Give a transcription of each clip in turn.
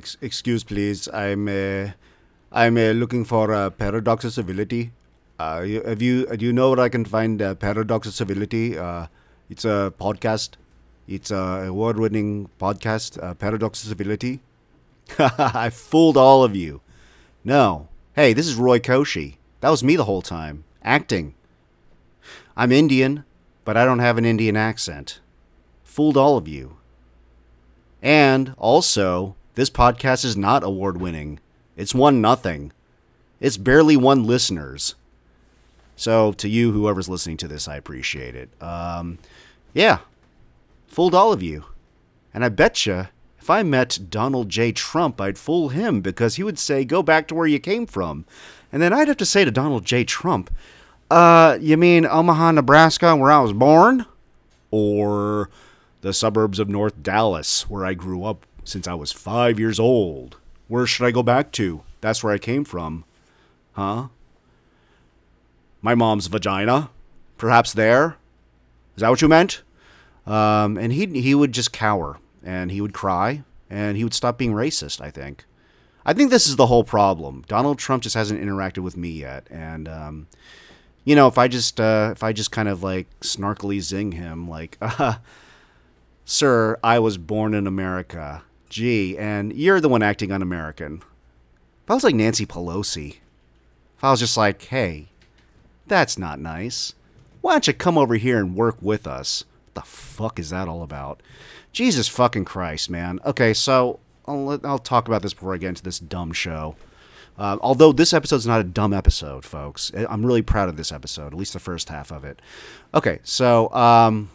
ex- excuse, please. I'm uh, I'm uh, looking for uh, Paradox of Civility. Uh, you, have you do you know where I can find uh, Paradox of Civility? Uh, it's a podcast. It's a award-winning podcast, uh, Paradox of Civility. I fooled all of you. No. Hey, this is Roy Koshy. That was me the whole time, acting. I'm Indian, but I don't have an Indian accent. Fooled all of you. And also, this podcast is not award winning. It's won nothing. It's barely won listeners. So, to you, whoever's listening to this, I appreciate it. Um, yeah, fooled all of you. And I betcha if I met Donald J. Trump, I'd fool him because he would say, go back to where you came from. And then I'd have to say to Donald J. Trump, uh, you mean Omaha, Nebraska, where I was born? Or the suburbs of North Dallas, where I grew up since I was five years old. Where should I go back to? That's where I came from. Huh? My mom's vagina? Perhaps there? Is that what you meant? Um, and he he would just cower and he would cry and he would stop being racist. I think. I think this is the whole problem. Donald Trump just hasn't interacted with me yet, and um, you know, if I just uh, if I just kind of like snarkily zing him, like, uh, "Sir, I was born in America." Gee, and you're the one acting un-American. If I was like Nancy Pelosi, if I was just like, "Hey, that's not nice. Why don't you come over here and work with us?" What the fuck is that all about? Jesus fucking Christ, man. Okay, so I'll, I'll talk about this before I get into this dumb show. Uh, although this episode's not a dumb episode, folks. I'm really proud of this episode, at least the first half of it. Okay, so um,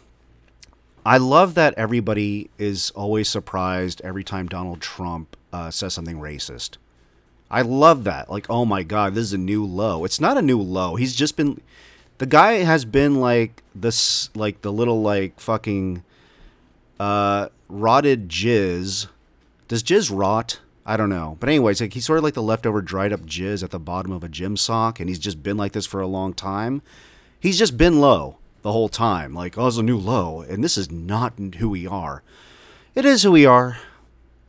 I love that everybody is always surprised every time Donald Trump uh, says something racist. I love that. Like, oh my God, this is a new low. It's not a new low. He's just been. The guy has been like this, like the little, like, fucking uh, rotted jizz. Does jizz rot? I don't know. But anyways, like he's sort of like the leftover dried up jizz at the bottom of a gym sock, and he's just been like this for a long time. He's just been low the whole time. Like, oh, it's a new low, and this is not who we are. It is who we are.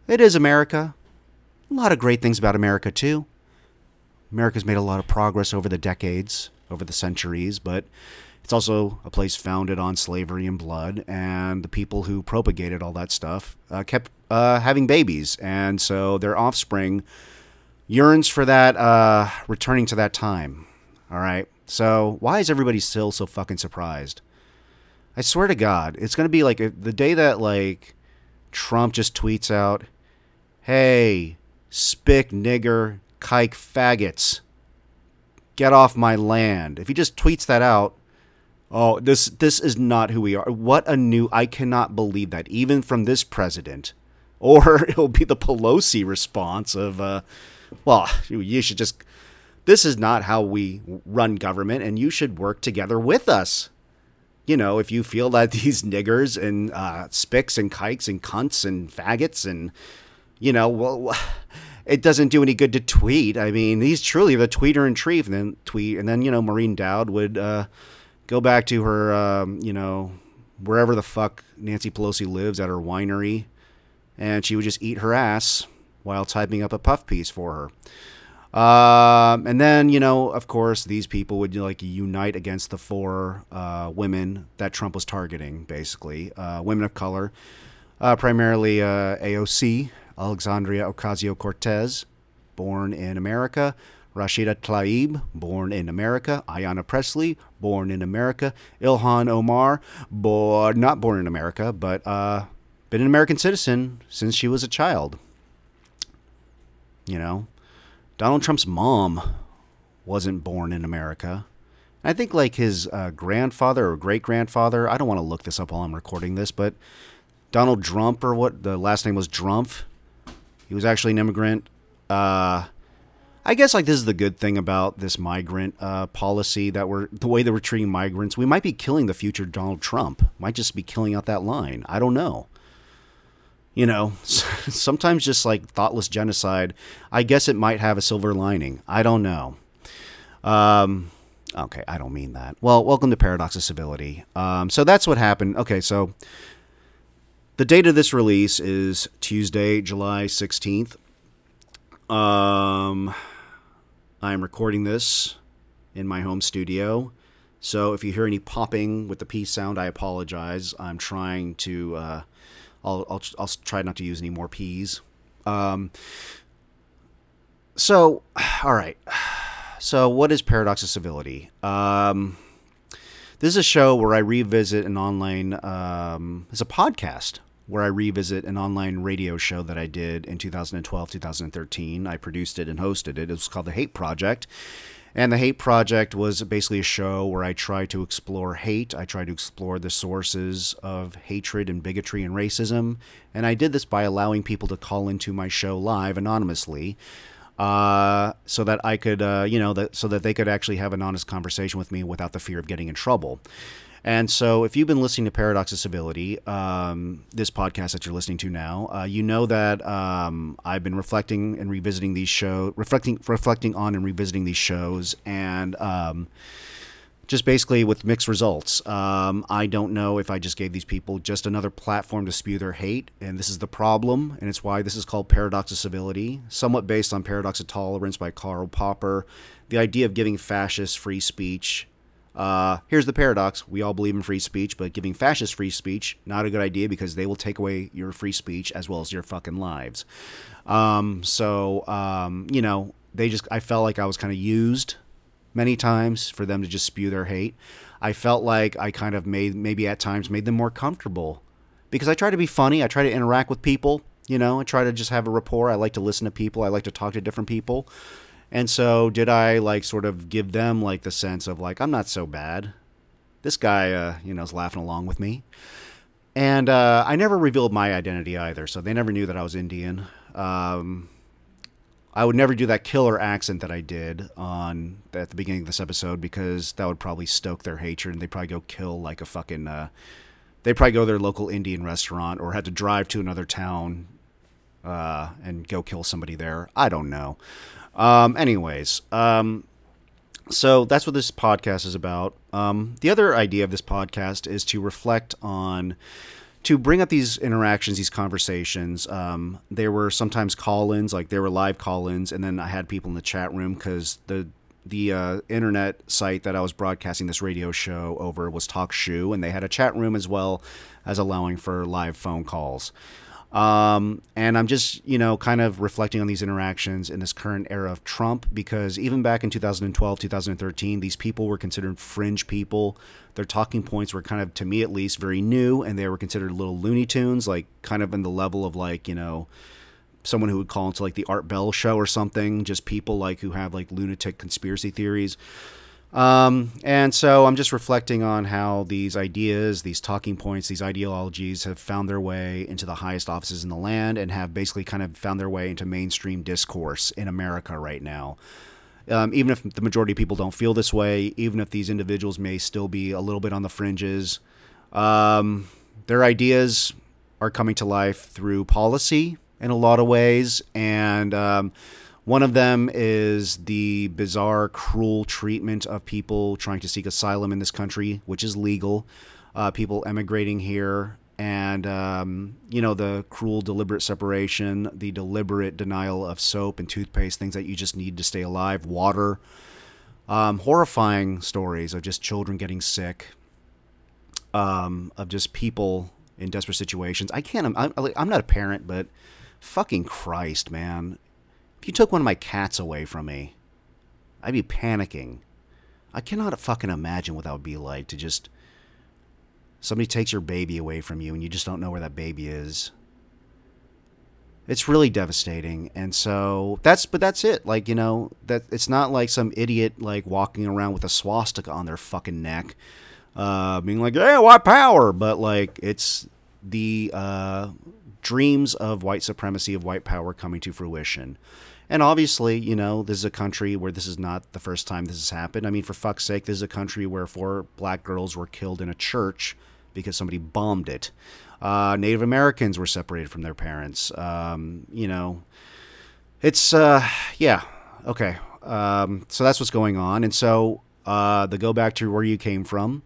It is America. A lot of great things about America too. America's made a lot of progress over the decades, over the centuries, but it's also a place founded on slavery and blood, and the people who propagated all that stuff uh, kept uh, having babies, and so their offspring yearns for that, uh, returning to that time. All right. So why is everybody still so fucking surprised? I swear to God, it's gonna be like the day that like Trump just tweets out, "Hey, spick nigger, kike faggots, get off my land." If he just tweets that out, Oh, this this is not who we are. What a new I cannot believe that even from this president. Or it'll be the Pelosi response of uh well, you should just this is not how we run government and you should work together with us. You know, if you feel that these niggers and uh, spicks and kikes and cunts and faggots and, you know, well, it doesn't do any good to tweet. I mean, he's truly the tweeter in chief. And then tweet, and then you know, Maureen Dowd would uh, go back to her, um, you know, wherever the fuck Nancy Pelosi lives at her winery, and she would just eat her ass while typing up a puff piece for her. Um, and then, you know, of course, these people would like unite against the four uh, women that Trump was targeting, basically uh, women of color, uh, primarily uh, AOC, Alexandria Ocasio Cortez, born in America, Rashida Tlaib, born in America. Ayanna Pressley, born in America. Ilhan Omar, born, not born in America, but uh, been an American citizen since she was a child. You know, Donald Trump's mom wasn't born in America. I think like his uh, grandfather or great grandfather. I don't want to look this up while I'm recording this, but Donald Trump or what the last name was Drumpf. He was actually an immigrant. Uh, I guess like this is the good thing about this migrant uh, policy that we're the way that we're treating migrants. We might be killing the future Donald Trump. Might just be killing out that line. I don't know. You know, sometimes just like thoughtless genocide. I guess it might have a silver lining. I don't know. Um, okay, I don't mean that. Well, welcome to Paradox of Civility. Um, so that's what happened. Okay, so the date of this release is Tuesday, July 16th. Um, I'm recording this in my home studio. So if you hear any popping with the P sound, I apologize. I'm trying to. Uh, I'll, I'll I'll try not to use any more P's. Um, so, all right. So, what is Paradox of Civility? Um, this is a show where I revisit an online. Um, it's a podcast where I revisit an online radio show that I did in 2012, 2013. I produced it and hosted it. It was called The Hate Project. And The Hate Project was basically a show where I try to explore hate. I try to explore the sources of hatred and bigotry and racism. And I did this by allowing people to call into my show live anonymously. Uh, so that I could, uh, you know, that so that they could actually have an honest conversation with me without the fear of getting in trouble. And so, if you've been listening to Paradox of Civility, um, this podcast that you're listening to now, uh, you know that um, I've been reflecting and revisiting these shows, reflecting, reflecting on and revisiting these shows, and um, just basically with mixed results. Um, I don't know if I just gave these people just another platform to spew their hate, and this is the problem, and it's why this is called Paradox of Civility, somewhat based on Paradox of Tolerance by Karl Popper. The idea of giving fascists free speech uh, here's the paradox. We all believe in free speech, but giving fascists free speech, not a good idea because they will take away your free speech as well as your fucking lives. Um, so, um, you know, they just, I felt like I was kind of used many times for them to just spew their hate. I felt like I kind of made, maybe at times, made them more comfortable because I try to be funny. I try to interact with people, you know, I try to just have a rapport. I like to listen to people. I like to talk to different people. And so did I like sort of give them like the sense of like I'm not so bad. This guy, uh, you know, is laughing along with me. And uh, I never revealed my identity either, so they never knew that I was Indian. Um, I would never do that killer accent that I did on at the beginning of this episode because that would probably stoke their hatred, and they'd probably go kill like a fucking. Uh, they'd probably go to their local Indian restaurant or had to drive to another town uh, and go kill somebody there. I don't know. Um, anyways, um, so that's what this podcast is about. Um, the other idea of this podcast is to reflect on, to bring up these interactions, these conversations. Um, there were sometimes call-ins, like there were live call-ins, and then I had people in the chat room because the the uh, internet site that I was broadcasting this radio show over was TalkShoe, and they had a chat room as well as allowing for live phone calls. Um, and I'm just, you know, kind of reflecting on these interactions in this current era of Trump because even back in 2012, 2013, these people were considered fringe people. Their talking points were kind of, to me at least, very new, and they were considered little Looney Tunes, like kind of in the level of like, you know, someone who would call into like the Art Bell show or something, just people like who have like lunatic conspiracy theories. Um, and so I'm just reflecting on how these ideas, these talking points, these ideologies have found their way into the highest offices in the land and have basically kind of found their way into mainstream discourse in America right now. Um, even if the majority of people don't feel this way, even if these individuals may still be a little bit on the fringes, um, their ideas are coming to life through policy in a lot of ways. And, um, one of them is the bizarre, cruel treatment of people trying to seek asylum in this country, which is legal. Uh, people emigrating here, and um, you know the cruel, deliberate separation, the deliberate denial of soap and toothpaste, things that you just need to stay alive, water. Um, horrifying stories of just children getting sick, um, of just people in desperate situations. I can't. I'm, I'm not a parent, but fucking Christ, man you took one of my cats away from me, I'd be panicking. I cannot fucking imagine what that would be like to just somebody takes your baby away from you and you just don't know where that baby is. It's really devastating. And so that's but that's it. Like, you know, that it's not like some idiot like walking around with a swastika on their fucking neck. Uh, being like, yeah, white power, but like it's the uh, dreams of white supremacy, of white power coming to fruition. And obviously, you know, this is a country where this is not the first time this has happened. I mean, for fuck's sake, this is a country where four black girls were killed in a church because somebody bombed it. Uh, Native Americans were separated from their parents. Um, you know, it's, uh, yeah, okay. Um, so that's what's going on. And so uh, the go back to where you came from,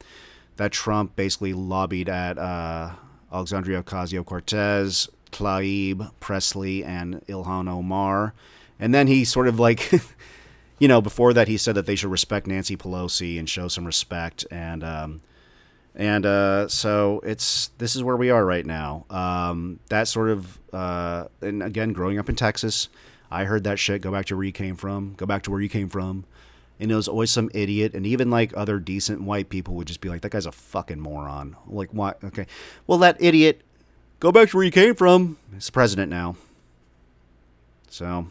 that Trump basically lobbied at uh, Alexandria Ocasio Cortez, Tlaib, Pressley, and Ilhan Omar And then he sort of like, you know, before that he said that they should respect Nancy Pelosi and show some respect. And um, and uh, so it's this is where we are right now. Um, that sort of uh, and again, growing up in Texas, I heard that shit. Go back to where you came from. Go back to where you came from. And it was always some idiot, and even like other decent white people would just be like, "That guy's a fucking moron." Like, what? Okay, well, that idiot, go back to where you came from. He's the president now. So,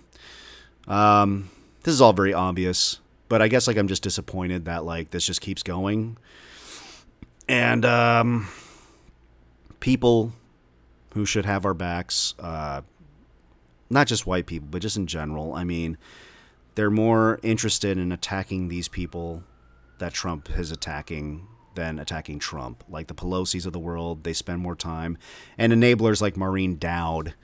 um, this is all very obvious, but I guess like I'm just disappointed that like this just keeps going and um, people who should have our backs, uh, not just white people, but just in general. I mean, they're more interested in attacking these people that Trump is attacking than attacking Trump. Like the Pelosi's of the world, they spend more time, and enablers like Maureen Dowd.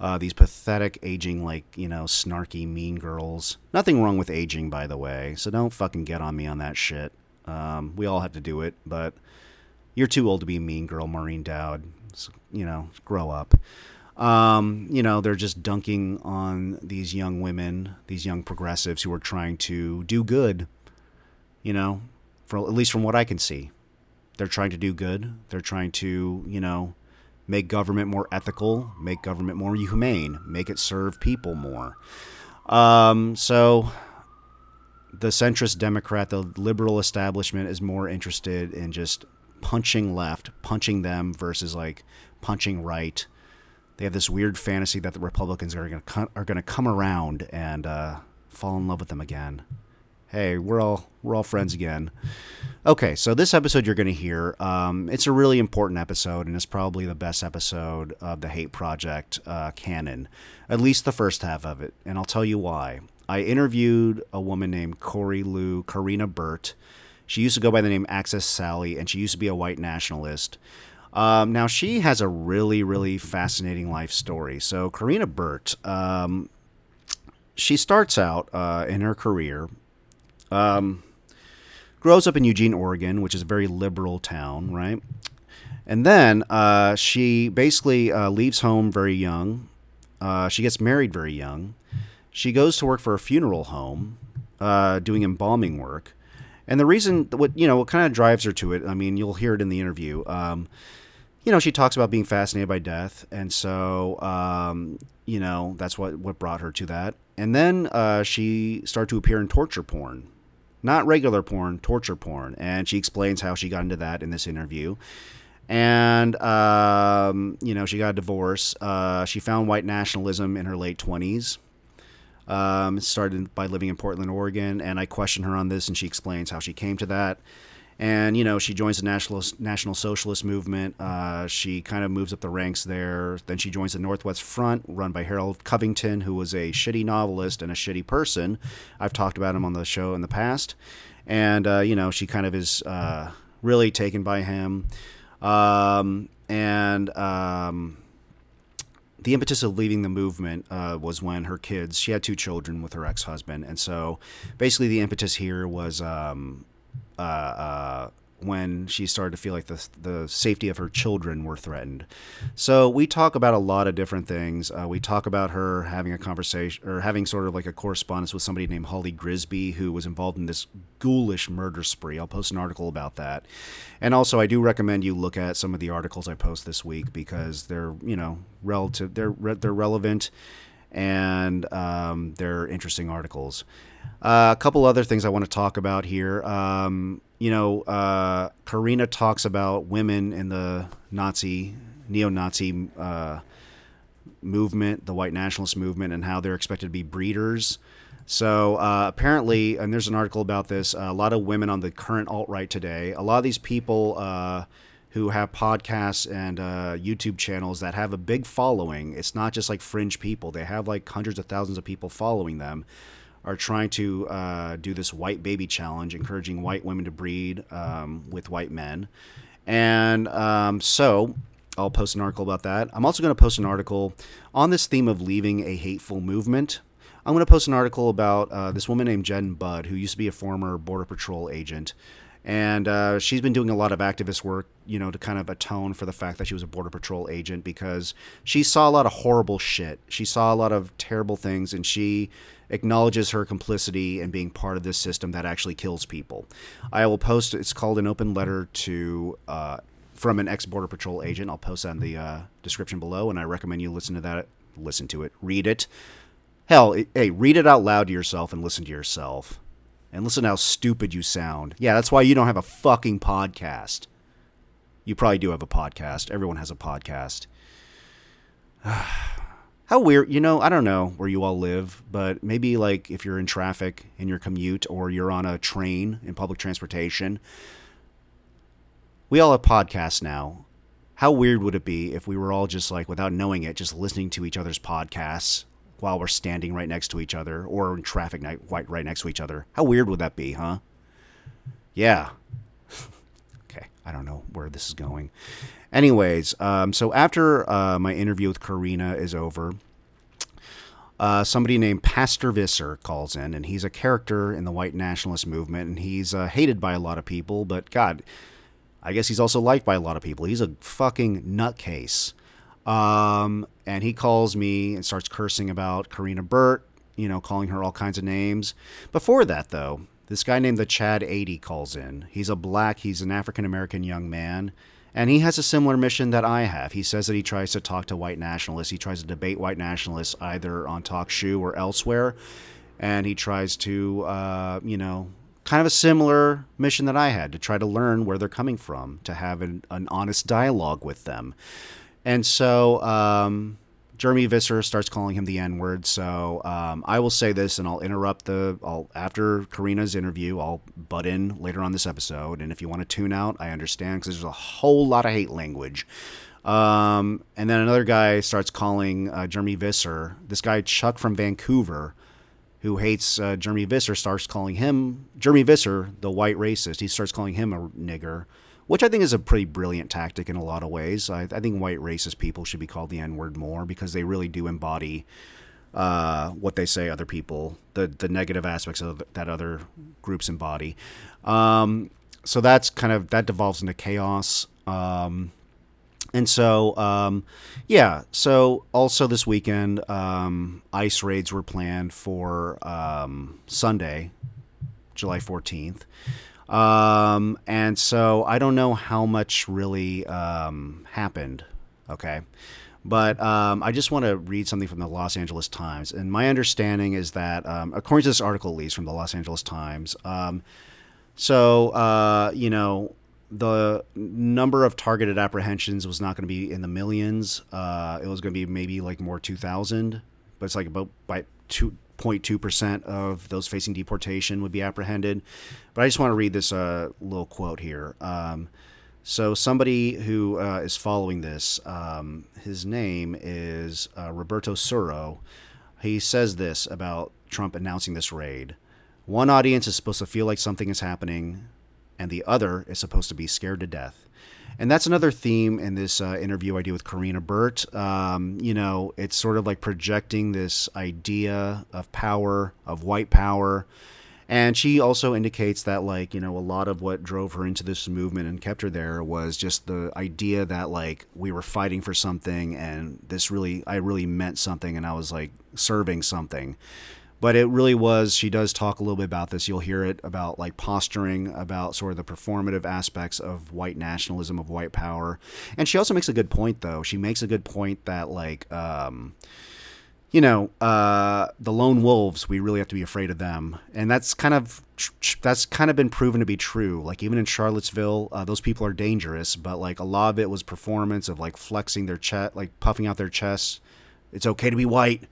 Uh, these pathetic aging like you know snarky mean girls nothing wrong with aging by the way so don't fucking get on me on that shit um, we all have to do it but you're too old to be a mean girl, Maureen Dowd. So, you know, grow up. Um, you know, they're just dunking on these young women, these young progressives who are trying to do good. You know, for at least from what I can see, they're trying to do good. They're trying to, you know, make government more ethical, make government more humane, make it serve people more. Um, so the centrist Democrat, the liberal establishment is more interested in just punching left, punching them versus like punching right. They have this weird fantasy that the Republicans are going to are going to come around and uh, fall in love with them again. Hey, we're all we're all friends again. Okay, so this episode you're going to hear, um, it's a really important episode, and it's probably the best episode of the Hate Project uh, canon, at least the first half of it, and I'll tell you why. I interviewed a woman named Corey Lou, Karina Burt. She used to go by the name Axis Sally, and she used to be a white nationalist. Um, now she has a really, really fascinating life story. So Karina Burt, um, she starts out uh, in her career, um, grows up in Eugene, Oregon, which is a very liberal town, right? And then uh, she basically uh, leaves home very young. Uh, she gets married very young. She goes to work for a funeral home, uh, doing embalming work. And the reason, what you know, what kind of drives her to it, I mean, you'll hear it in the interview. Um, you know, she talks about being fascinated by death, and so um, you know that's what what brought her to that. And then uh, she started to appear in torture porn, not regular porn, torture porn, and she explains how she got into that in this interview. And um, you know, she got a divorce. Uh, she found white nationalism in her late twenties. Um, started by living in Portland, Oregon, and I question her on this, and she explains how she came to that. And you know, she joins the National National Socialist movement. Uh, she kind of moves up the ranks there. Then she joins the Northwest Front, run by Harold Covington, who was a shitty novelist and a shitty person. I've talked about him on the show in the past, and uh, you know, she kind of is uh, really taken by him. Um, and um, the impetus of leaving the movement uh, was when her kids, she had two children with her ex husband. And so basically, the impetus here was um, uh, uh, when she started to feel like the, the safety of her children were threatened. So we talk about a lot of different things. Uh, we talk about her having a conversation or having sort of like a correspondence with somebody named Holly Grigsby who was involved in this ghoulish murder spree. I'll post an article about that. And also, I do recommend you look at some of the articles I post this week because they're, you know, relative, they're, they're relevant and um, they're interesting articles. Uh, a couple other things I want to talk about here. Um, you know, uh, Karina talks about women in the Nazi, neo-Nazi uh, movement, the white nationalist movement, and how they're expected to be breeders. So uh, apparently, and there's an article about this. a lot of women on the current alt right today. A lot of these people uh, who have podcasts and uh, YouTube channels that have a big following. It's not just like fringe people. They have like hundreds of thousands of people following them are trying to uh, do this white baby challenge, encouraging white women to breed um, with white men. And um, so I'll post an article about that. I'm also going to post an article on this theme of leaving a hateful movement. I'm going to post an article about uh, this woman named Jen Budd, who used to be a former Border Patrol agent. And uh, she's been doing a lot of activist work, you know, to kind of atone for the fact that she was a Border Patrol agent because she saw a lot of horrible shit. She saw a lot of terrible things, and she acknowledges her complicity in being part of this system that actually kills people. I will post. It's called an open letter to uh, from an ex Border Patrol agent. I'll post that in the uh, description below, and I recommend you listen to that. Listen to it. Read it. Hell, hey, read it out loud to yourself and listen to yourself and listen how stupid you sound. Yeah, that's why you don't have a fucking podcast. You probably do have a podcast. Everyone has a podcast. how weird, you know, I don't know where you all live, but maybe like if you're in traffic in your commute or you're on a train in public transportation, we all have podcasts now. How weird would it be if we were all just like, without knowing it, just listening to each other's podcasts while we're standing right next to each other or in traffic right next to each other. How weird would that be, huh? Yeah. I don't know where this is going. Anyways, um, so after uh, my interview with Karina is over, uh, somebody named Pastor Visser calls in, and he's a character in the white nationalist movement, and he's uh, hated by a lot of people, but God, I guess he's also liked by a lot of people. He's a fucking nutcase. Um, and he calls me and starts cursing about Karina Burt, you know, calling her all kinds of names. Before that, though, this guy named the Chad 80 calls in. He's a black, he's an African American young man, and he has a similar mission that I have. He says that he tries to talk to white nationalists, he tries to debate white nationalists either on Talk TalkShoe or elsewhere, and he tries to, uh, you know, kind of a similar mission that I had to try to learn where they're coming from, to have an, an honest dialogue with them. And so um, Jeremy Visser starts calling him the N word. So um, I will say this, and I'll interrupt the. I'll after Karina's interview, I'll butt in later on this episode. And if you want to tune out, I understand because there's a whole lot of hate language. Um, and then another guy starts calling uh, Jeremy Visser. This guy Chuck from Vancouver, who hates uh, Jeremy Visser, starts calling him Jeremy Visser, the white racist. He starts calling him a nigger which I think is a pretty brilliant tactic in a lot of ways. I, I think white racist people should be called the N word more because they really do embody uh, what they say other people, the the negative aspects of that other groups embody. Um, so that's kind of that devolves into chaos. Um, and so, um, yeah. So also this weekend, um, ice raids were planned for um, Sunday, July fourteenth. Um, and so I don't know how much really um, happened. Okay. But um, I just want to read something from the Los Angeles Times. And my understanding is that, um, according to this article, at least from the Los Angeles Times, um, so, uh, you know, the number of targeted apprehensions was not going to be in the millions. Uh, it was going to be maybe like more 2,000, but it's like about by two, 0.2% of those facing deportation would be apprehended. But I just want to read this uh, little quote here. Um, so, somebody who uh, is following this, um, his name is uh, Roberto Suro. He says this about Trump announcing this raid. One audience is supposed to feel like something is happening, and the other is supposed to be scared to death and that's another theme in this uh, interview I do with Karina Burt. Um, you know, it's sort of like projecting this idea of power, of white power. And she also indicates that, like, you know, a lot of what drove her into this movement and kept her there was just the idea that, like, we were fighting for something and this really, I really meant something and I was, like, serving something but it really was she does talk a little bit about this. You'll hear it about like posturing about sort of the performative aspects of white nationalism of white power. And she also makes a good point though. She makes a good point that like um, you know uh, the lone wolves we really have to be afraid of them. And that's kind of that's kind of been proven to be true. Like even in charlottesville uh, those people are dangerous but like a lot of it was performance of like flexing their chest like puffing out their chests. It's okay to be white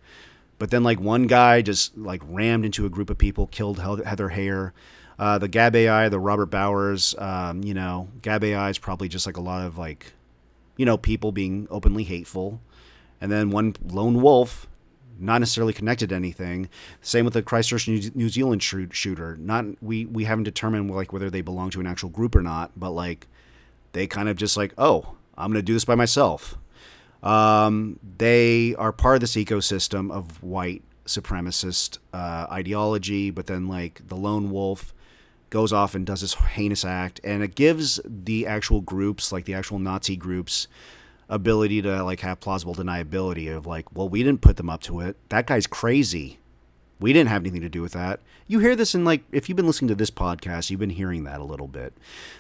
but then like one guy just like rammed into a group of people, killed Heather Heyer. Uh, the Gab AI, the Robert Bowers, um, you know, Gab AI is probably just like a lot of like, you know, people being openly hateful. And then one lone wolf, not necessarily connected to anything. Same with the Christchurch, New Zealand shooter. Not we we haven't determined like whether they belong to an actual group or not, but like they kind of just like, oh, I'm gonna do this by myself. Um, they are part of this ecosystem of white supremacist uh, ideology, but then like the lone wolf goes off and does this heinous act, and it gives the actual groups, like the actual Nazi groups, ability to like have plausible deniability of like, well, we didn't put them up to it. That guy's crazy. We didn't have anything to do with that. You hear this in like if you've been listening to this podcast, you've been hearing that a little bit.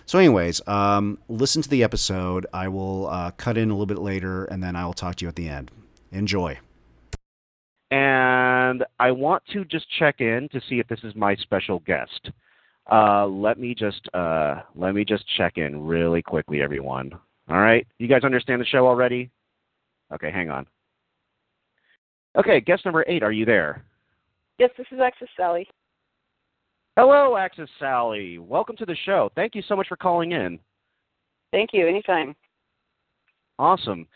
So, anyways, um, listen to the episode. I will uh, cut in a little bit later, and then I will talk to you at the end. Enjoy. And I want to just check in to see if this is my special guest. Uh, let me just uh, let me just check in really quickly, everyone. All right, you guys understand the show already? Okay, hang on. Okay, guest number eight, are you there? Yes, this is Axis Sally. Hello, Axis Sally. Welcome to the show. Thank you so much for calling in. Thank you. Anytime. Awesome.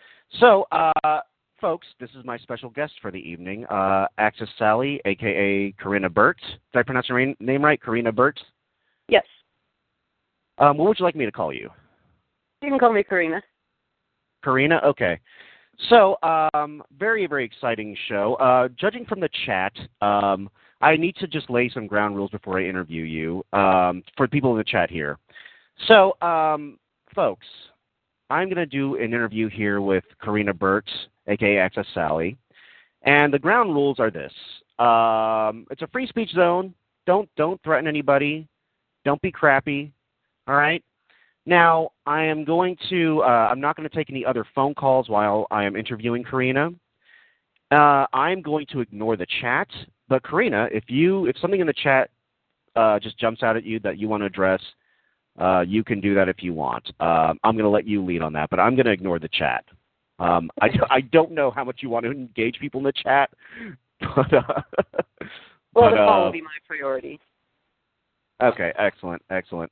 So, uh, folks, this is my special guest for the evening, uh, Axis Sally, aka Karina Burt. Did I pronounce your name right? Karina Burt? Yes. Um, what would you like me to call you? You can call me Karina. Karina? Okay. So, um, very, very exciting show. Uh, judging from the chat, um, I need to just lay some ground rules before I interview you um, for people in the chat here. So, um, folks, I'm going to do an interview here with Karina Burt, aka Axis Sally, and the ground rules are this: um, it's a free speech zone. Don't don't threaten anybody. Don't be crappy. All right. Now, I am going to, uh, I'm not going to take any other phone calls while I am interviewing Karina. Uh, I'm going to ignore the chat, but Karina, if you, if something in the chat uh, just jumps out at you that you want to address, uh, you can do that if you want. Um, I'm going to let you lead on that, but I'm going to ignore the chat. Um, I, I don't know how much you want to engage people in the chat, but, uh, well, the call uh, will be my priority. Okay, excellent, excellent.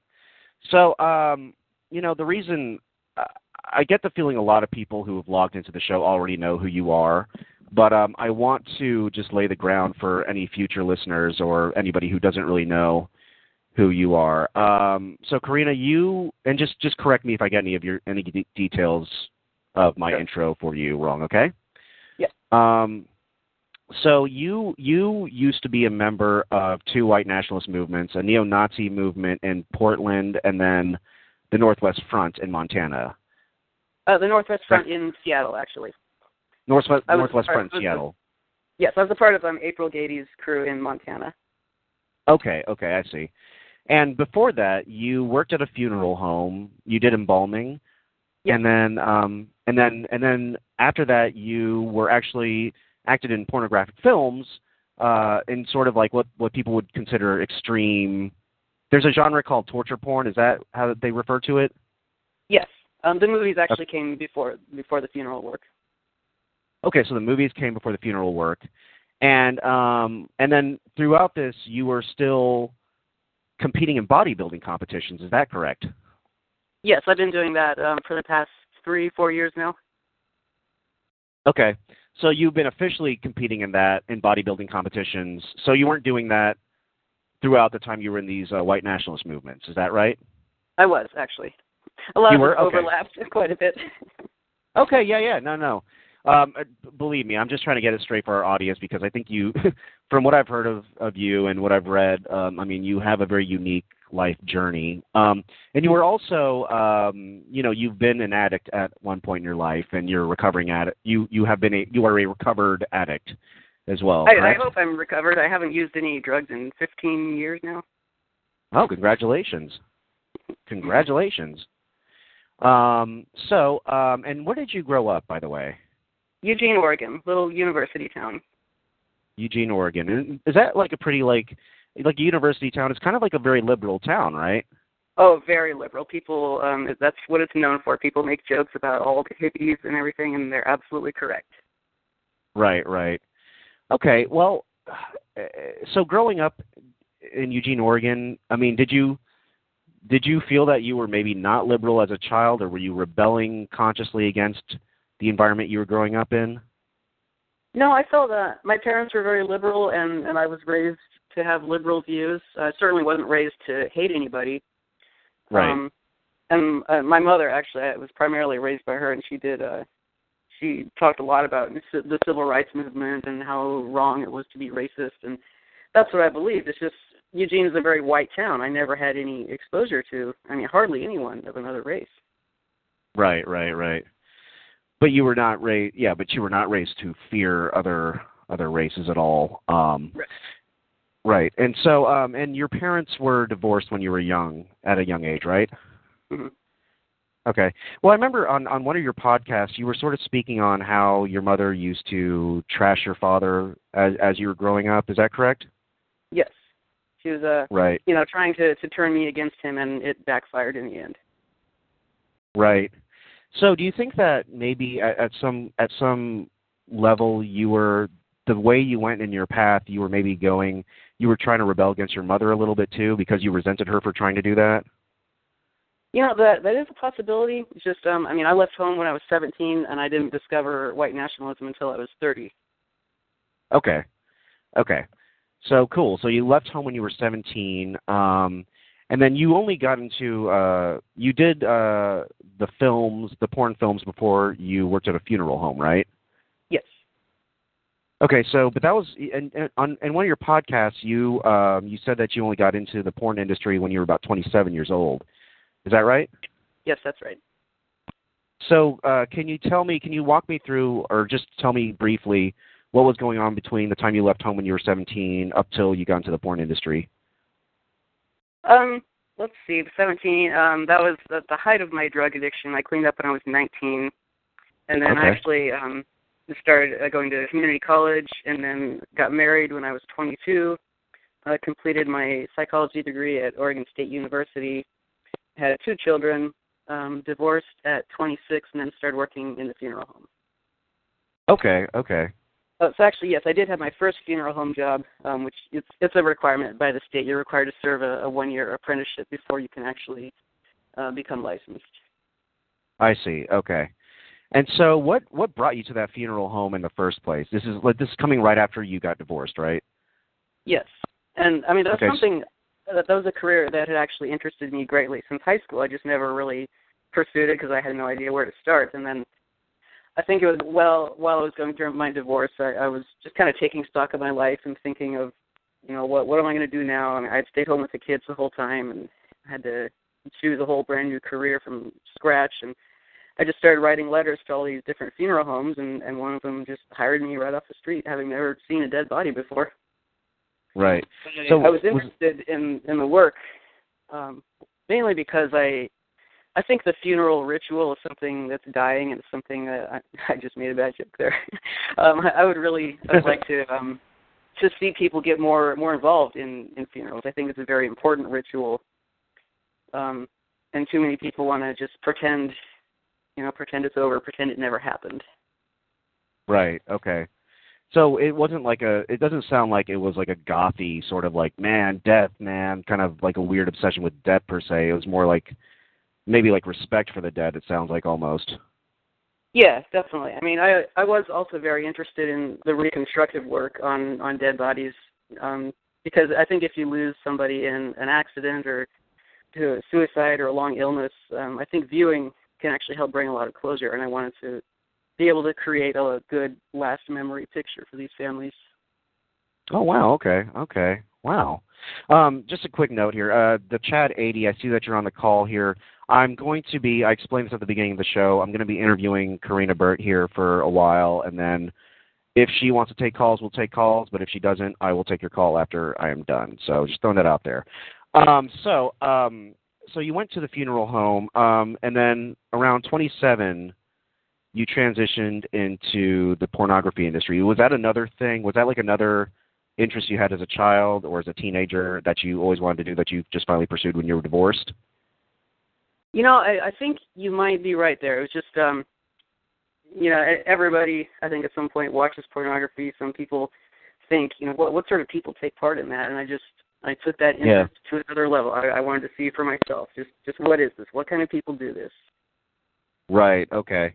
So, um, you know, the reason uh, I get the feeling a lot of people who have logged into the show already know who you are, but um, I want to just lay the ground for any future listeners or anybody who doesn't really know who you are. Um, so, Karina, you and just just correct me if I get any of your any de- details of my Sure. intro for you wrong. Okay. Yes. Um, so you you used to be a member of two white nationalist movements, a neo-Nazi movement in Portland, and then the Northwest Front in Montana. Uh, the Northwest Front in Seattle, actually. Northwest I Northwest Front, was- Seattle. Yes, I was a part of um, April Gaede's crew in Montana. Okay, okay, I see. And before that, you worked at a funeral home. You did embalming, Yeah. and then um, and then and then after that, you were actually acted in pornographic films uh, in sort of like what what people would consider extreme. There's a genre called torture porn. Is that how they refer to it? Yes, um, the movies actually came before before the funeral work. Okay, so the movies came before the funeral work, and um, and then throughout this, you were still competing in bodybuilding competitions. Is that correct? Yes, I've been doing that um, for the past three, four years now. Okay, so you've been officially competing in that in bodybuilding competitions. So you weren't doing that throughout the time you were in these uh, white nationalist movements. Is that right? I was actually. A lot You of were? it Okay. overlapped quite a bit. Okay, yeah, yeah, no, no. Um, uh, believe me, I'm just trying to get it straight for our audience because I think you, from what I've heard of, of you and what I've read, um, I mean, you have a very unique life journey. Um, and you were also, um, you know, you've been an addict at one point in your life, and you're recovering addict. You you have been a you are a recovered addict as well. I, I hope I'm recovered. I haven't used any drugs in 15 years now. Oh, congratulations. Congratulations. Um, so, um, and where did you grow up, by the way? Eugene, Oregon, little university town. Eugene, Oregon. And Is that like a pretty like like a university town? It's kind of like a very liberal town, right? Oh, very liberal. People, um, that's what it's known for. People make jokes about all the hippies and everything, and they're absolutely correct. Right, right. Okay, well, uh, so growing up in Eugene, Oregon, I mean, did you did you feel that you were maybe not liberal as a child, or were you rebelling consciously against the environment you were growing up in? No, I felt that my parents were very liberal, and and I was raised to have liberal views. I certainly wasn't raised to hate anybody. Right. Um, and uh, my mother actually, I was primarily raised by her, and she did. uh She talked a lot about the civil rights movement and how wrong it was to be racist, and that's what I believed. It's just Eugene is a very white town. I never had any exposure to, I mean, hardly anyone of another race. Right, right, right. But you were not raised, yeah, but you were not raised to fear other other races at all. Um, right. Right. And so, um, and your parents were divorced when you were young, at a young age, right? Mm-hmm. Okay. Well, I remember on on one of your podcasts, you were sort of speaking on how your mother used to trash your father as as you were growing up. Is that correct? Yes. She was, uh, right. you know, trying to to turn me against him, and it backfired in the end. Right. So, do you think that maybe at, at some at some level you were the way you went in your path, you were maybe going, you were trying to rebel against your mother a little bit too because you resented her for trying to do that? You know that that is a possibility. It's just, um, I mean, I left home when I was 17, and I didn't discover white nationalism until I was 30. Okay, okay, so cool. So you left home when you were 17, um, and then you only got into uh, you did uh, the films, the porn films before you worked at a funeral home, right? Yes. Okay, so but that was and, and on in one of your podcasts, you um, you said that you only got into the porn industry when you were about 27 years old. Is that right? Yes, that's right. So, uh, can you tell me? Can you walk me through, or just tell me briefly, what was going on between the time you left home when you were 17 up till you got into the porn industry? Um, let's see, 17. Um, that was at the height of my drug addiction. I cleaned up when I was 19, and then Okay. I actually um started uh, going to community college, and then got married when I was 22. I completed my psychology degree at Oregon State University. Had two children. Um, divorced at 26, and then started working in the funeral home. Okay, okay, Uh, so actually, yes, I did have my first funeral home job, um, which it's it's a requirement by the state. You're required to serve a, a one year apprenticeship before you can actually uh, become licensed. I see. Okay. And so, what what brought you to that funeral home in the first place? This is like this is coming right after you got divorced, right? Yes, and I mean that's Okay, something that was a career that had actually interested me greatly since high school. I just never really pursued it because I had no idea where to start. And then I think it was well while I was going through my divorce, I, I was just kind of taking stock of my life and thinking of, you know, what what am I going to do now? I mean, I'd stayed home with the kids the whole time and had to choose a whole brand new career from scratch and I just started writing letters to all these different funeral homes and and one of them just hired me right off the street having never seen a dead body before. Right. So I was was- interested in in the work, um, mainly because I I think the funeral ritual is something that's dying, and something that I, I just made a bad joke there. um, I, I would really I would like to um, to see people get more more involved in in funerals. I think it's a very important ritual, um, and too many people want to just pretend, you know, pretend it's over, pretend it never happened. Right. Okay. So it wasn't like a. It doesn't sound like it was like a gothy sort of like man, death, man, kind of like a weird obsession with death per se. It was more like maybe like respect for the dead. It sounds like almost. Yeah, definitely. I mean, I I was also very interested in the reconstructive work on on dead bodies um, because I think if you lose somebody in an accident or to a suicide or a long illness, um, I think viewing can actually help bring a lot of closure. And I wanted to be able to create a good last memory picture for these families. Oh wow. Okay. Okay. Wow. Um, just a quick note here. Uh, the Chad 80. I see that you're on the call here. I'm going to be. I explained this at the beginning of the show. I'm going to be interviewing Karina Burt here for a while, and then if she wants to take calls, we'll take calls. But if she doesn't, I will take your call after I am done. So just throwing that out there. Um, so, um, so you went to the funeral home, um, and then around 27, you transitioned into the pornography industry. Was that another thing? Was that like another interest you had as a child or as a teenager that you always wanted to do that you just finally pursued when you were divorced? You know, I, I think you might be right there. It was just, um, you know, everybody I think at some point watches pornography. Some people think, you know, what what sort of people take part in that? And I just I took that Yeah. interest to another level. I, I wanted to see for myself. Just just what is this? What kind of people do this? Right. Okay.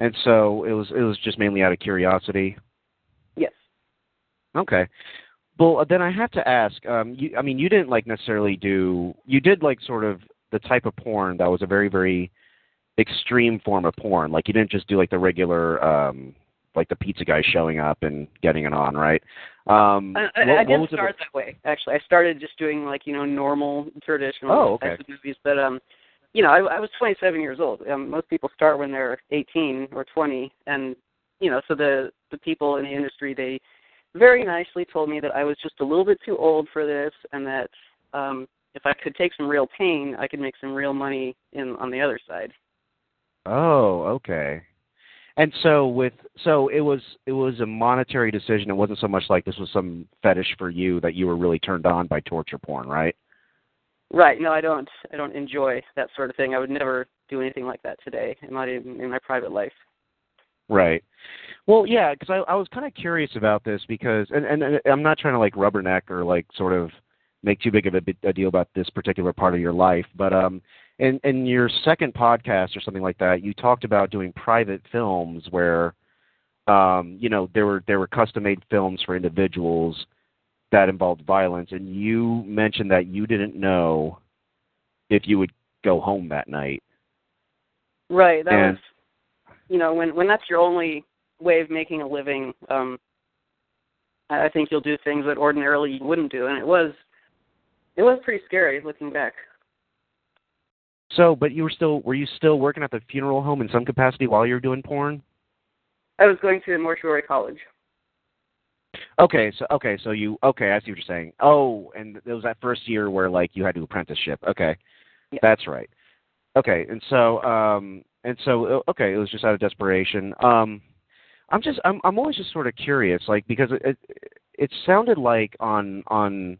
And so it was it was just mainly out of curiosity. Yes. Okay. Well, then I have to ask. Um, you, I mean, you didn't like necessarily do. You did like sort of the type of porn that was a very very extreme form of porn. Like you didn't just do like the regular, um, like the pizza guy showing up and getting it on, right? Um, I, I, what, I didn't start it? that way. Actually, I started just doing like you know normal traditional Oh, okay. types of movies. But um, you know, I, I was 27 years old. Um, most people start when they're 18 or 20, and you know, so the the people in the industry they very nicely told me that I was just a little bit too old for this, and that um, if I could take some real pain, I could make some real money in on the other side. Oh, okay. And so with so it was it was a monetary decision. It wasn't so much like this was some fetish for you that you were really turned on by torture porn, right? Right. No, I don't. I don't enjoy that sort of thing. I would never do anything like that today, not even in my private life. Right. Well, yeah, because I, I was kind of curious about this because, and, and, and I'm not trying to like rubberneck or like sort of make too big of a, a deal about this particular part of your life, but um, in in your second podcast or something like that, you talked about doing private films where, um, you know, there were there were custom made films for individuals that involved violence, and you mentioned that you didn't know if you would go home that night. Right. That And- was, you know, when when that's your only way of making a living, um, I I think you'll do things that ordinarily you wouldn't do, and it was, it was pretty scary looking back. So, but you were still were you still working at the funeral home in some capacity while you were doing porn? I was going to mortuary college. Okay, so okay, so you okay, I see what you're saying. Oh, and it was that first year where like you had to apprenticeship. Okay. Yeah. That's right. Okay, and so um and so uh, okay, it was just out of desperation. Um I'm just I'm I'm always just sort of curious like because it it, it sounded like on on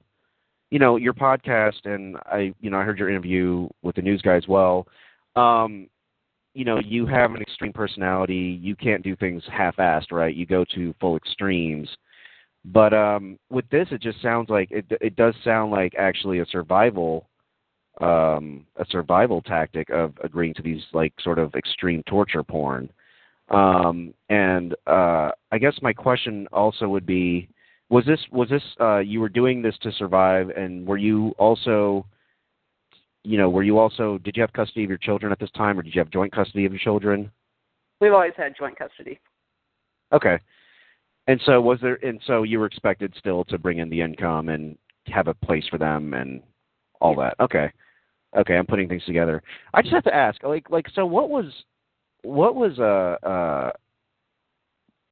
you know, your podcast and I you know, I heard your interview with the news guy as well. Um you know, you have an extreme personality. You can't do things half-assed, right? You go to full extremes. But um, with this, it just sounds like it. It does sound like actually a survival, um, a survival tactic of agreeing to these like sort of extreme torture porn. Um, and uh, I guess my question also would be: Was this was this uh, you were doing this to survive, and were you also, you know, were you also did you have custody of your children at this time, or did you have joint custody of your children? We've always had joint custody. Okay. And so was there and so you were expected still to bring in the income and have a place for them and all that. Okay. Okay, I'm putting things together. I just have to ask, like like so what was what was uh uh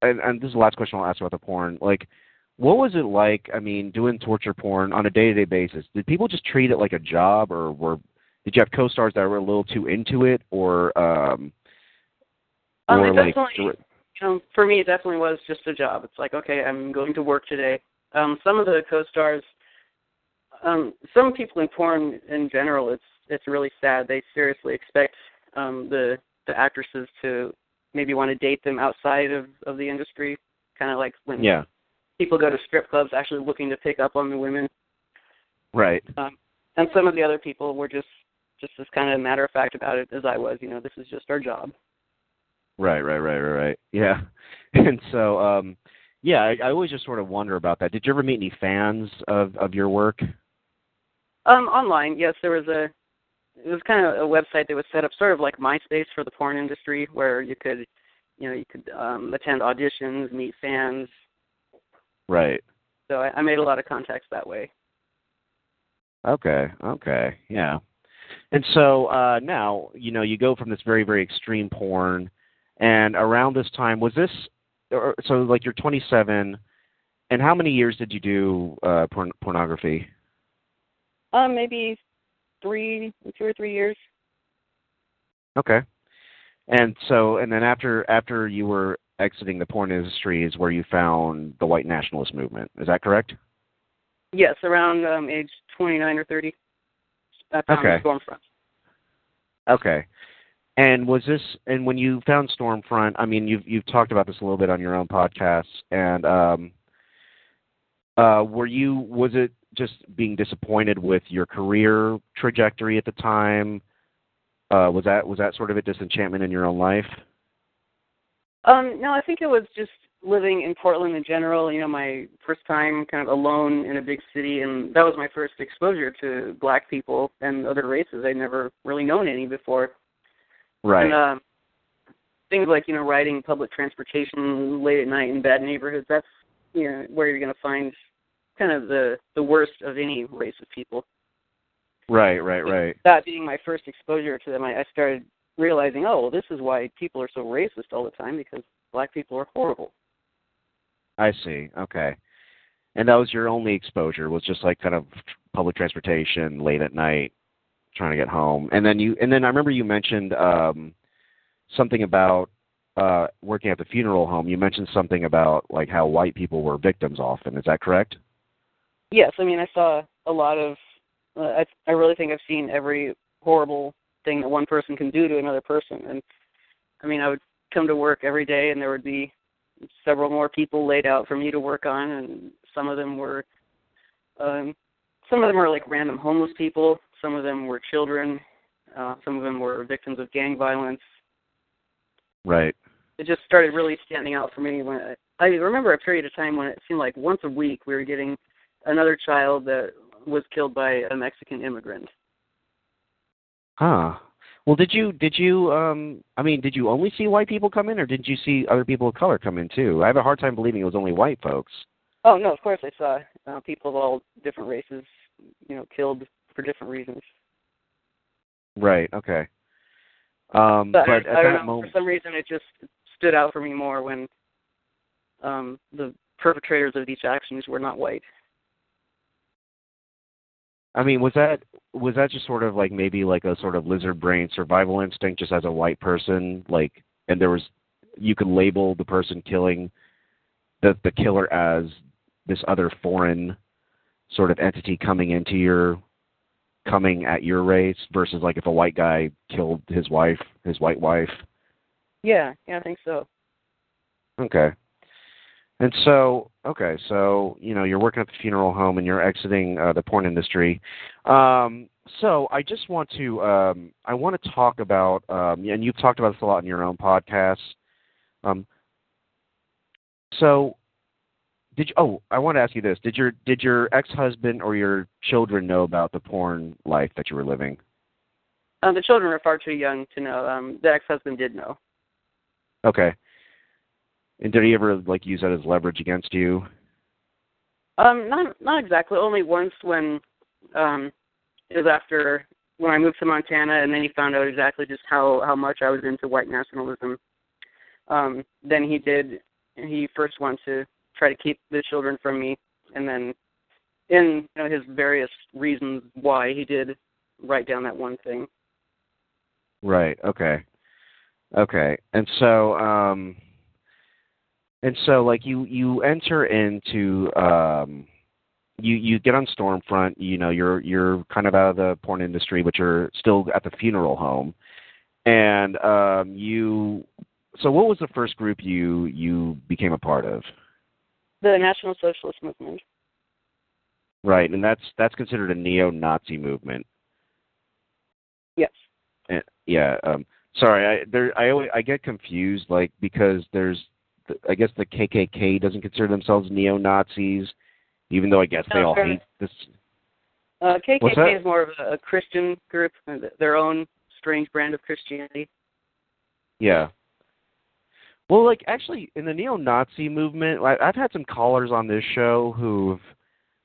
and, and this is the last question I'll ask about the porn. Like what was it like, I mean, doing torture porn on a day to day basis? Did people just treat it like a job or were did you have co stars that were a little too into it or um Um, or like know, for me, it definitely was just a job. It's like, okay, I'm going to work today. Um, some of the co-stars, um, some people in porn in general, it's it's really sad. They seriously expect um, the the actresses to maybe want to date them outside of of the industry, kind of like when Yeah. people go to strip clubs actually looking to pick up on the women. Right. Um, and some of the other people were just just as kind of matter of fact about it as I was. You know, this is just our job. Right, right, right, right, right. Yeah. And so, um yeah, I, I always just sort of wonder about that. Did you ever meet any fans of of your work? Um, online, yes, there was a. It was kind of a website that was set up, sort of like MySpace for the porn industry, where you could, you know, you could um, attend auditions, meet fans. Right. So I, I made a lot of contacts that way. Okay. Okay. Yeah. And so uh now, you know, you go from this very very extreme porn and around this time was this or, so like you're 27 and how many years did you do uh porn, pornography? Um, maybe three, two or three years. Okay. And so and then after after you were exiting the porn industry is where you found the white nationalist movement. Is that correct? Yes, around um, age 29 or 30. I found Okay. Stormfront. Okay. And was this and when you found Stormfront, I mean you've you've talked about this a little bit on your own podcast and um uh were you was it just being disappointed with your career trajectory at the time? Uh was that was that sort of a disenchantment in your own life? Um, no, I think it was just living in Portland in general. You know, my first time kind of alone in a big city, and that was my first exposure to black people and other races. I'd never really known any before. Right. And um, things like you know riding public transportation late at night in bad neighborhoods. That's you know where you're going to find kind of the the worst of any race of people. Right, right, right. That being my first exposure to them, I, I started realizing, oh, well, this is why people are so racist all the time because black people are horrible. I see. Okay. And that was your only exposure was just like kind of public transportation late at night trying to get home. And then you and then I remember you mentioned um something about uh working at the funeral home. You mentioned something about like how white people were victims often. Is that correct? Yes, I mean I saw a lot of uh, I I really think I've seen every horrible thing that one person can do to another person and I mean I would come to work every day and there would be several more people laid out for me to work on and some of them were um some of them were like random homeless people some of them were children uh some of them were victims of gang violence Right. it just started really standing out for me when I remember a period of time when it seemed like once a week we were getting another child that was killed by a Mexican immigrant. Huh. Well, did you did you um I mean, did you only see white people come in or did you see other people of color come in too? I have a hard time believing it was only white folks. Oh no, of course I saw uh, people of all different races, you know, killed for different reasons. Right. Okay. Um But, but I, at I don't that know, moment for some reason it just stood out for me more when um the perpetrators of these actions were not white. I mean, was that was that just sort of like maybe like a sort of lizard brain survival instinct just as a white person like and there was you could label the person killing the the killer as this other foreign sort of entity coming into your coming at your race versus like if a white guy killed his wife, his white wife. Yeah, yeah, I think so. Okay. And so, okay, so you know you're working at the funeral home and you're exiting uh, the porn industry. Um, so I just want to um, I want to talk about um, and you've talked about this a lot in your own podcast. Um, so did you, oh I want to ask you this did your did your ex husband or your children know about the porn life that you were living? Um, the children are far too young to know. Um, the ex-husband did know. Okay. And did he ever like use that as leverage against you? Um, not not exactly. Only once when um, it was after when I moved to Montana, and then he found out exactly just how how much I was into white nationalism. Um, then he did. He first wanted to try to keep the children from me, and then in you know, his various reasons why he did write down that one thing. Right. Okay. Okay. And so um and so like you you enter into um you you get on Stormfront, you know, you're you're kind of out of the porn industry but you're still at the funeral home. And um you so what was the first group you you became a part of? The National Socialist Movement. Right, and that's that's considered a neo-Nazi movement. Yes. And, yeah, um sorry, I there I always I get confused like because there's I guess the KKK doesn't consider themselves neo-Nazis even though I guess they all hate this Uh, KKK is more of a, a Christian group, uh, their own strange brand of Christianity. Yeah. Well, like actually, in the neo-Nazi movement, I, I've had some callers on this show who've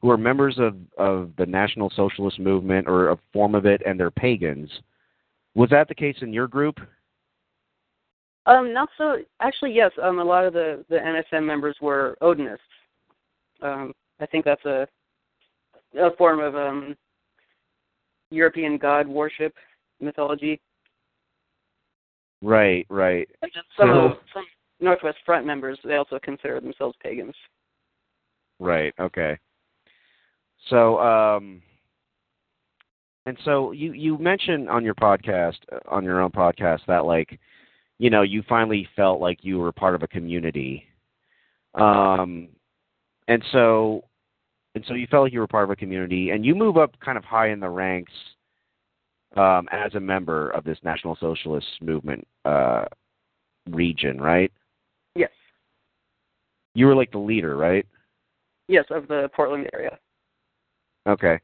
who are members of of the National Socialist movement or a form of it, and they're pagans. Was that the case in your group? Um, not so. Actually, yes. Um, a lot of the the NSM members were Odinists. Um, I think that's a a form of um European god worship mythology. Right, right. Like just some So- of some Northwest Front members, they also consider themselves pagans. Right. Okay. So, um, and so you you mentioned on your podcast, uh, on your own podcast, that like, you know, you finally felt like you were part of a community, um, and so, and so you felt like you were part of a community, and you move up kind of high in the ranks um, as a member of this National Socialist movement uh, region, right? You were like the leader, right? Yes, of the Portland area. Okay.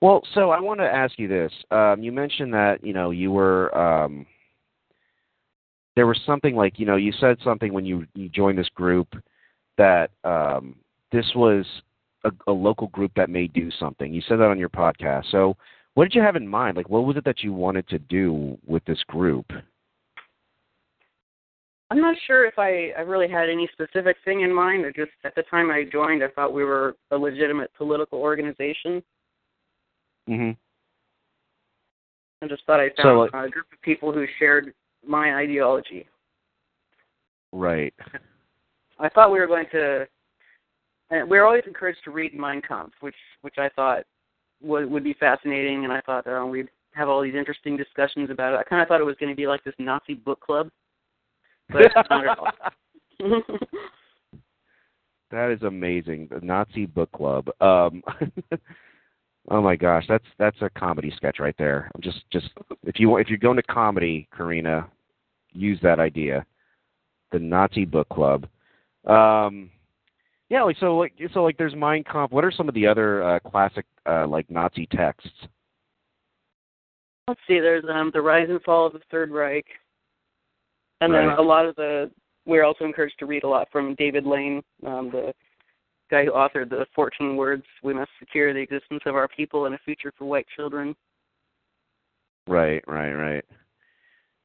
Well, so I want to ask you this. Um, you mentioned that you know you were um, there was something like you know you said something when you you joined this group that um, this was a, a local group that may do something. You said that on your podcast. So, what did you have in mind? Like, what was it that you wanted to do with this group? I'm not sure if I, I really had any specific thing in mind. Or just at the time I joined, I thought we were a legitimate political organization. Mhm. I just thought I So, found a group of people who shared my ideology. Right. I thought we were going to. And we were always encouraged to read Mein Kampf, which which I thought would would be fascinating, and I thought uh, we'd have all these interesting discussions about it. I kind of thought it was going to be like this Nazi book club, but it's not. That is amazing. The Nazi book club. Um Oh my gosh, that's that's a comedy sketch right there. I'm just just if you if you're going to comedy, Karina, use that idea. The Nazi book club. Um yeah, like so like so like there's Mein Kampf. What are some of the other uh classic uh like Nazi texts? Let's see. There's um, the rise and fall of the Third Reich, and Right. then a lot of the. We're also encouraged to read a lot from David Lane, um, the guy who authored the 14 words. We must secure the existence of our people and a future for white children. Right, right, right.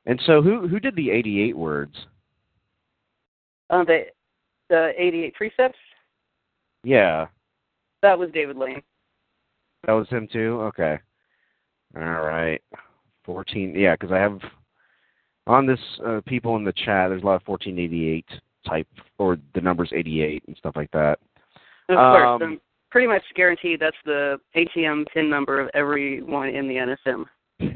And so who who did the 88 words? Uh, the the 88 precepts. Yeah. That was David Lane. That was him too. Okay. All right. Fourteen. Yeah, because I have on this uh, people in the chat. There's a lot of fourteen eighty eight type or the numbers eighty eight and stuff like that. And of course, Um, I'm pretty much guaranteed that's the ATM PIN number of everyone in the NSM.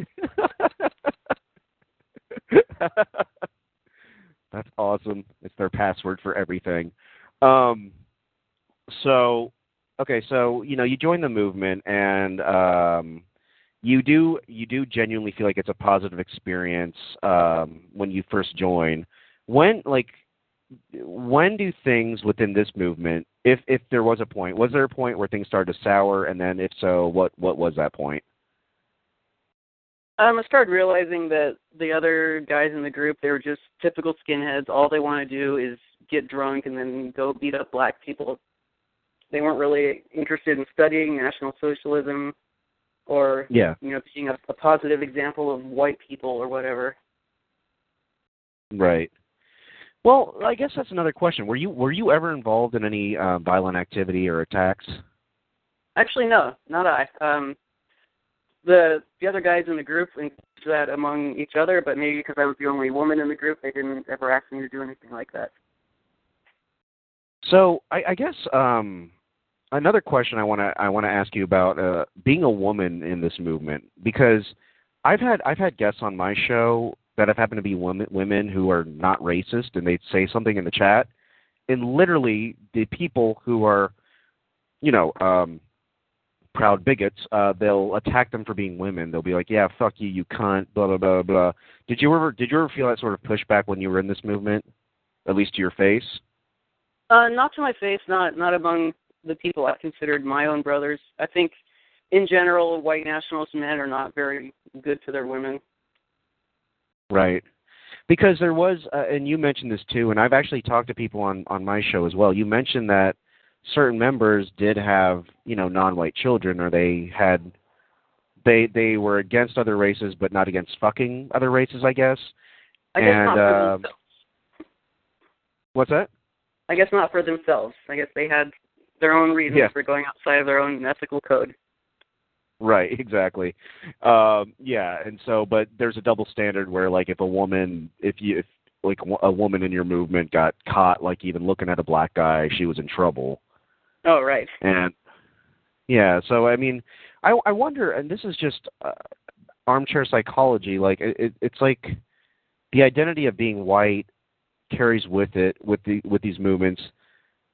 That's awesome. It's their password for everything. Um, so, okay, so you know, you join the movement, and um, you do you do genuinely feel like it's a positive experience um, when you first join. When like when do things within this movement, if if there was a point, was there a point where things started to sour, and then if so, what what was that point? Um, I started realizing that the other guys in the group, they were just typical skinheads. All they want to do is get drunk and then go beat up black people. They weren't really interested in studying National Socialism or, Yeah. you know, being a, a positive example of white people or whatever. Right. Well, I guess that's another question. Were you were you ever involved in any uh, violent activity or attacks? Actually, no, not I. Um, the the other guys in the group encouraged that among each other, but maybe because I was the only woman in the group, they didn't ever ask me to do anything like that. So I, I guess um, another question I want to I want to ask you about uh, being a woman in this movement because I've had I've had guests on my show that have happened to be women women who are not racist and they say something in the chat and literally the people who are you know um proud bigots uh they'll attack them for being women. They'll be like yeah fuck you you cunt blah blah blah blah. Did you ever did you ever feel that sort of pushback when you were in this movement at least to your face? Uh, not to my face, not not among the people I considered my own brothers. I think, in general, white nationalist men are not very good to their women. Right. Because there was, uh, and you mentioned this too, and I've actually talked to people on on my show as well. You mentioned that certain members did have, you know, non-white children, or they had, they they were against other races, but not against fucking other races, I guess. I guess And, not for uh, themselves. What's that? I guess not for themselves. I guess they had their own reasons Yeah. for going outside of their own ethical code. Right, exactly. Um, yeah, and so, but there's a double standard where, like, if a woman, if you, if like a woman in your movement got caught, like even looking at a black guy, she was in trouble. Oh, right. And yeah, so I mean, I I wonder, and this is just uh, armchair psychology. Like it, it, it's like the identity of being white carries with it with the with these movements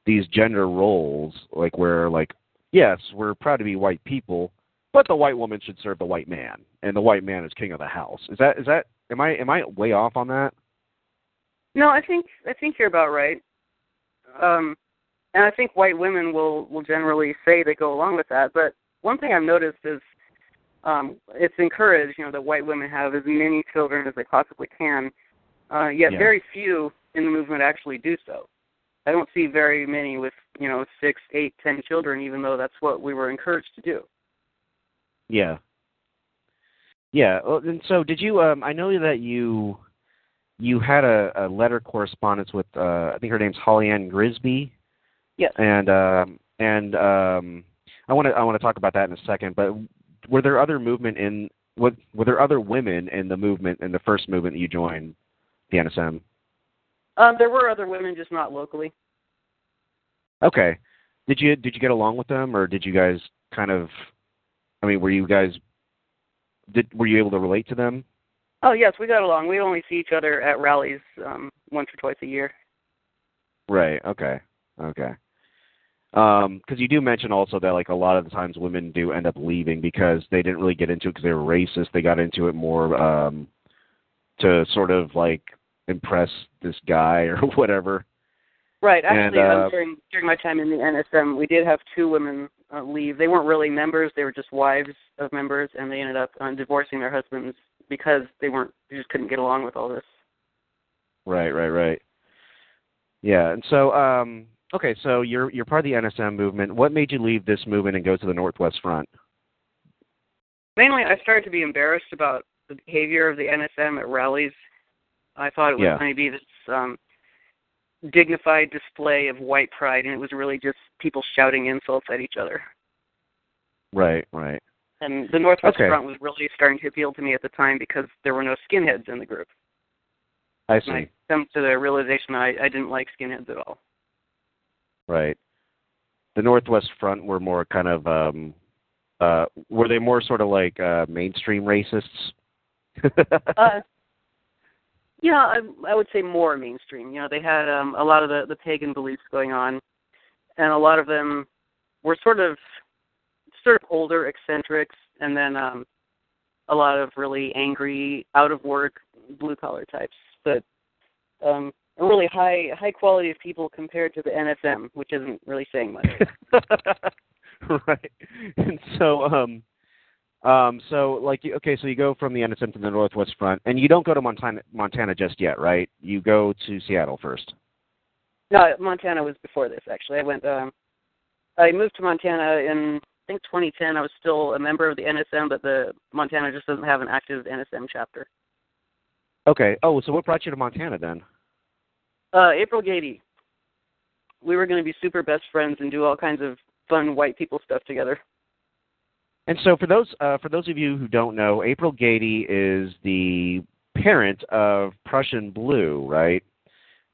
these gender roles, like where like yes, we're proud to be white people, but the white woman should serve the white man, and the white man is king of the house. Is that is that am I am I way off on that? No, I think I think you're about right. Um, and I think white women will will generally say they go along with that. But one thing I've noticed is um, it's encouraged, you know, that white women have as many children as they possibly can. Uh, yet Yeah. very few in the movement actually do so. I don't see very many with you know six, eight, ten children, even though that's what we were encouraged to do. Yeah. Yeah. Well, and so did you? Um, I know that you you had a, a letter correspondence with uh, I think her name's Holly Ann Grigsby. Yes. And um, and um, I want to I want to talk about that in a second. But were there other movement in what were there other women in the movement in the first movement that you joined the NSM? Um, there were other women, just not locally. Okay. Did you did you get along with them, or did you guys kind of? I mean, were you guys? Did were you able to relate to them? Oh yes, we got along. We only see each other at rallies um, once or twice a year. Right. Okay. Okay. Um, because you do mention also that like a lot of the times women do end up leaving because they didn't really get into it because they were racist. They got into it more um, to sort of like impress this guy or whatever. Right. Actually, And, uh, um, during during my time in the NSM, we did have two women uh, leave. They weren't really members; they were just wives of members, and they ended up um, divorcing their husbands because they weren't they just couldn't get along with all this. Right, right, right. Yeah, and so um okay, so you're you're part of the NSM movement. What made you leave this movement and go to the Northwest Front? Mainly, I started to be embarrassed about the behavior of the NSM at rallies. I thought it was Yeah. going to be this um, dignified display of white pride, and it was really just people shouting insults at each other. Right, right. And the Northwest Okay. Front was really starting to appeal to me at the time because there were no skinheads in the group. I And see. I come to the realization I, I didn't like skinheads at all. Right. The Northwest Front were more kind of um uh were they more sort of like uh mainstream racists? Uh, yeah, I, I would say more mainstream. You know, they had um, a lot of the, the pagan beliefs going on, and a lot of them were sort of sort of older eccentrics, and then um, a lot of really angry, out of work, blue collar types. But um, a really high high quality of people compared to the NSM, which isn't really saying much. right. And so um um so like you, okay, so you go from the NSM to the Northwest Front and you don't go to Montana Montana just yet, right? You go to Seattle first. No, Montana was before this actually. I went um I moved to Montana in I think 2010. I was still a member of the NSM, but the Montana just doesn't have an active NSM chapter. Okay. Oh, so what brought you to Montana then? Uh April Gaede. We were going to be super best friends and do all kinds of fun white people stuff together. And so for those uh, for those of you who don't know, April Gaede is the parent of Prussian Blue, right?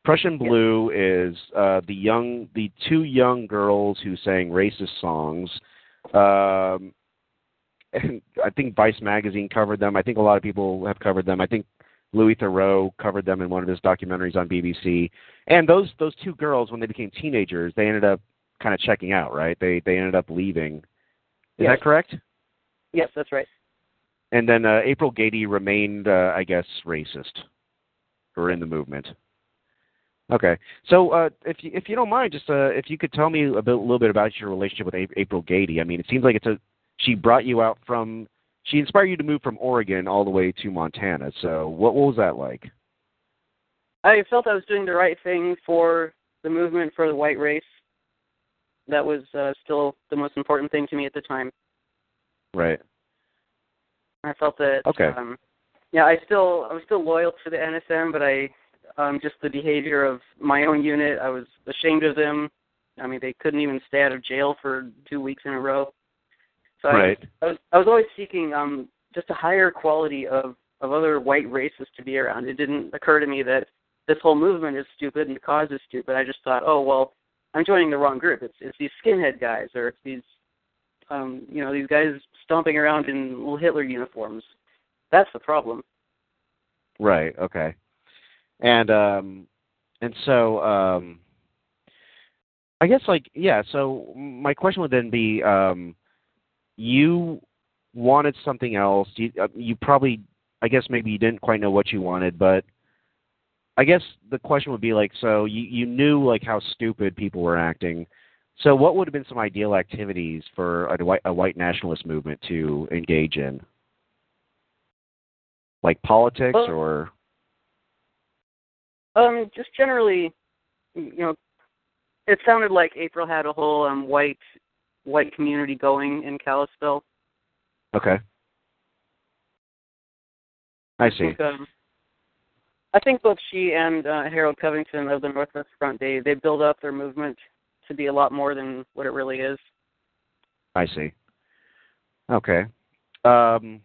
Prussian Blue is uh, the young the two young girls who sang racist songs. Um, and I think Vice magazine covered them. I think a lot of people have covered them. I think Louis Theroux covered them in one of his documentaries on BBC. And those those two girls, when they became teenagers, they ended up kind of checking out, right? They they ended up leaving. Is Yes. that correct? Yes, that's right. And then uh, April Gaede remained, uh, I guess, racist, or in the movement. Okay, so uh, if you if you don't mind, just uh, if you could tell me a, bit, a little bit about your relationship with A- April Gaede. I mean, it seems like it's a she brought you out from she inspired you to move from Oregon all the way to Montana. So what, what was that like? I felt I was doing the right thing for the movement for the white race. That was uh, still the most important thing to me at the time. Right. I felt that Okay. um yeah, I still I was still loyal to the NSM, but I um just the behavior of my own unit, I was ashamed of them. I mean, they couldn't even stay out of jail for 2 weeks in a row. So I, Right. I was I was always seeking um just a higher quality of of other white races to be around. It didn't occur to me that this whole movement is stupid and the cause is stupid. I just thought, "Oh, well, I'm joining the wrong group. It's it's these skinhead guys or it's these um, you know, these guys stomping around in little Hitler uniforms. That's the problem. Right. Okay. And um and so um I guess like yeah, so my question would then be um you wanted something else. You uh, you probably I guess maybe you didn't quite know what you wanted, but I guess the question would be like so you you knew like how stupid people were acting. So what would have been some ideal activities for a white a white nationalist movement to engage in? Like politics Well- or Um, just generally, you know, it sounded like April had a whole um white white community going in Kalispell. Okay. I I see. think, um, I think both she and uh, Harold Covington of the Northwest Front they they build up their movement to be a lot more than what it really is. I see. Okay. Um,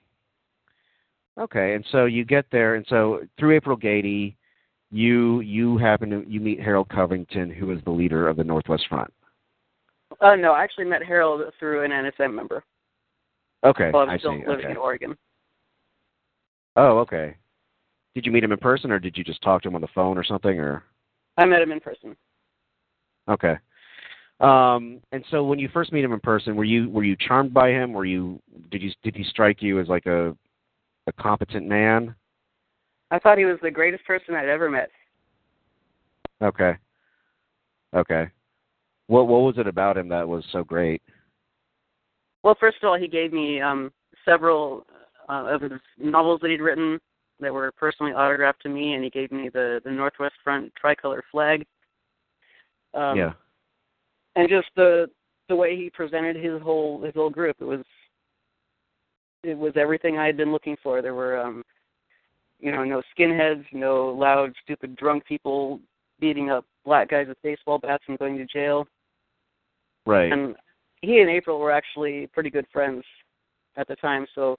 okay, and so you get there, and so through April Gaede, you you happen to you meet Harold Covington, who is the leader of the Northwest Front. Uh, no, I actually met Harold through an NSM member Okay, while I I still see. living Okay. in Oregon. Oh, okay. Did you meet him in person, or did you just talk to him on the phone or something, or? I met him in person. Okay. Um, and so when you first meet him in person, were you were you charmed by him? Were you did you did he strike you as like a a competent man? I thought he was the greatest person I'd ever met. Okay. Okay. What what was it about him that was so great? Well, first of all, he gave me um, several uh, of his novels that he'd written that were personally autographed to me, and he gave me the the Northwest Front tricolor flag. Um, yeah. and just the the way he presented his whole his whole group, it was it was everything I had been looking for. There were um, you know no skinheads, no loud, stupid, drunk people beating up black guys with baseball bats and going to jail. Right. And he and April were actually pretty good friends at the time. So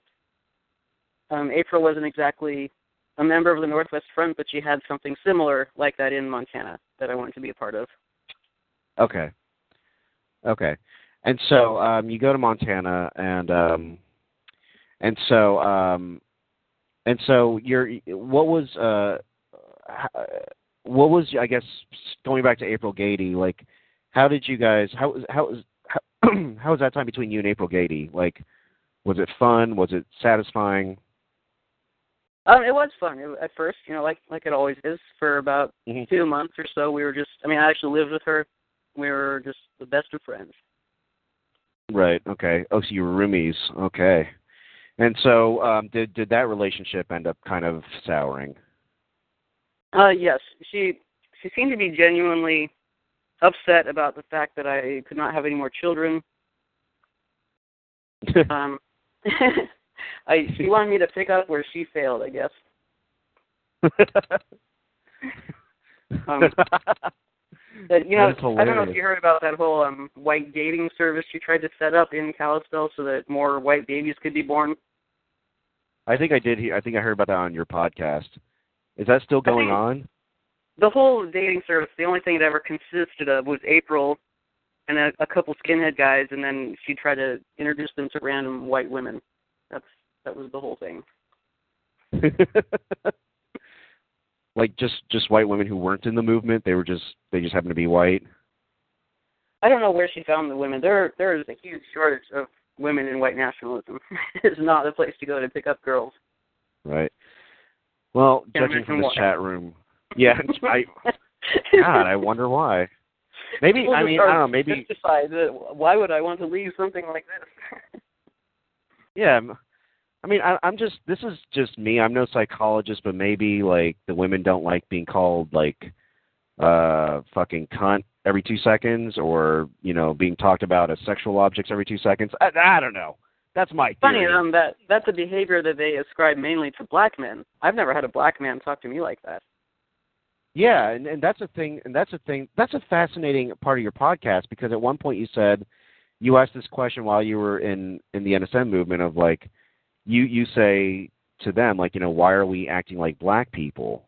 um, April wasn't exactly a member of the Northwest Front, but she had something similar like that in Montana that I wanted to be a part of. Okay. Okay. And so um you go to Montana and um and so um and so you're what was uh what was I guess going back to April Gaede like how did you guys how how was how, how was that time between you and April Gaede like was it fun was it satisfying Um, it was fun it, at first, you know, like like it always is. For about Mhm. two months or so, we were just. I mean, I actually lived with her. We were just the best of friends. Right. Okay. Oh, so you were roomies. Okay. And so, um, did did that relationship end up kind of souring? Uh, yes, she she seemed to be genuinely upset about the fact that I could not have any more children. Um, I she wanted me to pick up where she failed, I guess. Um, But, you know, I don't know if you heard about that whole um white dating service she tried to set up in Kalispell so that more white babies could be born. I think I did. He- I think I heard about that on your podcast. Is that still going on? The whole dating service, the only thing it ever consisted of was April and a, a couple skinhead guys, and then she tried to introduce them to random white women. That's that was the whole thing. like just just white women who weren't in the movement. They were just they just happened to be white. I don't know where she found the women. There there is a huge shortage of women in white nationalism. it's not the place to go to pick up girls. Right. Well, Can't judging from this why. chat room, yeah. I God, I wonder why. Maybe I mean I don't know. Maybe that why would I want to leave something like this? Yeah. I'm- mean, I, I'm just. This is just me. I'm no psychologist, but maybe like the women don't like being called like uh fucking cunt every two seconds, or you know, being talked about as sexual objects every two seconds. I, I don't know. That's my Funny theory. um that that's a behavior that they ascribe mainly to black men. I've never had a black man talk to me like that. Yeah, and, and that's a thing. And that's a thing. That's a fascinating part of your podcast because at one point you said you asked this question while you were in in the NSM movement of like you you say to them like you know why are we acting like black people?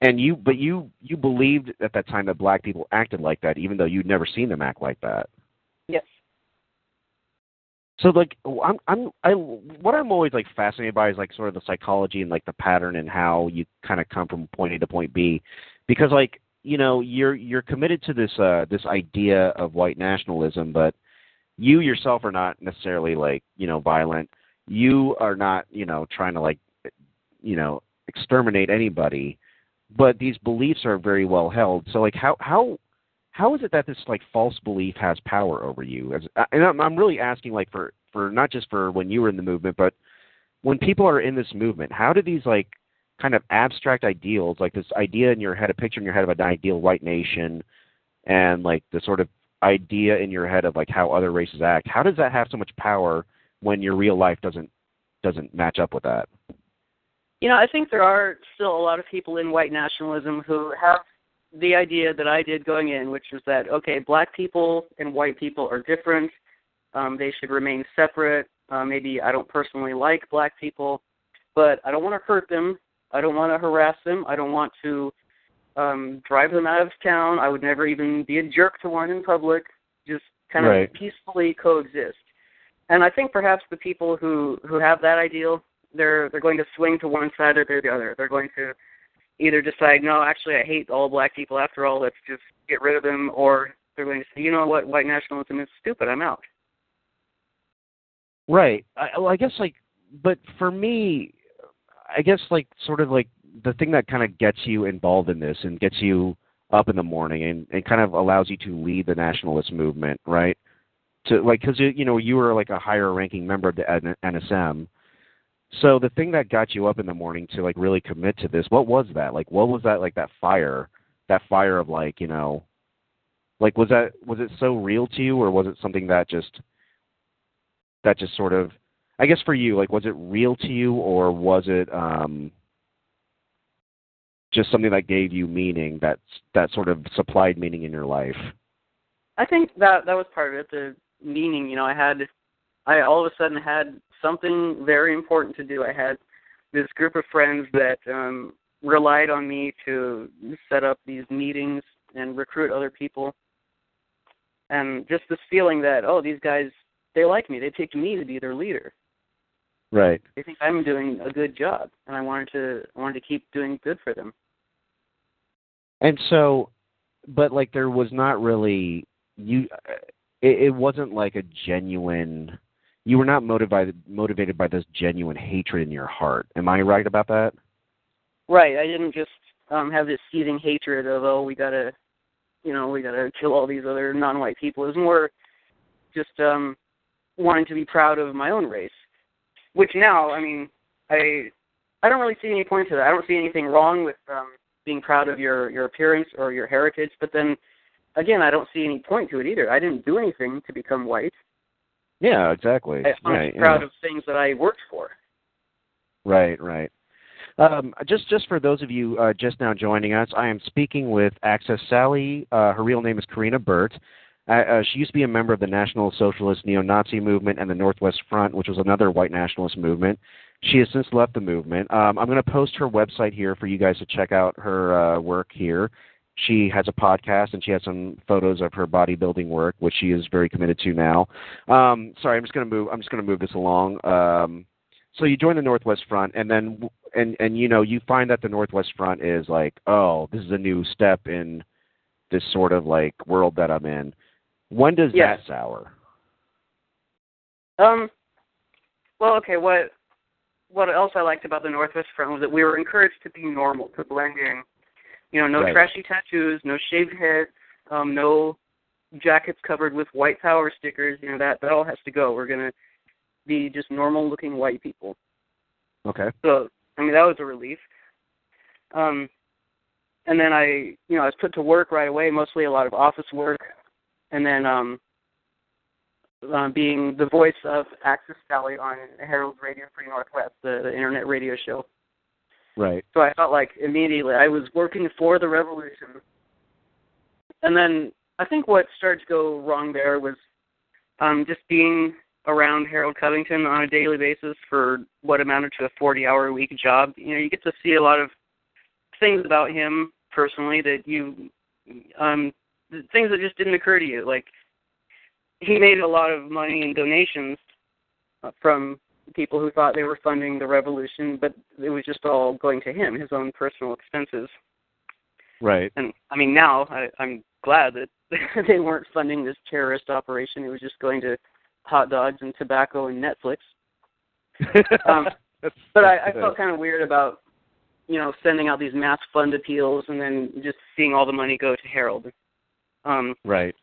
And you but you you believed at that time that black people acted like that even though you'd never seen them act like that. Yes. so like i'm i'm i what i'm always like fascinated by is like sort of the psychology and like the pattern and how you kind of come from point a to point b. Because like you know you're you're committed to this uh this idea of white nationalism but you yourself are not necessarily like you know violent. You are not you know trying to like you know exterminate anybody. But these beliefs are very well held. So like how how how is it that this like false belief has power over you? As uh, and i'm i'm really asking like for for not just for when you were in the movement but when people are in this movement how do these like kind of abstract ideals like this idea in your head a picture in your head of an ideal white nation and like the sort of idea in your head of like how other races act. How does that have so much power when your real life doesn't doesn't match up with that? You know, I think there are still a lot of people in white nationalism who have the idea that I did going in, which is that okay, black people and white people are different. Um, they should remain separate. Uh, maybe I don't personally like black people, but I don't want to hurt them. I don't want to harass them. I don't want to um, drive them out of town. I would never even be a jerk to one in public. Just kind of Right. peacefully coexist. And I think perhaps the people who who have that ideal, they're they're going to swing to one side or the other. They're going to either decide, no, actually, I hate all black people after all. Let's just get rid of them, or they're going to say, you know what, white nationalism is stupid. I'm out. Right. I, well, I guess like, but for me, I guess like sort of like the thing that kind of gets you involved in this and gets you up in the morning and, and kind of allows you to lead the nationalist movement, right? To like, because you know you were like a higher ranking member of the NSM. So the thing that got you up in the morning to like really commit to this, what was that? Like, what was that like that fire, that fire of like you know, like was that was it so real to you or was it something that just that just sort of I guess for you, like was it real to you or was it um just something that gave you meaning that that sort of supplied meaning in your life? I think that that was part of it. The meaning, you know, I had, I all of a sudden had something very important to do. I had this group of friends that um, relied on me to set up these meetings and recruit other people, and just this feeling that oh, these guys they like me. They picked me to be their leader. Right. They think I'm doing a good job, and I wanted to I wanted to keep doing good for them. And so but like there was not really you it, it wasn't like a genuine you were not motivated motivated by this genuine hatred in your heart. Am I right about that? Right. I didn't just um have this seething hatred of oh we gotta you know, we gotta kill all these other non white people. It was more just um wanting to be proud of my own race. Which now, I mean, I I don't really see any point to that. I don't see anything wrong with um being proud of your your appearance or your heritage, but then again, I don't see any point to it either. I didn't do anything to become white. Yeah, exactly. I, I'm right, proud yeah. of things that I worked for. Right, right. Um, just just for those of you uh, just now joining us, I am speaking with Axis Sally. Uh, her real name is Karina Burt. Uh, uh, she used to be a member of the National Socialist Neo-Nazi movement and the Northwest Front, which was another white nationalist movement. She has since left the movement. Um, I'm going to post her website here for you guys to check out her uh, work here. She has a podcast and she has some photos of her bodybuilding work, which she is very committed to now. Um, sorry, I'm just going to move. I'm just going to move this along. Um, so you join the Northwest Front, and then and and you know you find that the Northwest Front is like, oh, this is a new step in this sort of like world that I'm in. When does Yes. that sour? Um. Well, okay. What what else I liked about the Northwest Front was that we were encouraged to be normal, to blend in. You know, no Right. trashy tattoos, no shaved heads, um, no jackets covered with white power stickers. You know that that all has to go. We're gonna be just normal looking white people. Okay. So I mean that was a relief. Um, and then I, you know, I was put to work right away, mostly a lot of office work, and then um, uh, being the voice of Axis Sally on Herald Radio Free Northwest, the, the internet radio show. Right. So I felt like immediately I was working for the revolution. And then I think what started to go wrong there was um, just being around Harold Covington on a daily basis for what amounted to a 40 hour a week job. You know, you get to see a lot of things about him personally that you, um, things that just didn't occur to you. Like, he made a lot of money in donations uh, from people who thought they were funding the revolution, but it was just all going to him, his own personal expenses. Right. And I mean, now I, I'm glad that they weren't funding this terrorist operation. It was just going to hot dogs and tobacco and Netflix. Um, But I, I felt kind of weird about, you know, sending out these mass fund appeals and then just seeing all the money go to Harold. Um, right.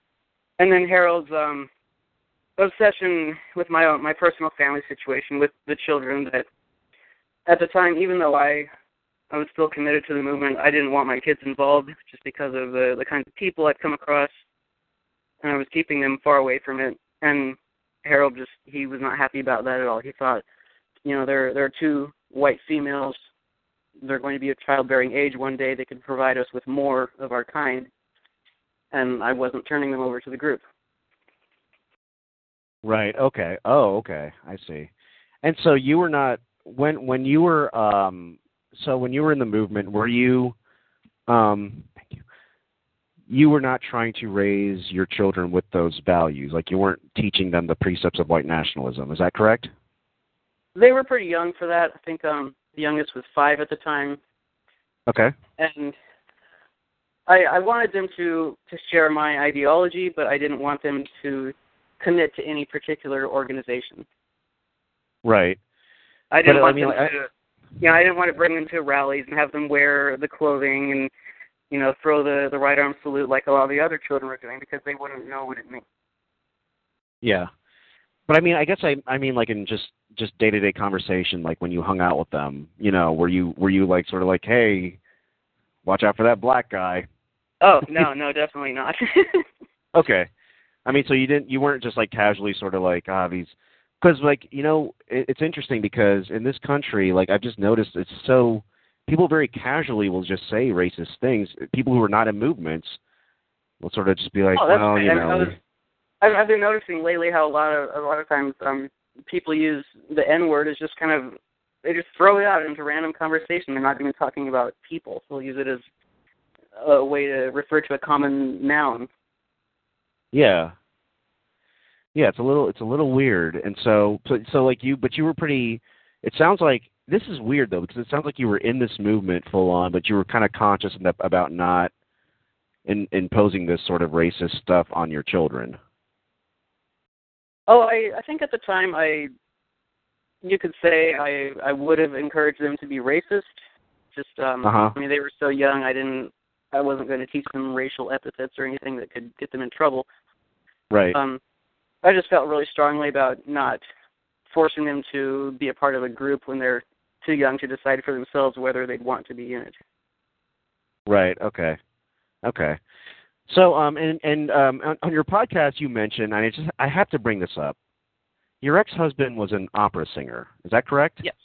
and then Harold's um obsession with my own my personal family situation with the children that at the time even though I I was still committed to the movement. I didn't want my kids involved just because of the the kinds of people I'd come across, and I was keeping them far away from it. And Harold just he was not happy about that at all. He thought, you know, there there are two white females. They're going to be of childbearing age one day. They could provide us with more of our kind, and I wasn't turning them over to the group. Right. Okay. Oh, okay. I see. And so you were not when when you were um so when you were in the movement, were you um thank you. You were not trying to raise your children with those values. Like you weren't teaching them the precepts of white nationalism. Is that correct? They were pretty young for that. I think um the youngest was 5 at the time. Okay. And I I wanted them to to share my ideology, but I didn't want them to commit to any particular organization. Right. I didn't But, I want mean, them like, to. You know, I didn't want to bring them to rallies and have them wear the clothing and you know throw the the right arm salute like a lot of the other children were doing because they wouldn't know what it meant. Yeah. But I mean, I guess I I mean like in just just day-to-day conversation like when you hung out with them, you know, were you were you like sort of like, "Hey, watch out for that black guy." Oh no, no, definitely not. Okay. I mean, so you didn't you weren't just like casually sort of like, "Ah, these because like, you know, it, it's interesting because in this country, like I've just noticed it's so people very casually will just say racist things. People who are not in movements will sort of just be like, Oh, "Well, you I mean, I know." was- I've, I've been noticing lately how a lot of a lot of times um people use the N word as just kind of they just throw it out into random conversation. They're not even talking about people. So they'll use it as a way to refer to a common noun. Yeah. Yeah, it's a little it's a little weird. And so so, so like you but you were pretty it sounds like this is weird though because it sounds like you were in this movement full on but you were kind of conscious about not in, imposing this sort of racist stuff on your children. Oh, I I think at the time I you could say I I would have encouraged them to be racist. Just um Uh-huh. I mean they were so young I didn't I wasn't going to teach them racial epithets or anything that could get them in trouble. Right. Um I just felt really strongly about not forcing them to be a part of a group when they're too young to decide for themselves whether they'd want to be in it. Right. Okay. Okay. So, um, and and um, on, on your podcast, you mentioned, and I just I have to bring this up. Your ex-husband was an opera singer. Is that correct? Yes.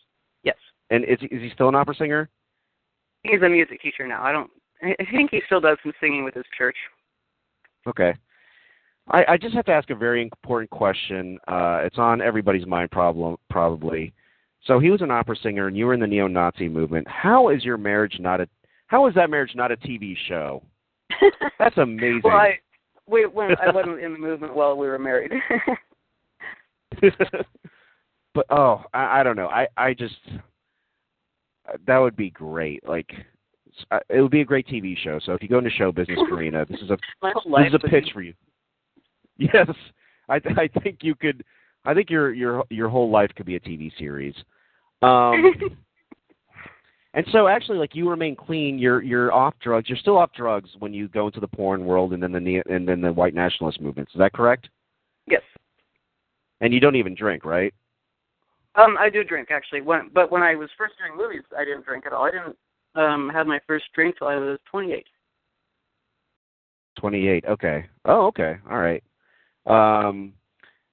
Yes. And is is he still an opera singer? He's a music teacher now. I don't I think he still does some singing with his church. Okay. I, I just have to ask a very important question. Uh, it's on everybody's mind, problem probably. So he was an opera singer, and you were in the neo-Nazi movement. How is your marriage not a? How is that marriage not a TV show? That's amazing. well, I we when I wasn't in the movement while we were married. but oh, I, I don't know. I I just that would be great. Like uh, it would be a great TV show. So if you go into show business, Karina, this is a this is a pitch for you. Yes, I th- I think you could. I think your your your whole life could be a TV series. Um, and so actually, like you remain clean. You're you're off drugs. You're still off drugs when you go into the porn world and then the and then the white nationalist movements. Is that correct? yes. And you don't even drink, right? Um, I do drink actually. When but when I was first doing movies, I didn't drink at all. I didn't um had my first drink till I was 28. Twenty eight. Okay. Oh, okay. All right. Um,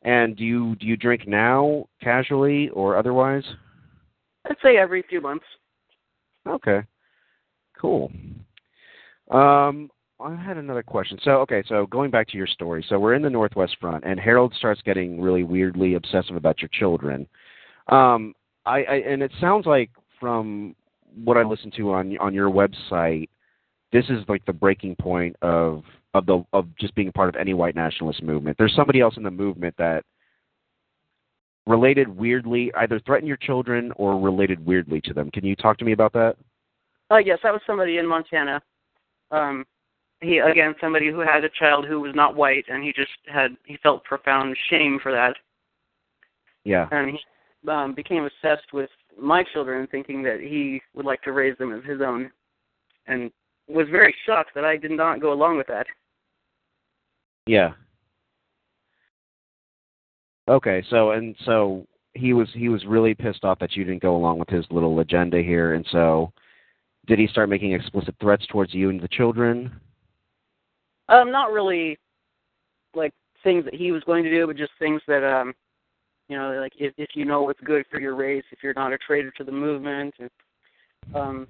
and do you do you drink now casually or otherwise? I'd say every few months. Okay. Cool. Um, I had another question. So, okay, so going back to your story. So we're in the Northwest Front, and Harold starts getting really weirdly obsessive about your children. Um, I, I and it sounds like from what I listened to on on your website, this is like the breaking point of of the of just being part of any white nationalist movement. There's somebody else in the movement that related weirdly, either threatened your children or related weirdly to them. Can you talk to me about that? Uh, yes, that was somebody in Montana. Um, he again somebody who had a child who was not white, and he just had he felt profound shame for that, Yeah. and he um, became obsessed with my children, thinking that he would like to raise them as his own, and was very shocked that I did not go along with that. Yeah. Okay, so and so he was he was really pissed off that you didn't go along with his little agenda here, and so did he start making explicit threats towards you and the children? Um, not really like things that he was going to do, but just things that um you know, like if if you know what's good for your race, if you're not a traitor to the movement, and, um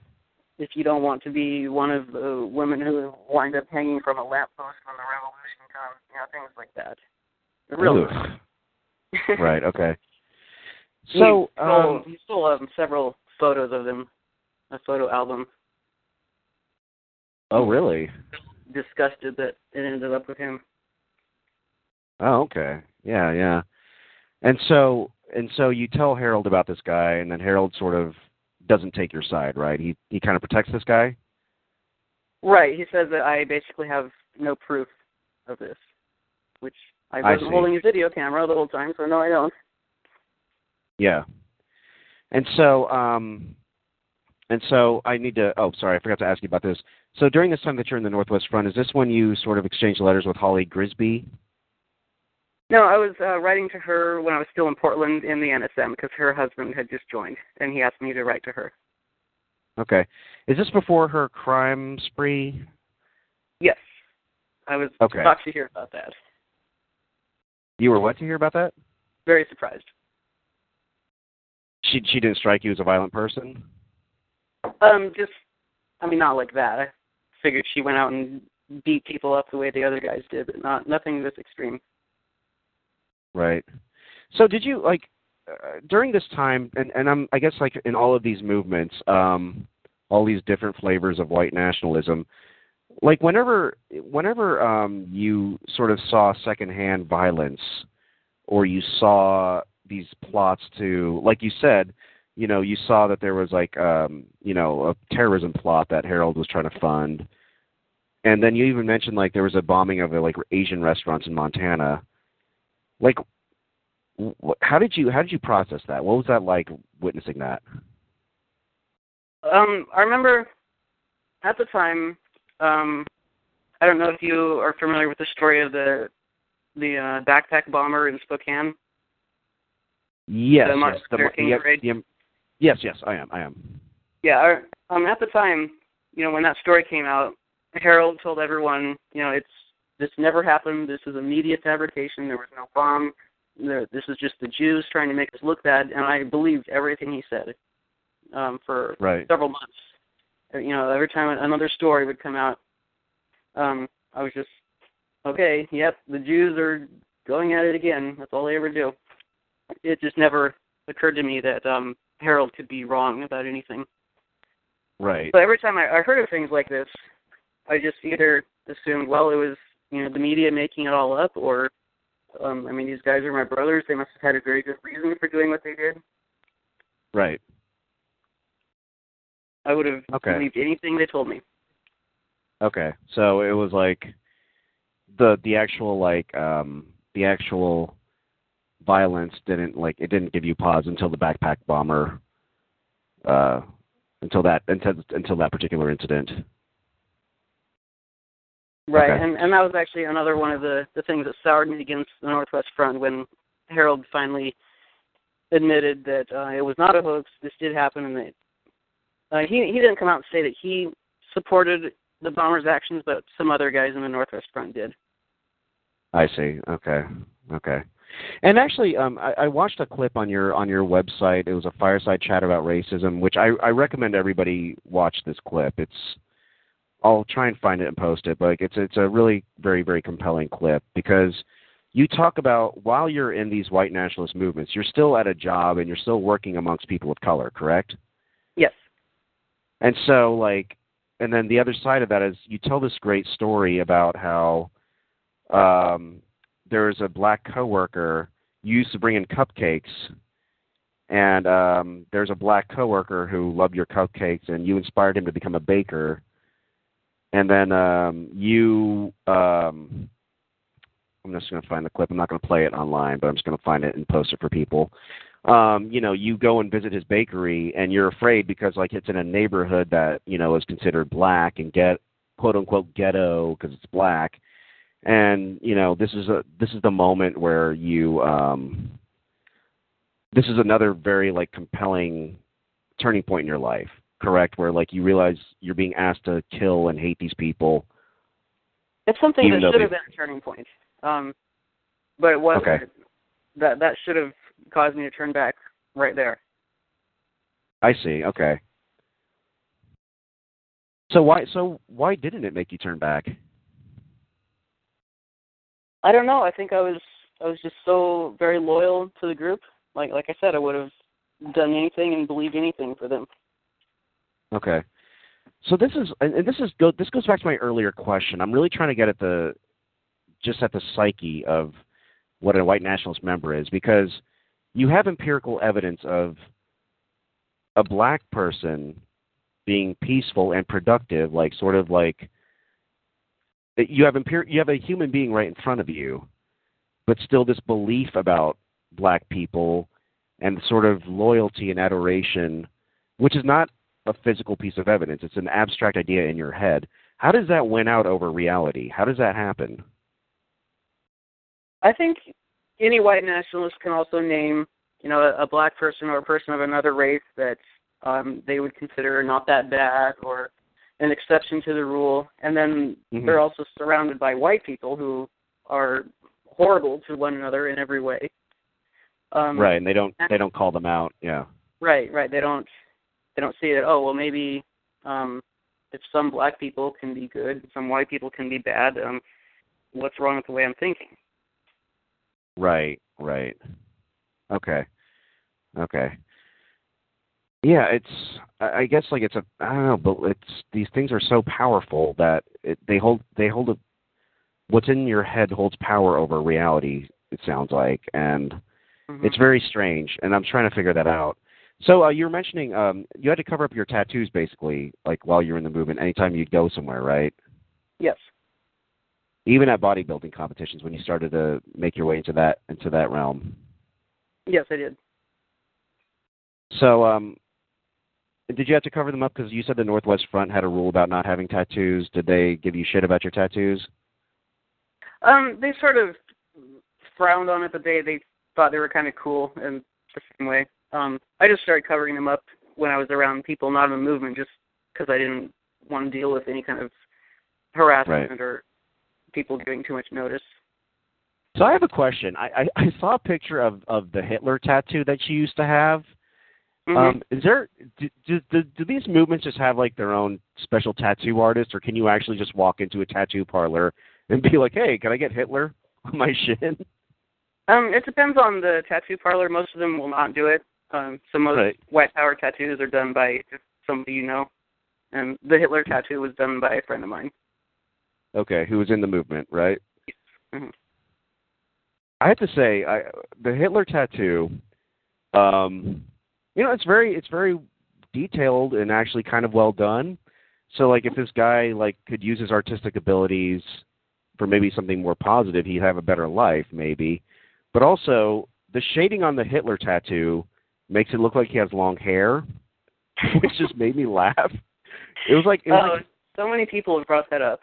if you don't want to be one of the women who wind up hanging from a lamppost when the revolution comes, you know, things like that. Really. right. Okay. So stole, um, he stole um, several photos of them, a photo album. Oh, really? Disgusted that it ended up with him. Oh, okay. Yeah, yeah. And so and so you tell Harold about this guy, and then Harold sort of doesn't take your side, right? He he kind of protects this guy. Right. He says that I basically have no proof of this, which I wasn't I holding a video camera the whole time, so no, I don't. Yeah. And so, um, and so I need to. Oh, sorry, I forgot to ask you about this. So during this time that you're in the Northwest Front, is this when you sort of exchanged letters with Holly Grigsby? No, I was uh, writing to her when I was still in Portland in the NSM because her husband had just joined, and he asked me to write to her. Okay. Is this before her crime spree? Yes. I was okay. shocked to hear about that. You were what to hear about that? Very surprised. She she didn't strike you as a violent person? Um, just I mean not like that. I figured she went out and beat people up the way the other guys did, but not nothing this extreme. Right. So did you like uh, during this time and and I'm I guess like in all of these movements um all these different flavors of white nationalism like whenever whenever um you sort of saw secondhand violence or you saw these plots to like you said you know you saw that there was like um you know a terrorism plot that Harold was trying to fund and then you even mentioned like there was a bombing of a, like Asian restaurants in Montana like how did you how did you process that? What was that like witnessing that? Um i remember at the time um i don't know if you are familiar with the story of the the uh, backpack bomber in spokane. Yes the yes, the, the, yes yes i am i am. Yeah um at the time you know when that story came out harold told everyone you know it's this never happened this is a media fabrication there was no bomb this is just the Jews trying to make us look bad, and I believed everything he said um, for right. several months. You know, every time another story would come out, um, I was just, okay, yep, the Jews are going at it again. That's all they ever do. It just never occurred to me that um, Harold could be wrong about anything. Right. So every time I, I heard of things like this, I just either assumed, well, it was you know the media making it all up, or um, I mean, these guys are my brothers. They must have had a very good reason for doing what they did. Right. I would have okay. believed anything they told me. Okay, so it was like the the actual like um the actual violence didn't like it didn't give you pause until the backpack bomber uh until that until until that particular incident. Right, okay. and and that was actually another one of the the things that soured me against the Northwest Front when Harold finally admitted that uh, it was not a hoax. This did happen, and that uh, he he didn't come out and say that he supported the bombers' actions, but some other guys in the Northwest Front did. I see. Okay. Okay. And actually, um, I, I watched a clip on your on your website. It was a fireside chat about racism, which I, I recommend everybody watch this clip. It's I'll try and find it and post it, but it's it's a really very very compelling clip because you talk about while you're in these white nationalist movements, you're still at a job and you're still working amongst people of color, correct? Yes. And so like and then the other side of that is you tell this great story about how um there's a black coworker you used to bring in cupcakes and um there's a black coworker who loved your cupcakes and you inspired him to become a baker and then um, you um, I'm just going to find the clip. I'm not going to play it online, but I'm just going to find it and post it for people. Um, you know, you go and visit his bakery, and you're afraid because like it's in a neighborhood that you know is considered black and get quote unquote ghetto because it's black. And you know, this is a this is the moment where you um, this is another very like compelling turning point in your life correct? Where like you realize you're being asked to kill and hate these people. It's something that should they- have been a turning point, um, but it wasn't. Okay. That that should have caused me to turn back right there. I see. Okay. So why so why didn't it make you turn back? I don't know. I think I was I was just so very loyal to the group. Like like I said, I would have done anything and believed anything for them. Okay. So this is and this is go this goes back to my earlier question. I'm really trying to get at the just at the psyche of what a white nationalist member is because you have empirical evidence of a black person being peaceful and productive, like sort of like you have empir- you have a human being right in front of you, but still this belief about black people and sort of loyalty and adoration, which is not a physical piece of evidence. It's an abstract idea in your head. How does that win out over reality? How does that happen? I think any white nationalist can also name, you know, a, a black person or a person of another race that um, they would consider not that bad or an exception to the rule, and then Mhm. they're also surrounded by white people who are horrible to one another in every way. Um, right, and they don't they don't call them out. Yeah. Right, right. They don't they don't see that. Oh well, maybe um, if some black people can be good, some white people can be bad. Um, what's wrong with the way I'm thinking? Right, right. Okay. Okay. Yeah, it's I guess like it's a I don't know, but it's these things are so powerful that it, they hold they hold a what's in your head holds power over reality, it sounds like, and Mhm. it's very strange and I'm trying to figure that out. So uh, you were mentioning um you had to cover up your tattoos basically like while you're in the movement anytime you'd go somewhere, right? yes. Even at bodybuilding competitions when you started to make your way into that into that realm. Yes, I did. So, um, did you have to cover them up because you said the Northwest Front had a rule about not having tattoos? Did they give you shit about your tattoos? Um, they sort of frowned on it, but they they thought they were kind of cool in the same way. Um, I just started covering them up when I was around people not in the movement, just because I didn't want to deal with any kind of harassment Right. or people giving too much notice. So I have a question. I, I, I saw a picture of of the Hitler tattoo that you used to have. Mhm. Um, is there do, do do do these movements just have like their own special tattoo artist, or can you actually just walk into a tattoo parlor and be like, "Hey, can I get Hitler on my shin?" Um, it depends on the tattoo parlor. Most of them will not do it. Um, so most Right. white power tattoos are done by just somebody you know, and the Hitler tattoo was done by a friend of mine. Okay, who was in the movement, right? Mhm. I have to say, I the Hitler tattoo, um, you know, it's very it's very detailed and actually kind of well done. So like if this guy like could use his artistic abilities for maybe something more positive, he'd have a better life maybe. But also the shading on the Hitler tattoo makes it look like he has long hair, which just made me laugh. It was like, it was Oh, like so many people have brought that up.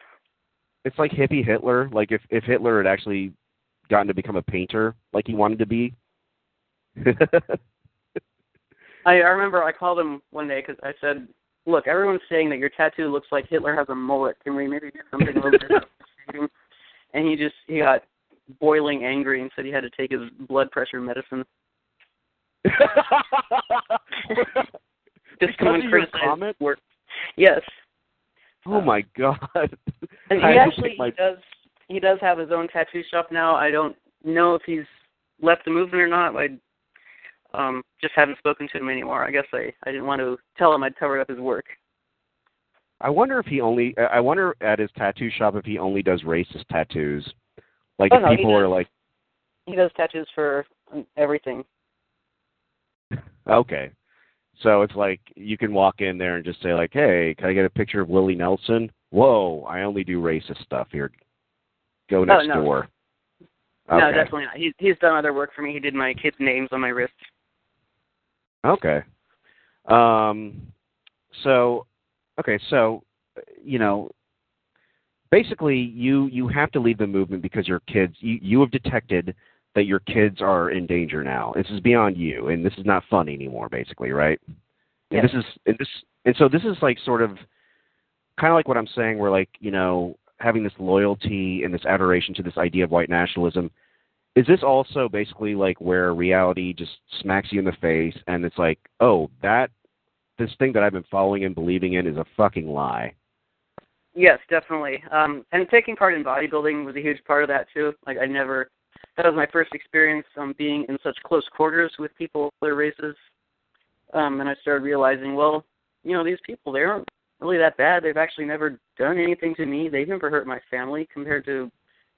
it's like hippie Hitler. Like if if Hitler had actually gotten to become a painter like he wanted to be. I, I remember I called him one day because I said, "Look, everyone's saying that your tattoo looks like Hitler has a mullet. Can we maybe do something a little bit about the shading?" And he just he got boiling angry and said he had to take his blood pressure medicine. Just Because of your comment? work. Yes, oh my god! and he actually my- he does he does have his own tattoo shop now. I don't know if he's left the movement or not. I um just haven't spoken to him anymore. I guess I I didn't want to tell him I'd covered up his work. I wonder if he only. I wonder at his tattoo shop if he only does racist tattoos. Like Oh, if no, people are like, He does tattoos for um, everything. Okay, so it's like you can walk in there and just say like, hey, can I get a picture of Willie Nelson? Whoa, I only do racist stuff here. Go next no. door. No, definitely not. He's he's done other work for me. He did my kids' names on my wrist. Okay. Um, so, okay, so, you know, basically, you you have to leave the movement because your kids. You you have detected that your kids are in danger now. This is beyond you, and this is not fun anymore. Basically, right? And this is and this and so this is like sort of kind of like what I'm saying where like, you know, having this loyalty and this adoration to this idea of white nationalism is this also basically like where reality just smacks you in the face and it's like, "Oh, that this thing that I've been following and believing in is a fucking lie." Yes, definitely. Um, and taking part in bodybuilding was a huge part of that too. Like I never, that was my first experience um, being in such close quarters with people of other races. Um, and I started realizing, well, you know, these people they aren't really that bad. They've actually never done anything to me. They've never hurt my family compared to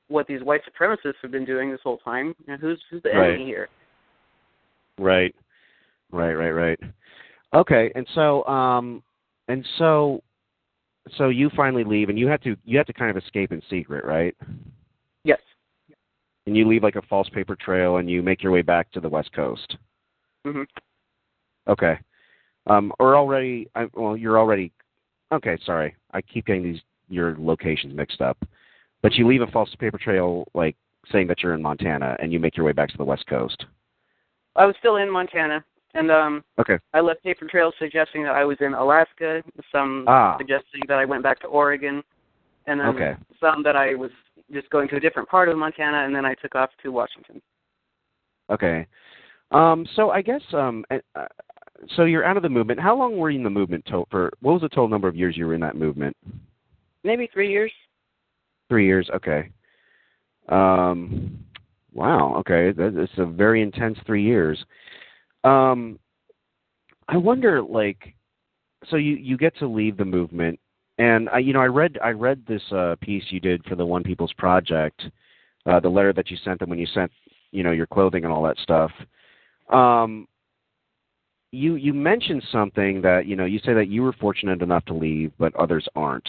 what these white supremacists have been doing this whole time. And who's who's the Right. enemy here? Right. Right, right, right. Okay, and so um and so so you finally leave and you have to you have to kind of escape in secret, right? And you leave like a false paper trail and you make your way back to the west coast. hmm Okay. Um or already I well you're already Okay, sorry. I keep getting these your locations mixed up. But you leave a false paper trail like saying that you're in Montana and you make your way back to the west coast. I was still in Montana, and um, Okay. I left paper trails suggesting that I was in Alaska, some Ah. suggesting that I went back to Oregon, and then Okay. some that I was just going to a different part of Montana, and then I took off to Washington. Okay. Um, so I guess um, uh, so you're out of the movement. How long were you in the movement to- for? What was the total number of years you were in that movement? Maybe three years. Three years. Okay. Um, wow. Okay, that, it's a very intense three years. Um, I wonder, like, so you you get to leave the movement, and I, you know, I read I read this uh, piece you did for the One People's Project, uh, the letter that you sent them when you sent, you know, your clothing and all that stuff. Um, you you mentioned something that you know you say that you were fortunate enough to leave, but others aren't.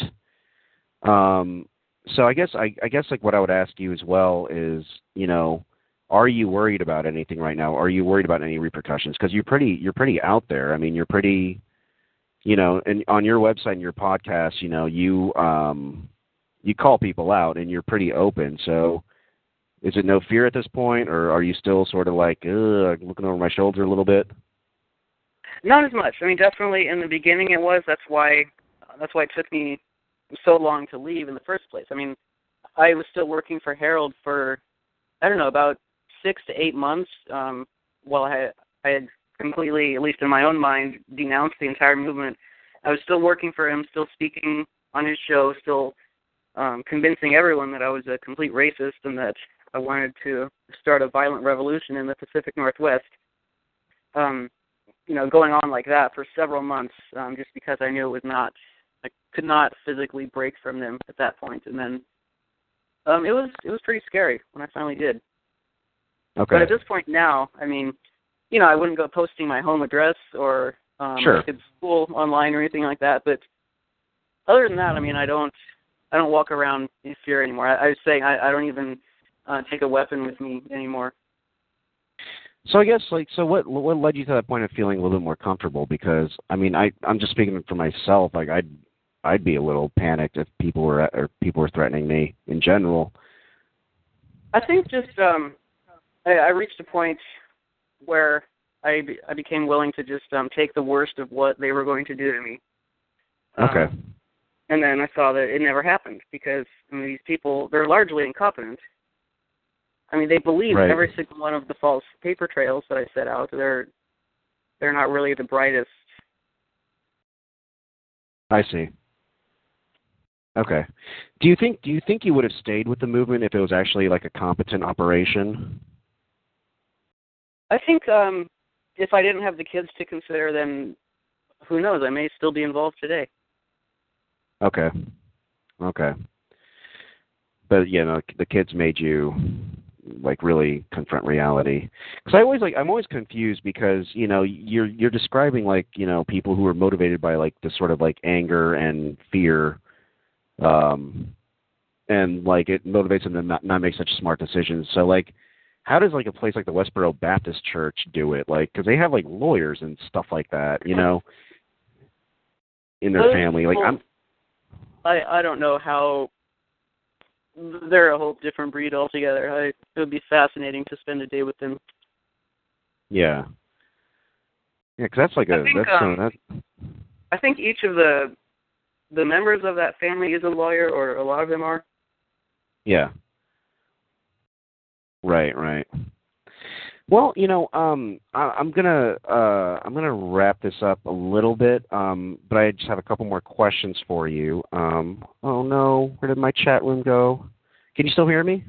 Um, so I guess I, I guess like what I would ask you as well is, you know, are you worried about anything right now? Are you worried about any repercussions? Because you're pretty you're pretty out there. I mean, you're pretty, you know, and on your website and your podcast, you know, you um, you call people out and you're pretty open. So, is it no fear at this point, or are you still sort of like looking over my shoulder a little bit? Not as much. I mean, definitely in the beginning it was. That's why that's why it took me so long to leave in the first place. I mean, I was still working for Harold for I don't know about six to eight months. Um, while I I had completely, at least in my own mind, denounced the entire movement. I was still working for him, still speaking on his show, still um, convincing everyone that I was a complete racist and that I wanted to start a violent revolution in the Pacific Northwest. Um, you know, going on like that for several months, um, just because I knew it was not, I could not physically break from them at that point. point, and then um, it was it was pretty scary when I finally did. Okay. But at this point now, I mean, you know, I wouldn't go posting my home address or um, Sure. kid's school online or anything like that. But other than that, I mean, I don't, I don't walk around in fear anymore. I, I was saying I, I don't even uh, take a weapon with me anymore. So I guess like so what what led you to that point of feeling a little bit more comfortable because I mean I I'm just speaking for myself like I'd I'd be a little panicked if people were or people were threatening me in general. I think just um, I, I reached a point where I be, I became willing to just um, take the worst of what they were going to do to me. Um, Okay. and then I saw that it never happened because I mean, these people they're largely incompetent. I mean, they believe Right. every single one of the false paper trails that I set out. They're they're not really the brightest. I see. Okay. Do you think do you think you would have stayed with the movement if it was actually like a competent operation? I think um, if I didn't have the kids to consider, then who knows? I may still be involved today. Okay. Okay. But you know, the kids made you like really confront reality. Because I always like I'm always confused because you know you're you're describing like you know people who are motivated by like this sort of like anger and fear, um, and like it motivates them to not not make such smart decisions. So like. How does like a place like the Westboro Baptist Church do it? Like, because they have like lawyers and stuff like that, you know, in their family. Like, I'm I I don't know how they're a whole different breed altogether. I, it would be fascinating to spend a day with them. Yeah. Yeah, because that's like a I think, that's, um, that's I think each of the the members of that family is a lawyer, or a lot of them are. Yeah. Right, right. Well, you know, um, I, I'm gonna uh, I'm gonna wrap this up a little bit, um, but I just have a couple more questions for you. Um, oh no, where did my chat room go? Can you still hear me?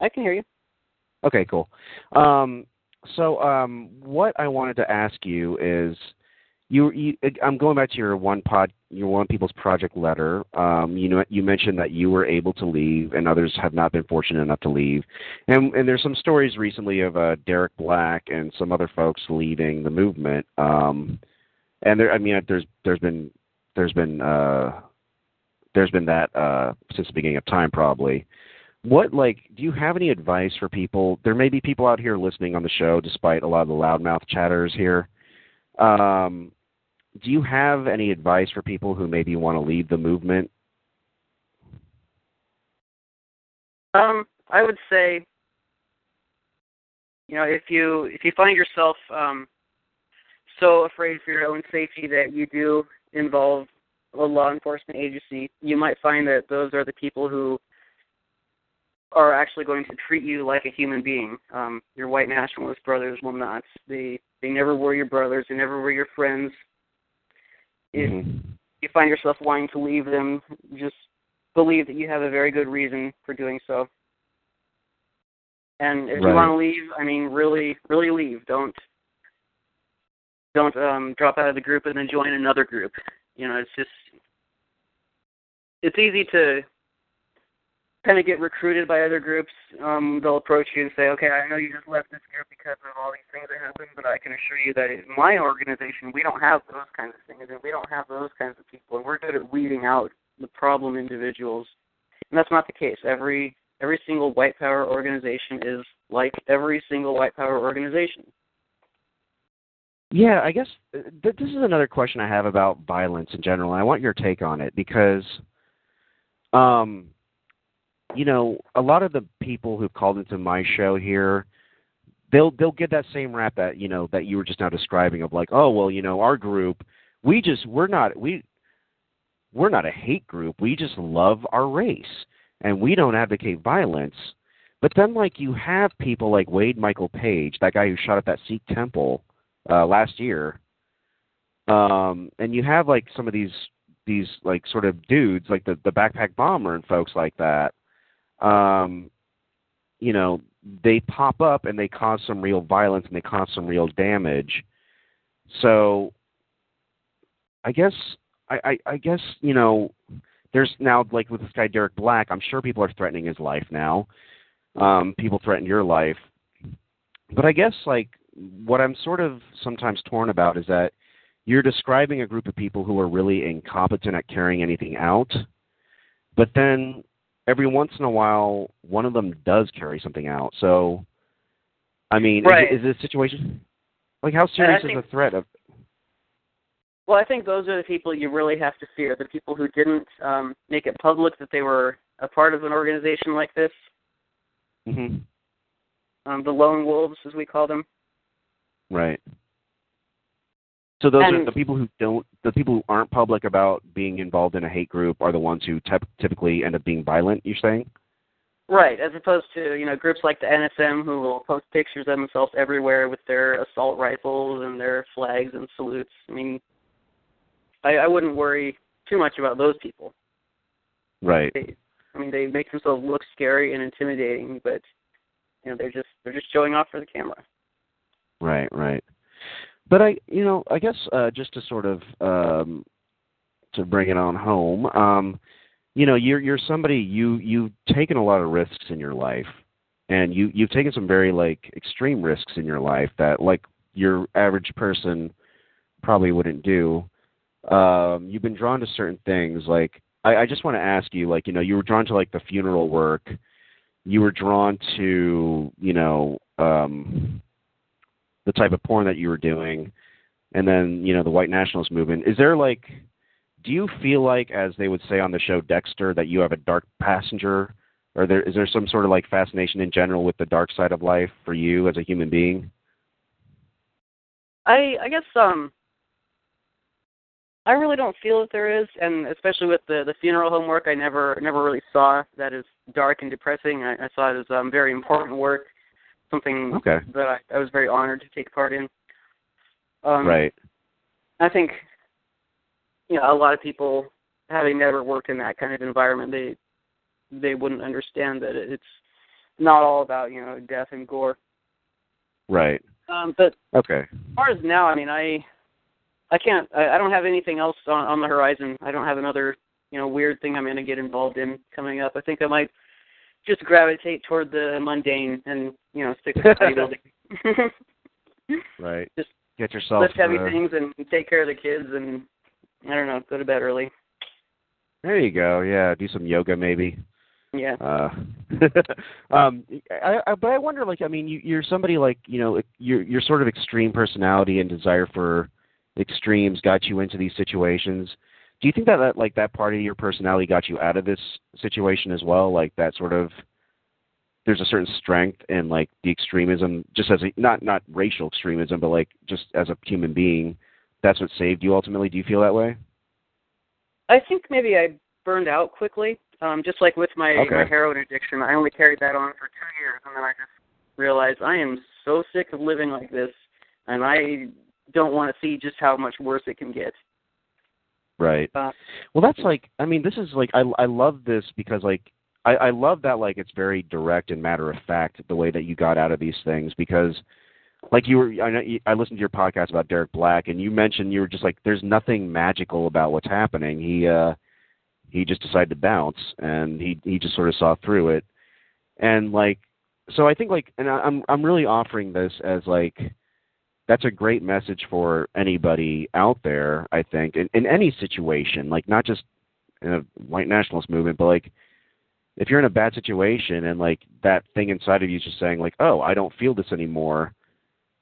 I can hear you. Okay, cool. Um, so, um, what I wanted to ask you is, you, you, I'm going back to your one pod, your one people's project letter. Um, you know, you mentioned that you were able to leave, and others have not been fortunate enough to leave. And and there's some stories recently of uh, Derek Black and some other folks leaving the movement. Um, and there, I mean, there's there's been there's been uh, there's been that uh, since the beginning of time, probably what like do you have any advice for people there may be people out here listening on the show despite a lot of the loudmouth chatters here um, do you have any advice for people who maybe want to leave the movement Um, I would say, you know, if you if you find yourself um, so afraid for your own safety that you do involve a law enforcement agency, you might find that those are the people who are actually going to treat you like a human being. Um, your white nationalist brothers will not. They they never were your brothers. They never were your friends. If Mhm. you find yourself wanting to leave them, just believe that you have a very good reason for doing so. And if Right. you want to leave, I mean, really, really leave. Don't don't um, drop out of the group and then join another group. You know, it's just it's easy to kind of get recruited by other groups. Um, they'll approach you and say, "Okay, I know you just left this group because of all these things that happened, but I can assure you that in my organization, we don't have those kinds of things, and we don't have those kinds of people, and we're good at weeding out the problem individuals." And that's not the case. Every every single white power organization is like every single white power organization. Yeah, I guess uh, th- this is another question I have about violence in general. I want your take on it because, um, you know, a lot of the people who've called into my show here, they'll they'll get that same rap that you know that you were just now describing of like, oh well, you know, our group, we just we're not we we're not a hate group. We just love our race and we don't advocate violence. But then like you have people like Wade Michael Page, that guy who shot at that Sikh temple uh, last year. Um, and you have like some of these these like sort of dudes like the the backpack bomber and folks like that. Um, you know, they pop up and they cause some real violence and they cause some real damage. So, I guess I, I, I guess you know, there's now like with this guy Derek Black. I'm sure people are threatening his life now. Um, people threaten your life, but I guess like what I'm sort of sometimes torn about is that you're describing a group of people who are really incompetent at carrying anything out, but then every once in a while one of them does carry something out. So, I mean, Right. is, is this situation like how serious is the threat of? Well, I think those are the people you really have to fear. The people who didn't um, make it public that they were a part of an organization like this. hmm Um, the lone wolves, as we call them. Right. So those are the people who don't, the people who aren't public about being involved in a hate group are the ones who tep- typically end up being violent. You're saying? Right, as opposed to you know groups like the NSM who will post pictures of themselves everywhere with their assault rifles and their flags and salutes. I mean, I, I wouldn't worry too much about those people. Right. They, I mean, they make themselves look scary and intimidating, but you know they're just they're just showing off for the camera. Right, right. But I, you know, I guess uh, just to sort of um, to bring it on home, um, you know, you're you're somebody you you've taken a lot of risks in your life, and you you've taken some very like extreme risks in your life that like your average person probably wouldn't do. Um, you've been drawn to certain things. Like I, I just want to ask you, like you know, you were drawn to like the funeral work. You were drawn to you know. Um, the type of porn that you were doing and then you know the white nationalist movement. Is there like do you feel like as they would say on the show dexter that you have a dark passenger? Or there is there some sort of like fascination in general with the dark side of life for you as a human being? I I guess um I really don't feel that there is, and especially with the the funeral homework, I never never really saw that as dark and depressing. I, I saw it as um, very important work, something Okay. that I, I was very honored to take part in. Um, right. I think you know a lot of people having never worked in that kind of environment, they they wouldn't understand that it's not all about you know death and gore. Right. Um, but Okay. as far as now, I mean, I I can't. I, I don't have anything else on, on the horizon. I don't have another you know weird thing I'm going to get involved in coming up. I think I might just gravitate toward the mundane and you know stick with bodybuilding. Right. Just get yourself Lift heavy uh, things and take care of the kids and I don't know, go to bed early. There you go. Yeah, do some yoga maybe. Yeah. Uh, um, I, I, but I wonder, like, I mean, you, you're somebody like, you know, your your sort of extreme personality and desire for extremes got you into these situations. Do you think that, that like that part of your personality got you out of this situation as well? Like that sort of there's a certain strength in like the extremism, just as a not not racial extremism, but like just as a human being. That's what saved you ultimately. Do you feel that way? I think maybe I burned out quickly. Um, just like with my, Okay. my heroin addiction, I only carried that on for two years, and then I just realized I am so sick of living like this, and I don't want to see just how much worse it can get. Right. Well, that's like I mean, this is like I I love this because like I I love that like it's very direct and matter of fact the way that you got out of these things because like you were I know you, I listened to your podcast about Derek Black and you mentioned you were just like there's nothing magical about what's happening. He uh he just decided to bounce and he he just sort of saw through it. And like so I think like and I, I'm I'm really offering this as like that's a great message for anybody out there, I think, in, in any situation, like not just in a white nationalist movement, but like if you're in a bad situation and like that thing inside of you is just saying like, oh, I don't feel this anymore,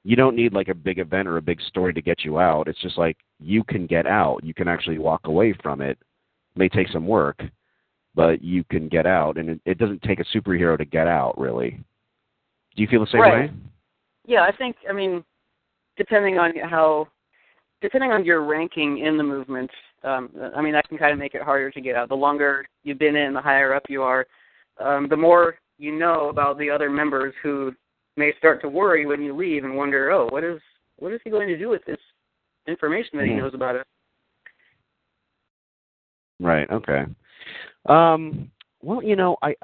you don't need like a big event or a big story to get you out. It's just like you can get out. You can actually walk away from it. It may take some work, but you can get out, and it, it doesn't take a superhero to get out, really. Do you feel the same Right. way? yeah, I think I mean, depending on how, depending on your ranking in the movement, um, I mean that can kind of make it harder to get out. The longer you've been in, the higher up you are, um, the more you know about the other members who may start to worry when you leave and wonder, oh, what is what is he going to do with this information that he Mhm. knows about us? Right. Okay. Um, well, you know, I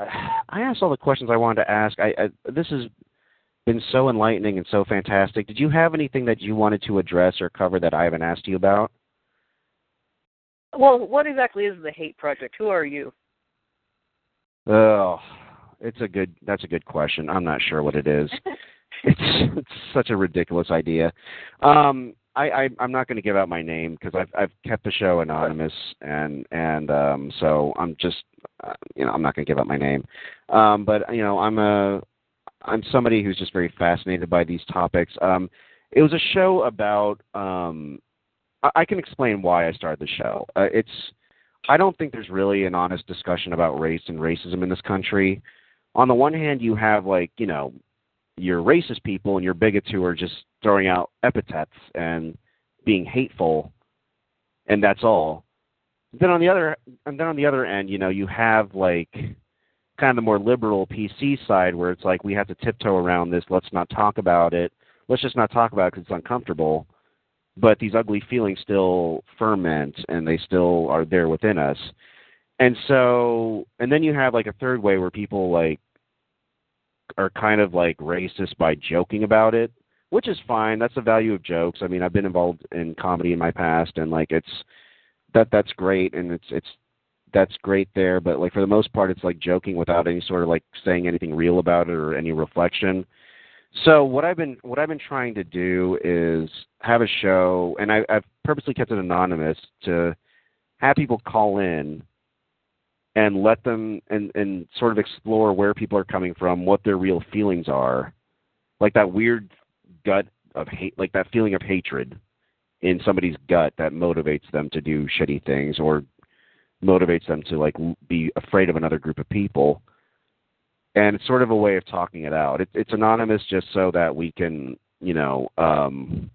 I asked all the questions I wanted to ask. I, I this has been so enlightening and so fantastic. Did you have anything that you wanted to address or cover that I haven't asked you about? Well, what exactly is the Hate Project? Who are you? Oh, it's a good. That's a good question. I'm not sure what it is. it's it's such a ridiculous idea. Um, I, I I'm not going to give out my name because I've I've kept the show anonymous and and um so I'm just uh, you know I'm not going to give out my name. Um, but you know I'm a I'm somebody who's just very fascinated by these topics. Um, it was a show about um I, I can explain why I started the show. Uh, it's I don't think there's really an honest discussion about race and racism in this country. On the one hand, you have like you know your racist people and your bigots who are just throwing out epithets and being hateful, and that's all. Then on the other and then on the other end, you know, you have like kind of the more liberal PC side where it's like we have to tiptoe around this. Let's not talk about it. Let's just not talk about it because it's uncomfortable. But these ugly feelings still ferment and they still are there within us. And so, and then you have like a third way where people like are kind of like racist by joking about it, which is fine. That's the value of jokes. I mean, I've been involved in comedy in my past, and like it's that that's great, and it's it's that's great there. But like for the most part, it's like joking without any sort of like saying anything real about it or any reflection. So what I've been what I've been trying to do is have a show, and I, I've purposely kept it anonymous to have people call in and let them and and sort of explore where people are coming from, what their real feelings are, like that weird gut of hate, like that feeling of hatred in somebody's gut that motivates them to do shitty things or motivates them to like be afraid of another group of people. And it's sort of a way of talking it out. It, it's anonymous just so that we can, you know, um,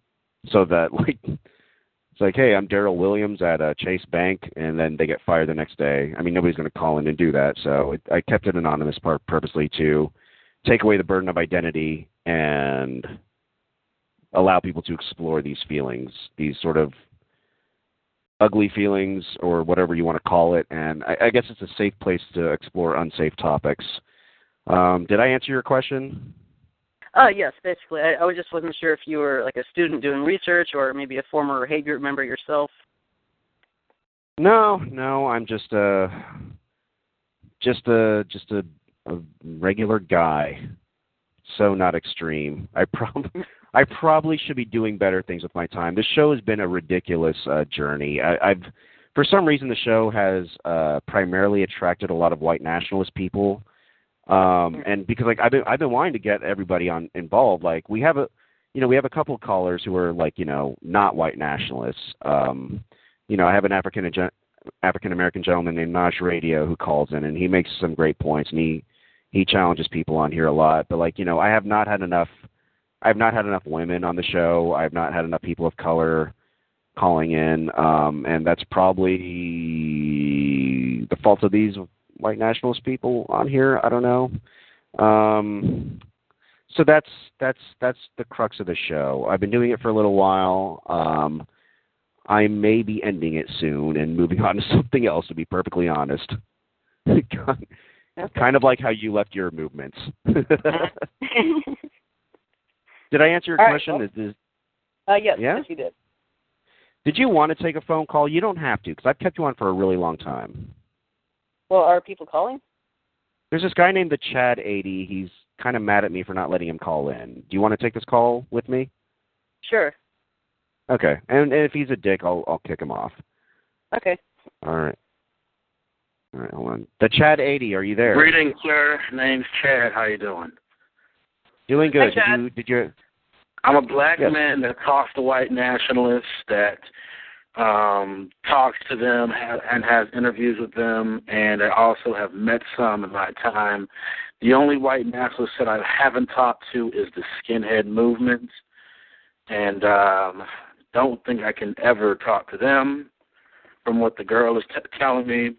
so that like it's like, hey, I'm Daryl Williams at uh, Chase Bank, and then they get fired the next day. I mean, nobody's going to call in and do that, so it, I kept it anonymous part purposely to take away the burden of identity and allow people to explore these feelings, these sort of ugly feelings or whatever you want to call it. And I, I guess it's a safe place to explore unsafe topics. Um, did I answer your question? Uh, yes, basically. I, I just wasn't sure if you were like a student doing research or maybe a former Hay Group member yourself. No, no, I'm just a just a just a, a regular guy. So not extreme. I prob I probably should be doing better things with my time. This show has been a ridiculous uh, journey. I, I've for some reason the show has uh, primarily attracted a lot of white nationalist people. Um and because like i've been i've been wanting to get everybody on involved. Like we have a you know we have a couple of callers who are like you know not white nationalists. Um you know i have an african african american gentleman named Naj radio who calls in and he makes some great points and he he challenges people on here a lot. But like you know i have not had enough i've not had enough women on the show i've not had enough people of color calling in um and that's probably the fault of these white nationalist people on here. I don't know. Um, so that's that's that's the crux of the show. I've been doing it for a little while. Um, I may be ending it soon and moving on to something else. To be perfectly honest, kind of like how you left your movements. did I answer your All question? Right, well, is, uh, yes, yeah? yes, you did. Did you want to take a phone call? You don't have to, because I've kept you on for a really long time. Well, are people calling? There's this guy named the Chad eighty. He's kind of mad at me for not letting him call in. Do you want to take this call with me? Sure. Okay. And, and if he's a dick, I'll I'll kick him off. Okay. All right. All right, hold on. The Chad eighty, are you there? Greetings, sir. Name's Chad. How you doing? Doing good. Chad. Did you did you I'm a black Yes. man that talks to white nationalists, that um talks to them ha- and has interviews with them, and I also have met some in my time. The only white nationalist that I haven't talked to is the skinhead movement, and um don't think I can ever talk to them. From what the girl is t- telling me,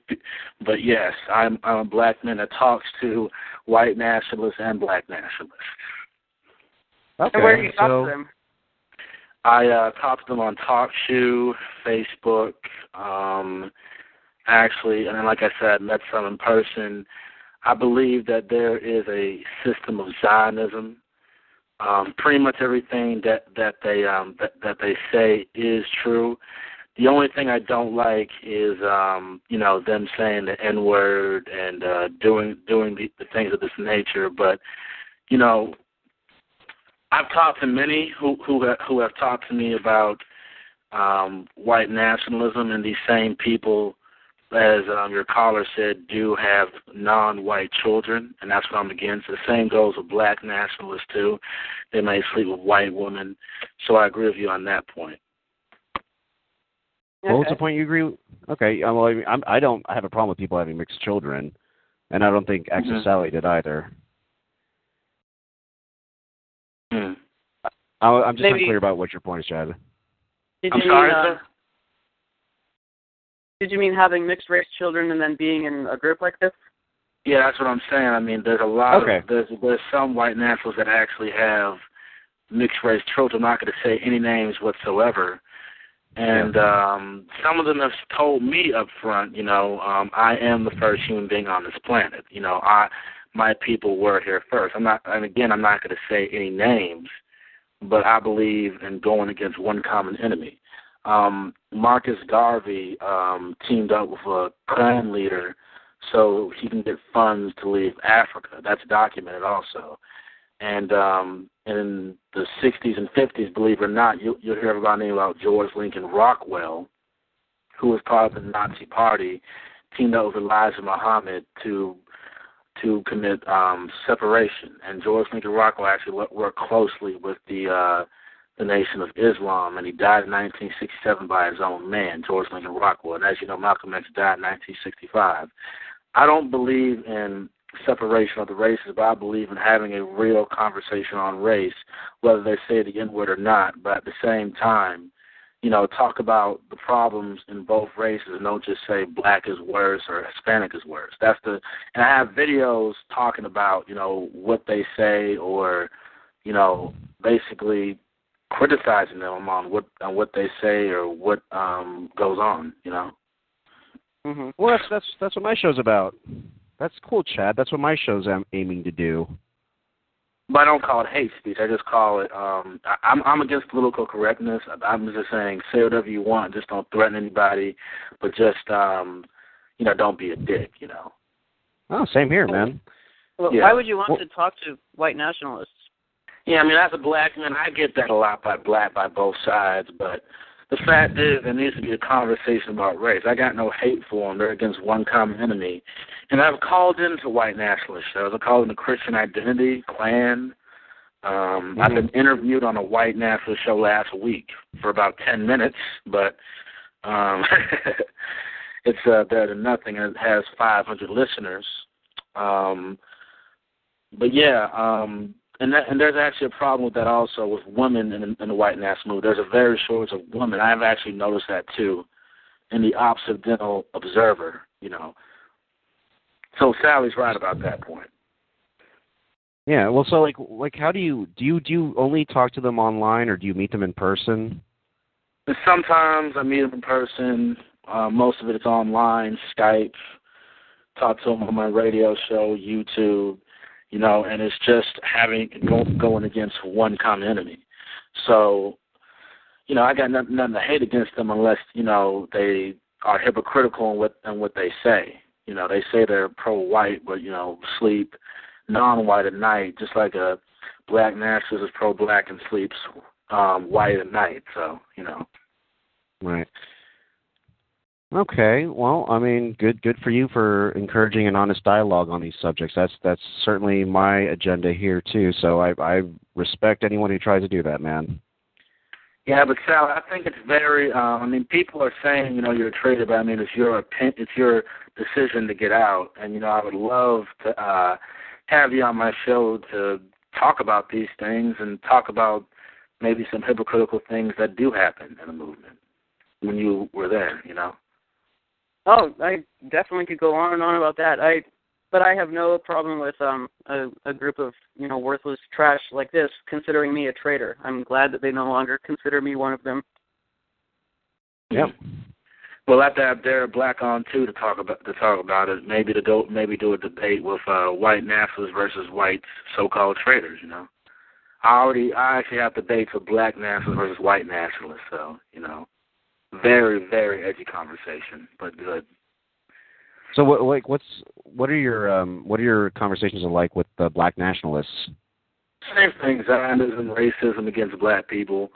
but yes, I'm I'm a black man that talks to white nationalists and black nationalists. Okay. and where do you talk so, to them? I uh, talked to them on TalkShoe, Facebook, um, actually, and then like I said, met some in person. I believe that there is a system of Zionism. Um, pretty much everything that that they um, that, that they say is true. The only thing I don't like is um, you know them saying the N word and uh, doing doing the, the things of this nature. But you know, I've talked to many who who have, who have talked to me about um, white nationalism, and these same people, as um, your caller said, do have non-white children, and that's what I'm against. The same goes with black nationalists too. They may sleep with white women, so I agree with you on that point. what was Okay. the point you agree? With? Okay. Well, I, mean, I'm, I don't. I have a problem with people having mixed children, and I don't think Axis Mhm. Sally did either. Hmm. I, I'm just Maybe- unclear about what your point is, Chad. Did I'm you sorry, mean, uh, sir. Did you mean having mixed race children and then being in a group like this? Yeah, that's what I'm saying. I mean, there's a lot Okay. of there's there's some white nationalists that actually have mixed race children. I'm not going to say any names whatsoever. And um some of them have told me up front, you know, um I am the first human being on this planet. You know, I my people were here first. I'm not and again I'm not gonna say any names, but I believe in going against one common enemy. Um Marcus Garvey um teamed up with a Klan leader so he can get funds to leave Africa. That's documented also. And um, in the 60s and 50s, believe it or not, you, you'll hear about name about George Lincoln Rockwell, who was part of the Nazi Party, teamed up with Elijah Muhammad to to commit um, separation. And George Lincoln Rockwell actually wo- worked closely with the uh, the Nation of Islam, and he died in 1967 by his own man, George Lincoln Rockwell. And as you know, Malcolm X died in 1965. I don't believe in separation of the races, but I believe in having a real conversation on race, whether they say the N word or not. But at the same time, you know, talk about the problems in both races and don't just say black is worse or Hispanic is worse. That's the and I have videos talking about, you know, what they say or, you know, basically criticizing them on what on what they say or what um goes on, you know. Mm-hmm. Well, that's that's that's what my show's about. That's cool, Chad. That's what my show's am- aiming to do. But I don't call it hate speech. I just call it. um I, I'm I'm against political correctness. I'm just saying, say whatever you want. Just don't threaten anybody, but just um, you know, don't be a dick. You know. Oh, same here, man. Well, Yeah. why would you want Well- to talk to white nationalists? Yeah, I mean, as a black man, I get that a lot by black by both sides, but the fact is, there needs to be a conversation about race. I got no hate for them; they're against one common enemy. And I've called into white nationalist shows. I called into Christian Identity, Klan. Um, I've been interviewed on a white nationalist show last week for about ten minutes, but um, it's uh, better than nothing. It has 500 listeners. Um, but yeah, um, and that, and there's actually a problem with that also with women in, in the white national movement. There's a very shortage of women. I've actually noticed that too, in the Occidental Observer. You know, so Sally's right about that point. Yeah. Well, so like like how do you do you do you only talk to them online or do you meet them in person? Sometimes I meet them in person. Uh, most of it is online, Skype. Talk to them on my radio show, YouTube. You know, and it's just having going against one common enemy. So, you know, I got nothing, nothing to hate against them unless you know they are hypocritical in what in what they say. You know, they say they're pro-white, but you know, sleep non-white at night, just like a black nationalist is pro-black and sleeps um, white at night. So, you know. Right. Okay. Well, I mean, good good for you for encouraging an honest dialogue on these subjects. That's that's certainly my agenda here too. So I I respect anyone who tries to do that, man. Yeah, but Sal, I think it's very. Uh, I mean, people are saying, you know, you're a traitor, but I mean, it's your it's your decision to get out, and you know, I would love to uh, have you on my show to talk about these things and talk about maybe some hypocritical things that do happen in the movement when you were there. You know. Oh, I definitely could go on and on about that. I, but I have no problem with um a, a group of you know worthless trash like this considering me a traitor. I'm glad that they no longer consider me one of them. Yep. We'll have to have Derek Black on too to talk about to talk about it. Maybe to go maybe do a debate with uh white nationalists versus white so called traitors, you know. I already I actually have debates with black nationalists versus white nationalists, so, you know. Very, very edgy conversation, but good. So what like what's what are your um what are your conversations like with the black nationalists? Same thing, Zionism, racism against black people,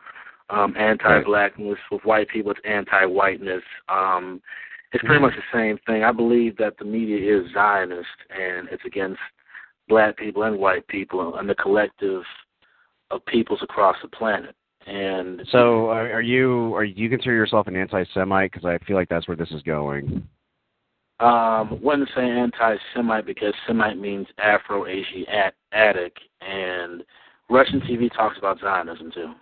um, anti-blackness. With white people, it's anti-whiteness. Um, it's pretty much the same thing. I believe that the media is Zionist, and it's against black people and white people and the collective of peoples across the planet. And So are, are you are you consider yourself an anti-Semite? Because I feel like that's where this is going. Um, wouldn't say anti-Semite because Semite means Afro-Asiatic, and Russian TV talks about Zionism too.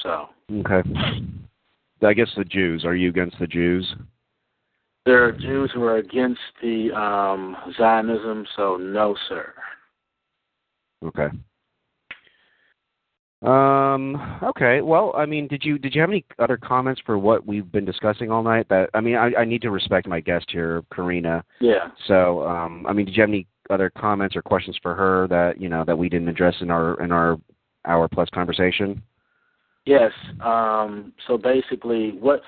So Okay. I guess the Jews. Are you against the Jews? there are Jews who are against the um, Zionism, so no, sir. Okay. Um. Okay. Well, I mean, did you did you have any other comments for what we've been discussing all night? That I mean, I, I need to respect my guest here, Karina. Yeah. So, um, I mean, did you have any other comments or questions for her that you know that we didn't address in our in our hour plus conversation? Yes. Um, so basically, what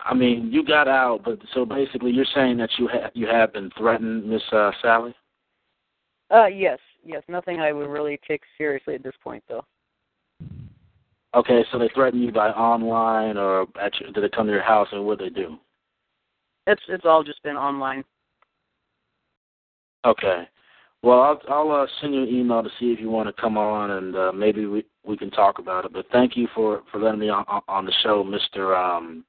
I mean, you got out, but so basically, you're saying that you ha- you have been threatened, Miss uh, Sally. Uh, yes, yes. Nothing I would really take seriously at this point, though. Okay, so they threaten you by online or at your, did they come to your house and what did they do? It's it's all just been online. Okay. Well, I'll I'll uh, send you an email to see if you want to come on and uh, maybe we we can talk about it. But thank you for for letting me on on the show, Mister um,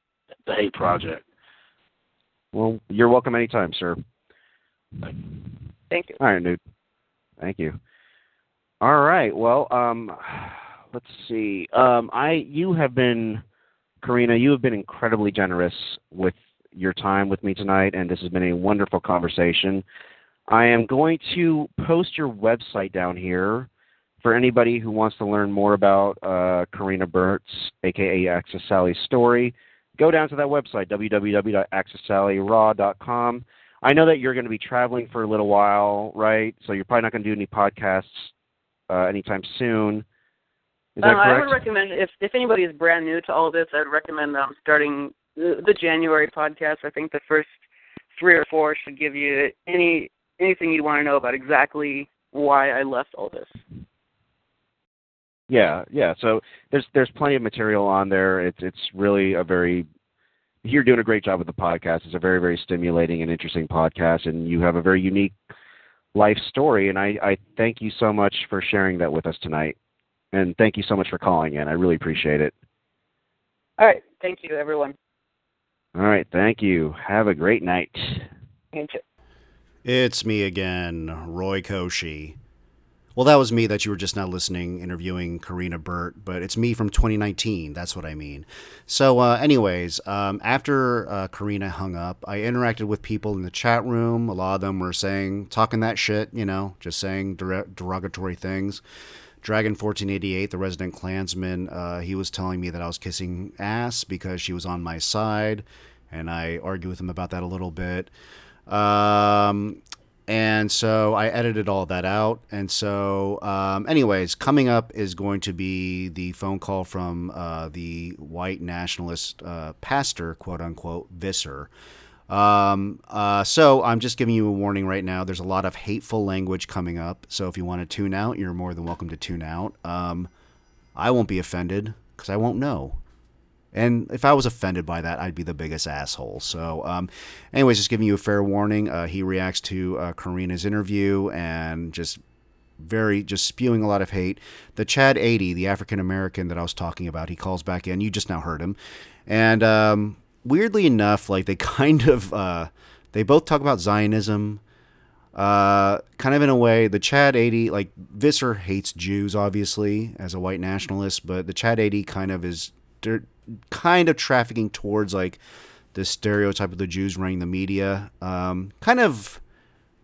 the Hate Project. Well, you're welcome anytime, sir. Thank you. All right, dude. Thank you. All right. Well, um, let's see. Um, I you have been, Karina, you have been incredibly generous with your time with me tonight, and this has been a wonderful conversation. I am going to post your website down here for anybody who wants to learn more about uh, Karina Burt's, aka Axis Sally's story. Go down to that website, www.accessallyraw.com. I know that you're going to be traveling for a little while, right? So you're probably not going to do any podcasts uh, anytime soon. Is that Um, I would recommend if if anybody is brand new to all this, I'd recommend um, starting the, the January podcast. I think the first three or four should give you any anything you want to know about exactly why I left all this. Yeah, yeah. So there's there's plenty of material on there. It's it's really a very you're doing a great job with the podcast. It's a very very stimulating and interesting podcast, and you have a very unique life story. And I I thank you so much for sharing that with us tonight, and thank you so much for calling in. I really appreciate it. All right, thank you, everyone. All right, thank you. Have a great night. Thank You. It's me again, Roy Koshi. Well, that was me that you were just now listening, interviewing Karina Burt, but it's me from 2019. That's what I mean. So, uh, anyways, um, after uh, Karina hung up, I interacted with people in the chat room. A lot of them were saying, talking that shit, you know, just saying der- derogatory things. Dragon 1488, the resident Klansman, uh, he was telling me that I was kissing ass because she was on my side, and I argued with him about that a little bit. Um, and so I edited all that out. And so, um, anyways, coming up is going to be the phone call from uh, the white nationalist uh, pastor, quote unquote, Visser. Um, uh, so I'm just giving you a warning right now. There's a lot of hateful language coming up. So if you want to tune out, you're more than welcome to tune out. Um, I won't be offended because I won't know. And if I was offended by that, I'd be the biggest asshole. So, um, anyways, just giving you a fair warning. Uh, he reacts to uh, Karina's interview and just very, just spewing a lot of hate. The Chad 80, the African American that I was talking about, he calls back in. You just now heard him. And um, weirdly enough, like they kind of, uh, they both talk about Zionism. Uh, kind of in a way, the Chad 80, like Visser hates Jews, obviously, as a white nationalist, but the Chad 80 kind of is kind of trafficking towards like the stereotype of the Jews running the media. Um, kind of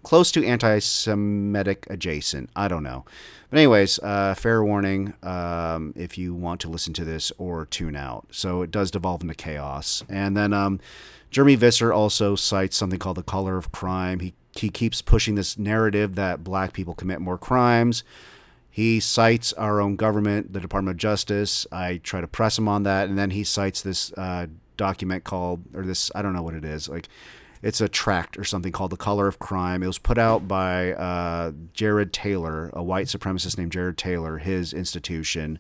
close to anti-Semitic adjacent. I don't know. But anyways, uh, fair warning um, if you want to listen to this or tune out. So it does devolve into chaos. And then um, Jeremy Visser also cites something called the color of crime. He he keeps pushing this narrative that black people commit more crimes. He cites our own government, the Department of Justice. I try to press him on that, and then he cites this uh, document called, or this, I don't know what it is, like it's a tract or something called The Color of Crime. It was put out by uh, Jared Taylor, a white supremacist named Jared Taylor, his institution,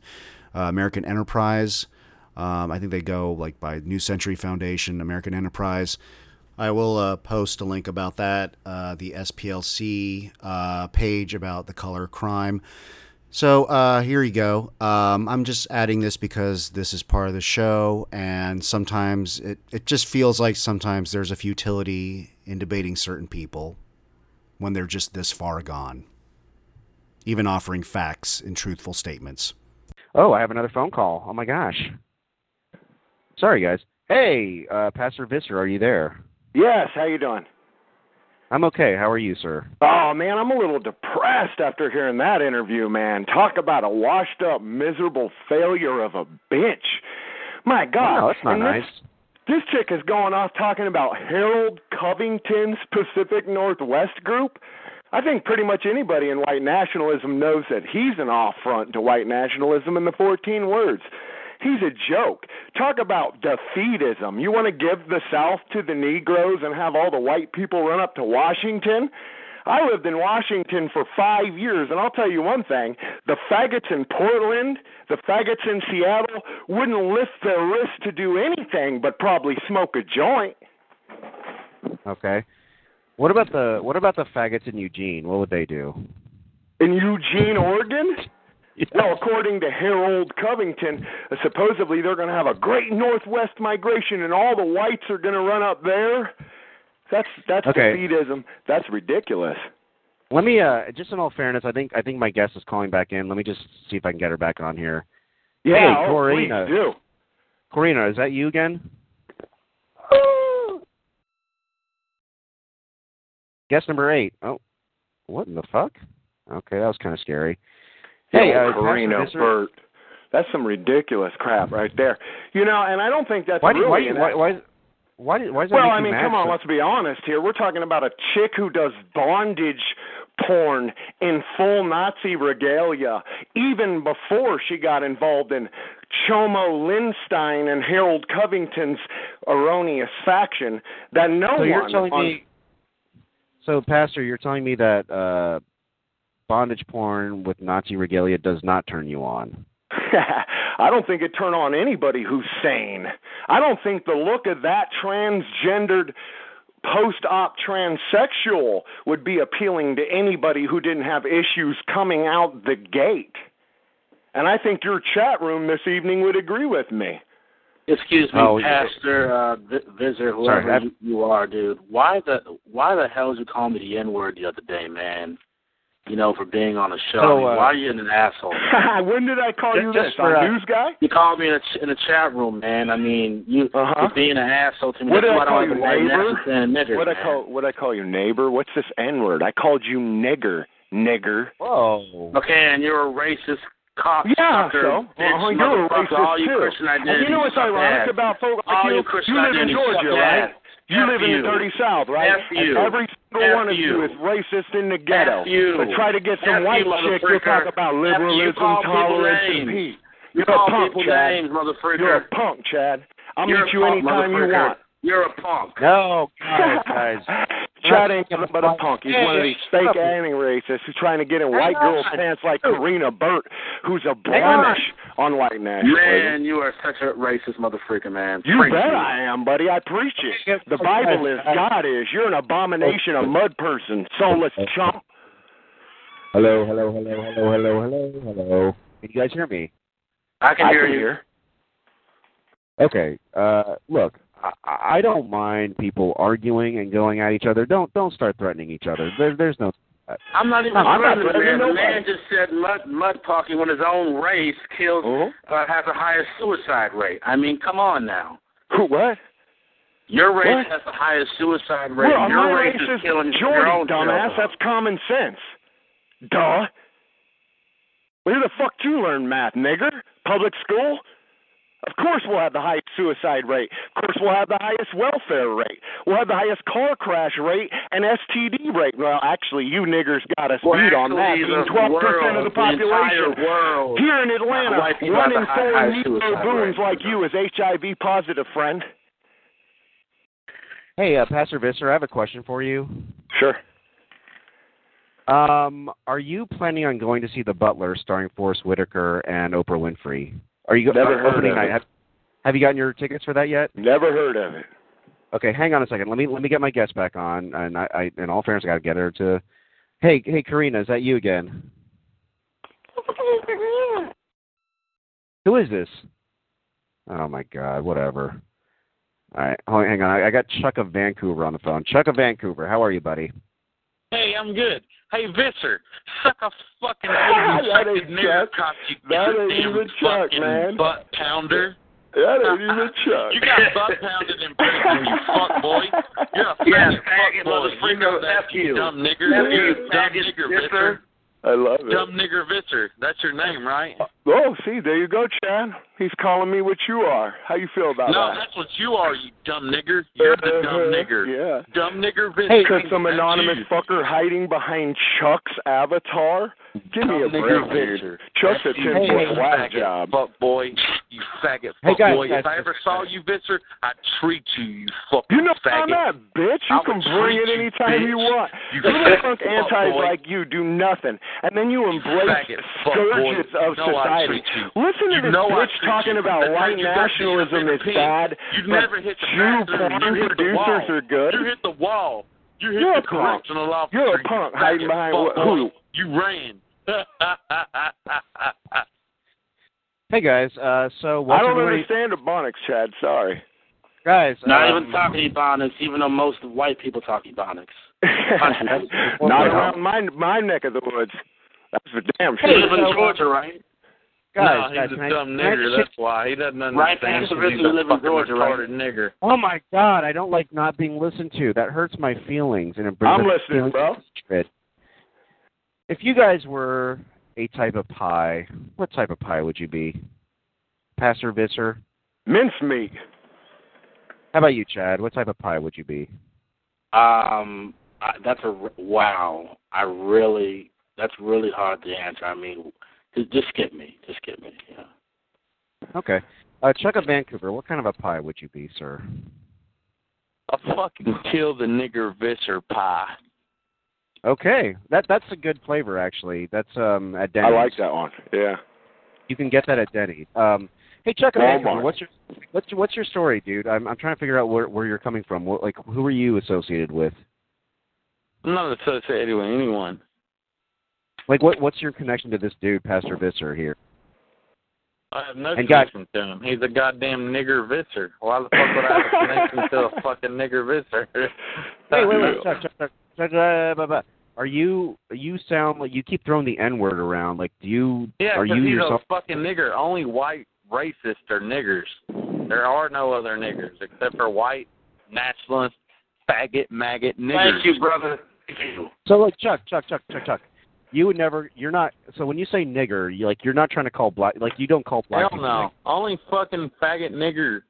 uh, American Enterprise. Um, I think they go like by New Century Foundation, American Enterprise. I will uh, post a link about that, uh, the SPLC uh, page about the color of crime. So uh, here you go. Um, I'm just adding this because this is part of the show, and sometimes it, it just feels like sometimes there's a futility in debating certain people when they're just this far gone, even offering facts and truthful statements. Oh, I have another phone call. Oh my gosh. Sorry, guys. Hey, uh, Pastor Visser, are you there? Yes, how you doing? I'm okay. How are you, sir? Oh man, I'm a little depressed after hearing that interview, man. Talk about a washed up, miserable failure of a bitch. My God. no, that's not and nice. This, this chick is going off talking about Harold Covington's Pacific Northwest group. I think pretty much anybody in white nationalism knows that he's an off front to white nationalism in the 14 words. He's a joke. Talk about defeatism. You want to give the South to the Negroes and have all the white people run up to Washington? I lived in Washington for five years, and I'll tell you one thing the faggots in Portland, the faggots in Seattle wouldn't lift their wrist to do anything but probably smoke a joint. Okay. What about the what about the faggots in Eugene? What would they do? In Eugene, Oregon? Yes. Well, according to Harold Covington, uh, supposedly they're going to have a great Northwest migration, and all the whites are going to run up there. That's that's Okay. defeatism. That's ridiculous. Let me, uh, just in all fairness, I think I think my guest is calling back in. Let me just see if I can get her back on here. Yeah, Hey, oh, Corina. please do. Corina, is that you again? Guest number eight. Oh, what in the fuck? Okay, that was kind of scary. Hey, uh, Karina Burt. That's some ridiculous crap right there. You know, and I don't think that's Why really why, why why why why does that Well, I mean, come on, let's be honest here. We're talking about a chick who does bondage porn in full Nazi regalia, even before she got involved in Chomo Lindstedt and Harold Covington's erroneous faction. That no So you're one telling on- me So Pastor, you're telling me that uh bondage porn with Nazi regalia does not turn you on. I don't think it turned on anybody who's sane. I don't think the look of that transgendered post-op transsexual would be appealing to anybody who didn't have issues coming out the gate. And I think your chat room this evening would agree with me. Excuse me, Oh, yeah. Pastor, uh, vi- visitor, whoever Sorry, you, you are, dude. Why the why the hell did you call me the N word the other day, man? You know, for being on the show. So, I mean, uh, why are you an asshole? when did I call Just- you just this? for, On uh, News Guy? You called me in a ch- in a chat room, man. I mean, you Uh-huh. you're being an asshole to me. What did I why call don't you, like neighbor? nationalists What I call what I call you neighbor? What's this N word? I called you nigger, nigger. Whoa. Okay, and you're a racist cock Yeah, sucker, so bitch, uh-huh, you're a motherfucker. racist All you too. Christian And you know what's suck ironic ass. about folks like All you? you Christian You live in identities Georgia, right? ass. You F live in the dirty South, right? F you. And every single F one of you. you. is racist in the ghetto. F you. But try to get some F white you, chick, you'll talk about liberalism, tolerance, and peace. You You're a call punk, people Chad. names. You're a punk, Chad. I'll You're meet you punk, anytime you want. You're a punk. No, guys, guys. Chad ain't nothing but a punk. He's one of these fake shut up. anime racists who's trying to get in white girls' pants like Karina Burt, who's a Hang on. blemish on white nationalism. Man, you are such a racist motherfucker, man. You Freak bet you. I am, buddy. I preach it. The Bible is, God is. You're an abomination, a mud person, soulless chump. Hello, hello, hello, hello, hello, hello, hello. Can you guys hear me? I can I hear can you. hear. Okay. Uh, look, I, I don't mind people arguing and going at each other. Don't don't start threatening each other. There, there's no. I'm not even I'm not threatening the threatening man. The man just said mud mud talking when his own race kills Oh. uh, has a higher suicide rate. I mean, come on now. Who, what? Your race What? has the highest suicide rate. Well, your race race is is killing your own dumbass. children. That's common sense. Duh. Where the fuck do you learn math, nigger? Public school? Of course we'll have the highest suicide rate. Of course we'll have the highest welfare rate. We'll have the highest car crash rate and STD rate. Well, actually, you niggers got us Well, beat on that, actually, being 12% world, of the the population. world. Here in Atlanta, White one in four highest Negro suicide boons like you is HIV positive, friend. Hey, uh, Pastor Visser, I have a question for you. Sure. Um, are you planning on going to see The Butler, starring Forest Whitaker and Oprah Winfrey? Are you go- Never uh, heard opening of night? it. Have, have you gotten your tickets for that yet? Never heard of it. Okay, hang on a second. Let me let me get my guest back on, and I, I in all fairness, I got to get her to. Hey, hey, Karina, is that you again? Who is this? Oh my God, whatever. All right, hang on. I, I got Chuck of Vancouver on the phone. Chuck of Vancouver, how are you, buddy? Hey, I'm good. Hey, Visser, suck a fucking That suck ain't a nigger Chuck. cock, you That ain't goddamn even Chuck, fucking man. butt pounder. That ain't even Chuck. You got butt pounded in prison, you fuck boy. You're a Yeah, faggot faggot fuck boy. You motherfucker. know that, F you. dumb nigger. F You're you, dumb nigger, Visser. Visser. I love it. Dumb nigger Visser. That's your name, right? Oh, see, there you go, Chad. He's calling me what you are. How you feel about No, that? No, that's what you are, you dumb nigger. You're the dumb Uh-huh, nigger. Yeah. Dumb nigger Visser. Hey, Because some anonymous you. fucker hiding behind Chuck's avatar? Give me a Dumb nigger break, Visser. dude. Chuck's a That's you, 10 Hey, foot hey, faggot job. Fuck boy, you faggot Hey, fuck guys, boy. guys, if I ever saw you, Visser, I'd treat you, you fucking You know I'm faggot. that, bitch. You I can bring it treat you, anytime you want. You Little faggot punk fuck antis boy. like you do nothing, and then you embrace faggot the boy. scourges of You know I society. treat you. Listen to You this know bitch talking you. about That's white you got to nationalism is bad, You but never hit the Jew porn You hit the producers are good. You hit the wall. You hit You're the a punk. correctional officer. You're a punk hiding behind fuck wh- boy. who? You ran. Hey guys, uh, so I don't everybody? understand Ebonics, Chad. Sorry. Guys, Not um, even talk Ebonics, even though most white people talk Ebonics. Not around my my neck of the woods. That's for damn You sure. live in Georgia, right? guys, no, guys, he's can a I- dumb I nigger. just- That's why he doesn't understand. Right, Pastor He's a you live in fucking Georgia, right? retarded nigger. Oh my God! I don't like not being listened to. That hurts my feelings, and it brings I'm listening, bro. of hatred. If you guys were a type of pie, what type of pie would you be, Pastor Visser? Mincemeat. How about you, Chad? What type of pie would you be? Um, I, that's a r- wow. I really, that's really hard to answer. I mean, just, just skip me. Just skip me. Yeah. Okay, uh, Chuck of Vancouver. What kind of a pie would you be, sir? I fucking kill the nigger Visser pie. Okay, that that's a good flavor actually. That's um at Denny's. I like that one. Yeah. You can get that at Denny's. Um, hey Chuck of Walmart. What's your what's your, what's your story, dude? I'm I'm trying to figure out where where you're coming from. What like who are you associated with? I'm not associated with anyone. Like what what's your connection to this dude, Pastor Visser here? I have no And guys- connection to him. He's a goddamn nigger Visser. Why the fuck would I have a connection to a fucking nigger Visser? Hey, wait, wait, Chuck, Chuck, Chuck, Chuck, uh, blah, blah. Are you you sound like you keep throwing the N word around? Like, do you Yeah, are 'cause you he's yourself? a fucking nigger. Only white racists are niggers. There are no other niggers except for white nationalist faggot maggot niggers. Thank you, brother. So like Chuck, Chuck, Chuck, Chuck, Chuck. You would never. You're not. So when you say nigger, you like you're not trying to call black. Like you don't call black. Hell people no. Only fucking faggot nigger,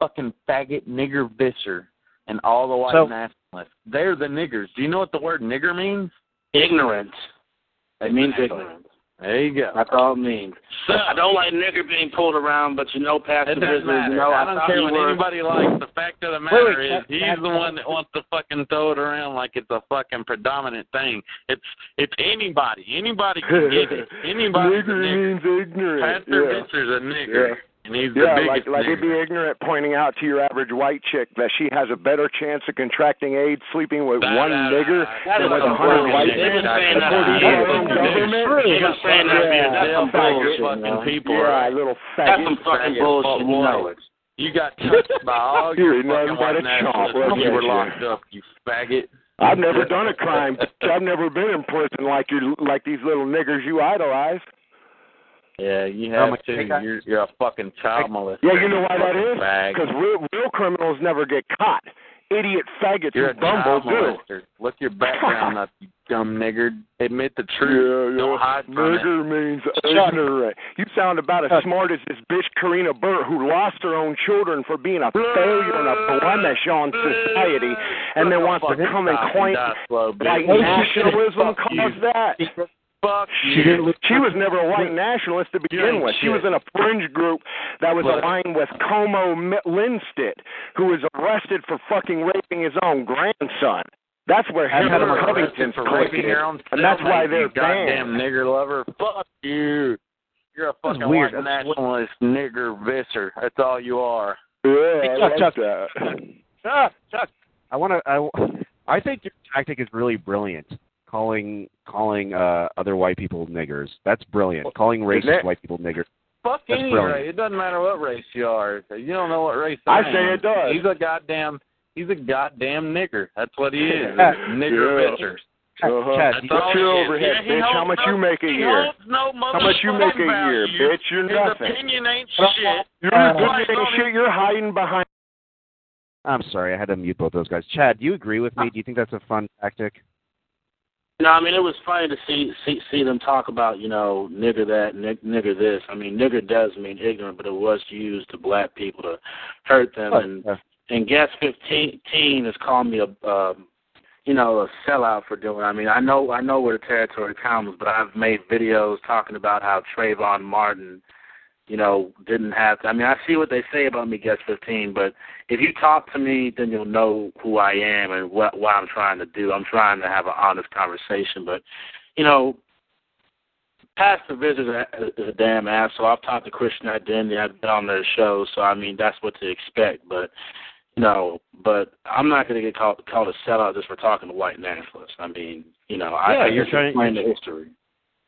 fucking faggot nigger Visser, and all the white So- nationalists. They're the niggers. Do you know what the word nigger means? Ignorance. It means Exactly. ignorance. There you go. That's all it means. So, I don't like nigger being pulled around, but you know, Pastor It doesn't Business, matter. you know, I I, don't thought care what were, anybody likes. The fact of the matter wait, is, Chad, he's Chad, the one that wants to fucking throw it around like it's a fucking predominant thing. It's it's anybody. Anybody can get it. Anybody Nigger nigger. means ignorant. Pastor yeah. Visser's a nigger, Yeah. And he's the Yeah, biggest like like it'd be ignorant pointing out to your average white chick that she has a better chance of contracting AIDS sleeping with one nigger. That than with a hundred white men. been saying that Before for the years. own government. They've been saying that years. That's some bullshit, fucking man. people, yeah, right? little That's some fucking bullshit. You know it. You got touched by all your fucking white nationalists you were locked up, you faggot. I've never done a crime. I've never been in prison like you, like these little niggers you idolize. Yeah, you have to. You're, you're a fucking child molester. Yeah, you know why that is? Because real, real criminals never get caught. Idiot faggots You're who a bumble child do. Look your background up, you dumb nigger. Admit the truth. Yeah, Don't yeah. hide from it. Nigger means ignorant. You sound about as smart as this bitch Karina Burt who lost her own children for being a failure and a blemish on society, and then wants to come and claim die slow, bitch. like nationalism caused that. Fuck She you. didn't look. She was never a white nationalist to begin ain't with. She was in a fringe group that was But- aligned with Como Mi- Lindstedt, who was arrested for fucking raping his own grandson. That's where You Hillary were Covington's arrested for raping is. your own And that's why they're you goddamn banned. nigger lover. Fuck you. You're a That's fucking weird. white nationalist nigger visser. That's all you are. Yeah, Hey, Chuck, Chuck. that. Chuck, Chuck. I want to. I, I think your tactic is really brilliant. Calling calling uh other white people niggers. That's brilliant. Calling racist it? white people niggers. Fuck That's any brilliant. race. It doesn't matter what race you are. You don't know what race I, I say am. it does. He's a goddamn. He's a goddamn nigger. That's what he is. Nigger Yeah. visser. Uh-huh. Chad, That's you- What's all your overhead, Yeah, bitch? How much no- you make a year? no How much you make a year, value. bitch? You're His nothing. opinion ain't But- shit. You're Uh, just doing shit. You're hiding behind. I'm sorry, I had to mute both those guys. Chad, do you agree with me? Do you think that's a fun tactic? No, I mean it was funny to see see see them talk about you know nigger that nig, nigger this. I mean nigger does mean ignorant, but it was used to black people to hurt them. and Uh, and guest fifteen has called me a um, you know a sellout for doing. I mean I know I know where the territory comes, but I've made videos talking about how Trayvon Martin, you know, didn't have. To, I mean I see what they say about me, guest fifteen, but if you talk to me, then you'll know who I am and what what I'm trying to do. I'm trying to have an honest conversation, but you know, Pastor Viz is a, is a damn asshole. I've talked to Christian Identity. I've been on their show, so I mean that's what to expect. But you know, but I'm not going to get called called a sellout just for talking to white nationalists. I mean, you know, I, Yeah, I you're just trying- explain the history.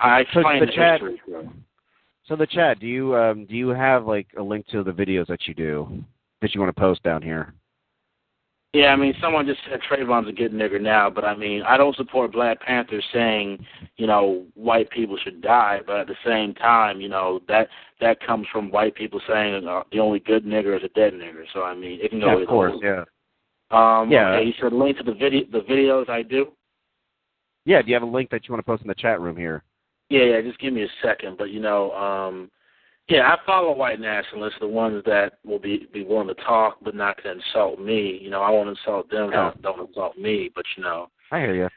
I So, explain the Chad- history. So. So the chat, do you um do you have like a link to the videos that you do? that you want to post down here. Yeah, I mean, someone just said Trayvon's a good nigger now, but I mean, I don't support Black Panthers saying, you know, white people should die, but at the same time, you know, that that comes from white people saying uh, the only good nigger is a dead nigger. So I mean, it can go Yeah, either of course, way. yeah. Um, Yeah. Okay, you said link to the video, the videos I do. Yeah, do you have a link that you want to post in the chat room here? Yeah, yeah. Just give me a second, but you know, um, yeah, I follow white nationalists, the ones that will be be willing to talk but not to insult me. You know, I won't insult them, Oh. don't, don't insult me. But you know, I hear you.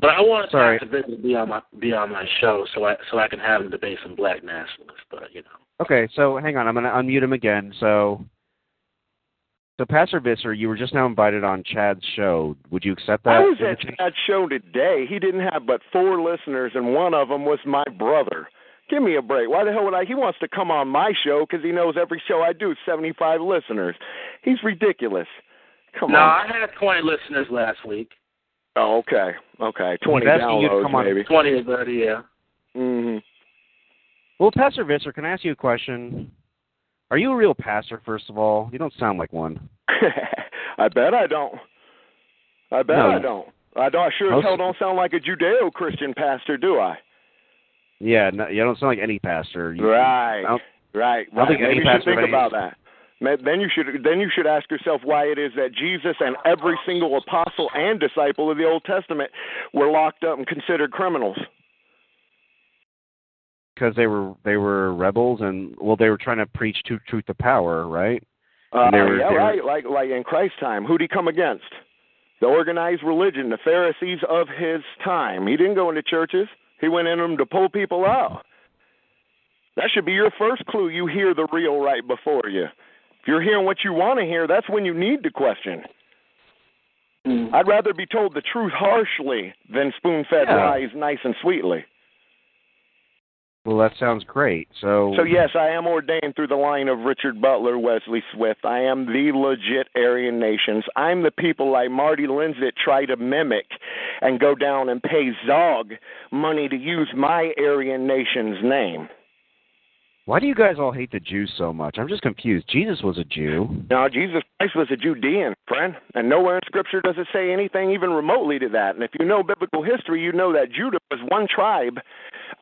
but I want Sorry. to to be on my be on my show so I so I can have them debate some black nationalists. But you know, Okay, so hang on, I'm going to unmute him again. So, so Pastor Visser, you were just now invited on Chad's show. Would you accept that? I was at invitation? that show today. He didn't have but four listeners, and one of them was my brother. Give me a break. Why the hell would I? He wants to come on my show because he knows every show I do, 75 listeners. He's ridiculous. Come no, on. No, I had 20 listeners last week. Oh, okay. Okay. 20 He's asking you to downloads, come on- maybe. 20 or 30, yeah. hmm Well, Pastor Visser, can I ask you a question? Are you a real pastor, first of all? You don't sound like one. I bet I don't. I bet No. I don't. I don't. I sure as hell don't sound like a Judeo-Christian pastor, do I? Yeah, no, you don't sound like any pastor. You, Right. I Right. I don't right. think any Maybe you should pastor think about that. Then you should then you should ask yourself why it is that Jesus and every single apostle and disciple of the Old Testament were locked up and considered criminals. Because they were they were rebels and well they were trying to preach to truth to power, right? Uh, were- yeah, were- right. Like like in Christ's time, who'd he come against? The organized religion, the Pharisees of his time. He didn't go into churches. He went in them to pull people out. That should be your first clue. You hear the real right before you. If you're hearing what you want to hear, that's when you need to question. Mm. I'd rather be told the truth harshly than spoon-fed Yeah. lies nice and sweetly. Well, that sounds great. So So yes, I am ordained through the line of Richard Butler, Wesley Swift. I am the legit Aryan nations. I'm the people like Marty Lindstedt try to mimic and go down and pay Zog money to use my Aryan nation's name. Why do you guys all hate the Jews so much? I'm just confused. Jesus was a Jew. Now, Jesus Christ was a Judean, friend, and nowhere in Scripture does it say anything even remotely to that. And if you know biblical history, you know that Judah was one tribe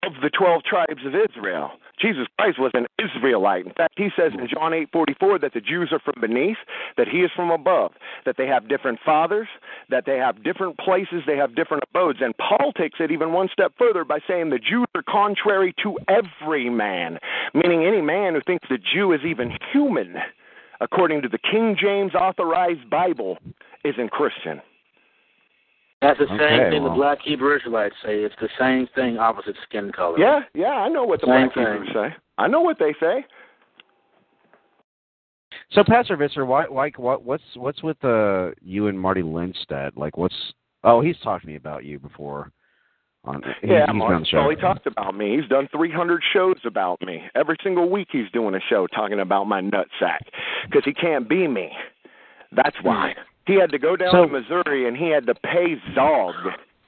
of the 12 tribes of Israel. Jesus Christ was an Israelite. In fact, he says in John 8:44 that the Jews are from beneath, that he is from above, that they have different fathers, that they have different places, they have different abodes. And Paul takes it even one step further by saying the Jews are contrary to every man, meaning any man who thinks the Jew is even human, according to the King James authorized Bible, isn't Christian. That's the Okay, same thing well. the black Hebrew Israelites say. It's the same thing, opposite skin color. Yeah, yeah, I know what the Same black Hebrews say. I know what they say. So Pastor Visser, why why what what's what's with uh you and Marty Lindstedt? Like what's oh he's talked to me about you before. On he, yeah, he's been Mark on the show. Scully talked about me. He's done 300 shows about me. Every single week he's doing a show talking about my nutsack because he can't be me. That's why. He had to go down So- to Missouri and he had to pay Zog,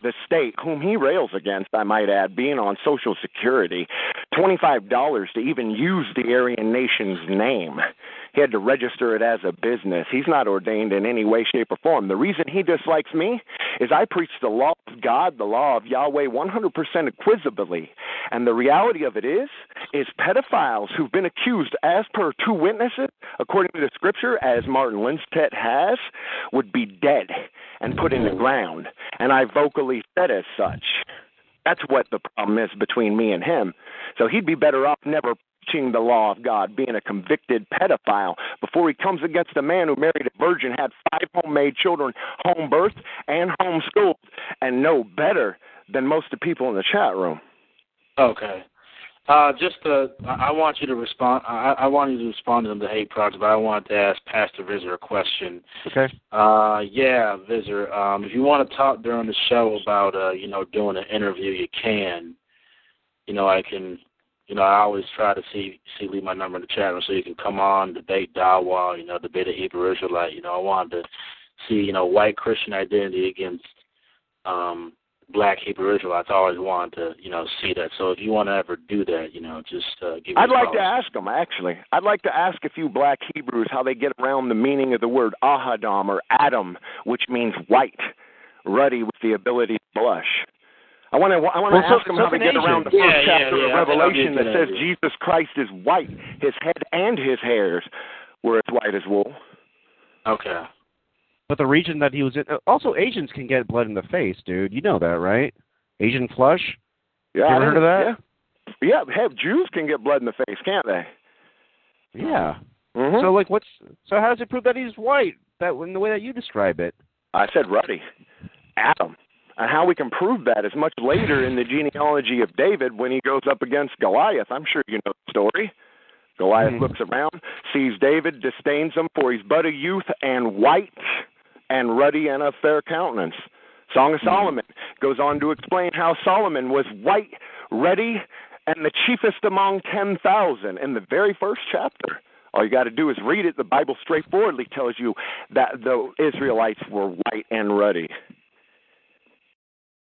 the state, whom he rails against, I might add, being on Social Security, $25 to even use the Aryan Nation's name. He had to register it as a business. He's not ordained in any way, shape, or form. The reason he dislikes me is I preach the law of God, the law of Yahweh, 100% equivocally. And the reality of it is, is pedophiles who've been accused, as per two witnesses, according to the scripture, as Martin Lindstedt has, would be dead and put in the ground. And I vocally said as such. That's what the problem is between me and him. So he'd be better off never the law of God, being a convicted pedophile, before he comes against a man who married a virgin, had five homemade children, home birth and homeschooled, and know better than most of the people in the chat room. Okay. Uh, just uh, I I want you to respond. I, I want you to respond to them, the hate project, but I wanted to ask Pastor Visser a question. Okay. Uh, yeah, Visser. Um, if you want to talk during the show about uh, you know, doing an interview, you can. You know, I can. You know, I always try to see see leave my number in the chat room so you can come on debate Dawa. You know, debate a Hebrew Israelite. You know, I wanted to see you know white Christian identity against um black Hebrew Israelites always wanted to, you know, see that. So if you want to ever do that, you know, just uh, give. me I'd like to ask them actually. I'd like to ask a few black Hebrews how they get around the meaning of the word Ahadam or Adam, which means white, ruddy with the ability to blush. I want to. I want to Well, so- ask them so how they can get around the Asians. first Yeah, yeah, chapter yeah, of I that'd be a Revelation that says. Jesus Christ is white. His head and his hairs were as white as wool. Okay. But the region that he was in, also Asians can get blood in the face, dude. You know that, right? Asian flush. Yeah, You ever heard of didn't- Yeah. yeah, have Jews can get blood in the face, can't they? Yeah. Mm-hmm. So like, what's so how does it prove that he's white? That in the way that you describe it. I said ruddy. Adam. And how we can prove that is much later in the genealogy of David when he goes up against Goliath. I'm sure you know the story. Goliath Mhm. looks around, sees David, disdains him, for he's but a youth and white and ruddy and of fair countenance. Song of Solomon goes on to explain how Solomon was white, ruddy, and the chiefest among 10,000 in the very first chapter. All you got to do is read it. The Bible straightforwardly tells you that the Israelites were white and ruddy.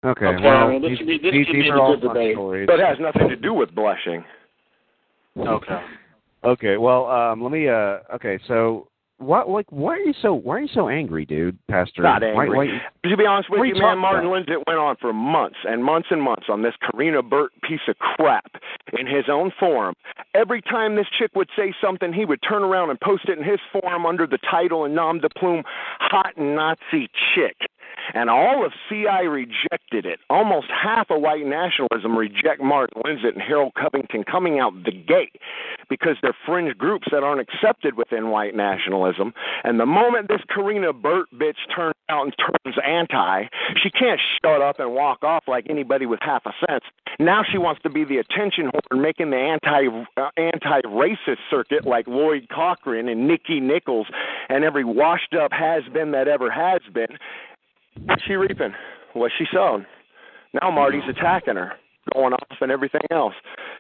Okay. Okay, well, well, this these, be- this these, these be are a all good debate. stories. But it has nothing to do with blushing. Okay. Okay. Well, um, let me. Uh, okay. So, what? Like, why are you so? Why are you so angry, dude, Pastor? Not angry. why- To be honest with you, you man, Martin about? Lindstedt, went on for months and months and months on this Karina Burt piece of crap in his own forum. Every time this chick would say something, he would turn around and post it in his forum under the title and nom de plume, Hot Nazi Chick. And all of CI rejected it. Almost half of white nationalism reject Martin Lindstedt and Harold Covington coming out the gate because they're fringe groups that aren't accepted within white nationalism. And the moment this Karina Burt bitch turns out and turns anti, she can't shut up and walk off like anybody with half a sense. Now she wants to be the attention whore, making the anti uh, anti-racist circuit like Floyd Cochran and Nikki Nichols and every washed up has been that ever has been. What's she reaping? What's she sown? Now Marty's attacking her, going off and everything else.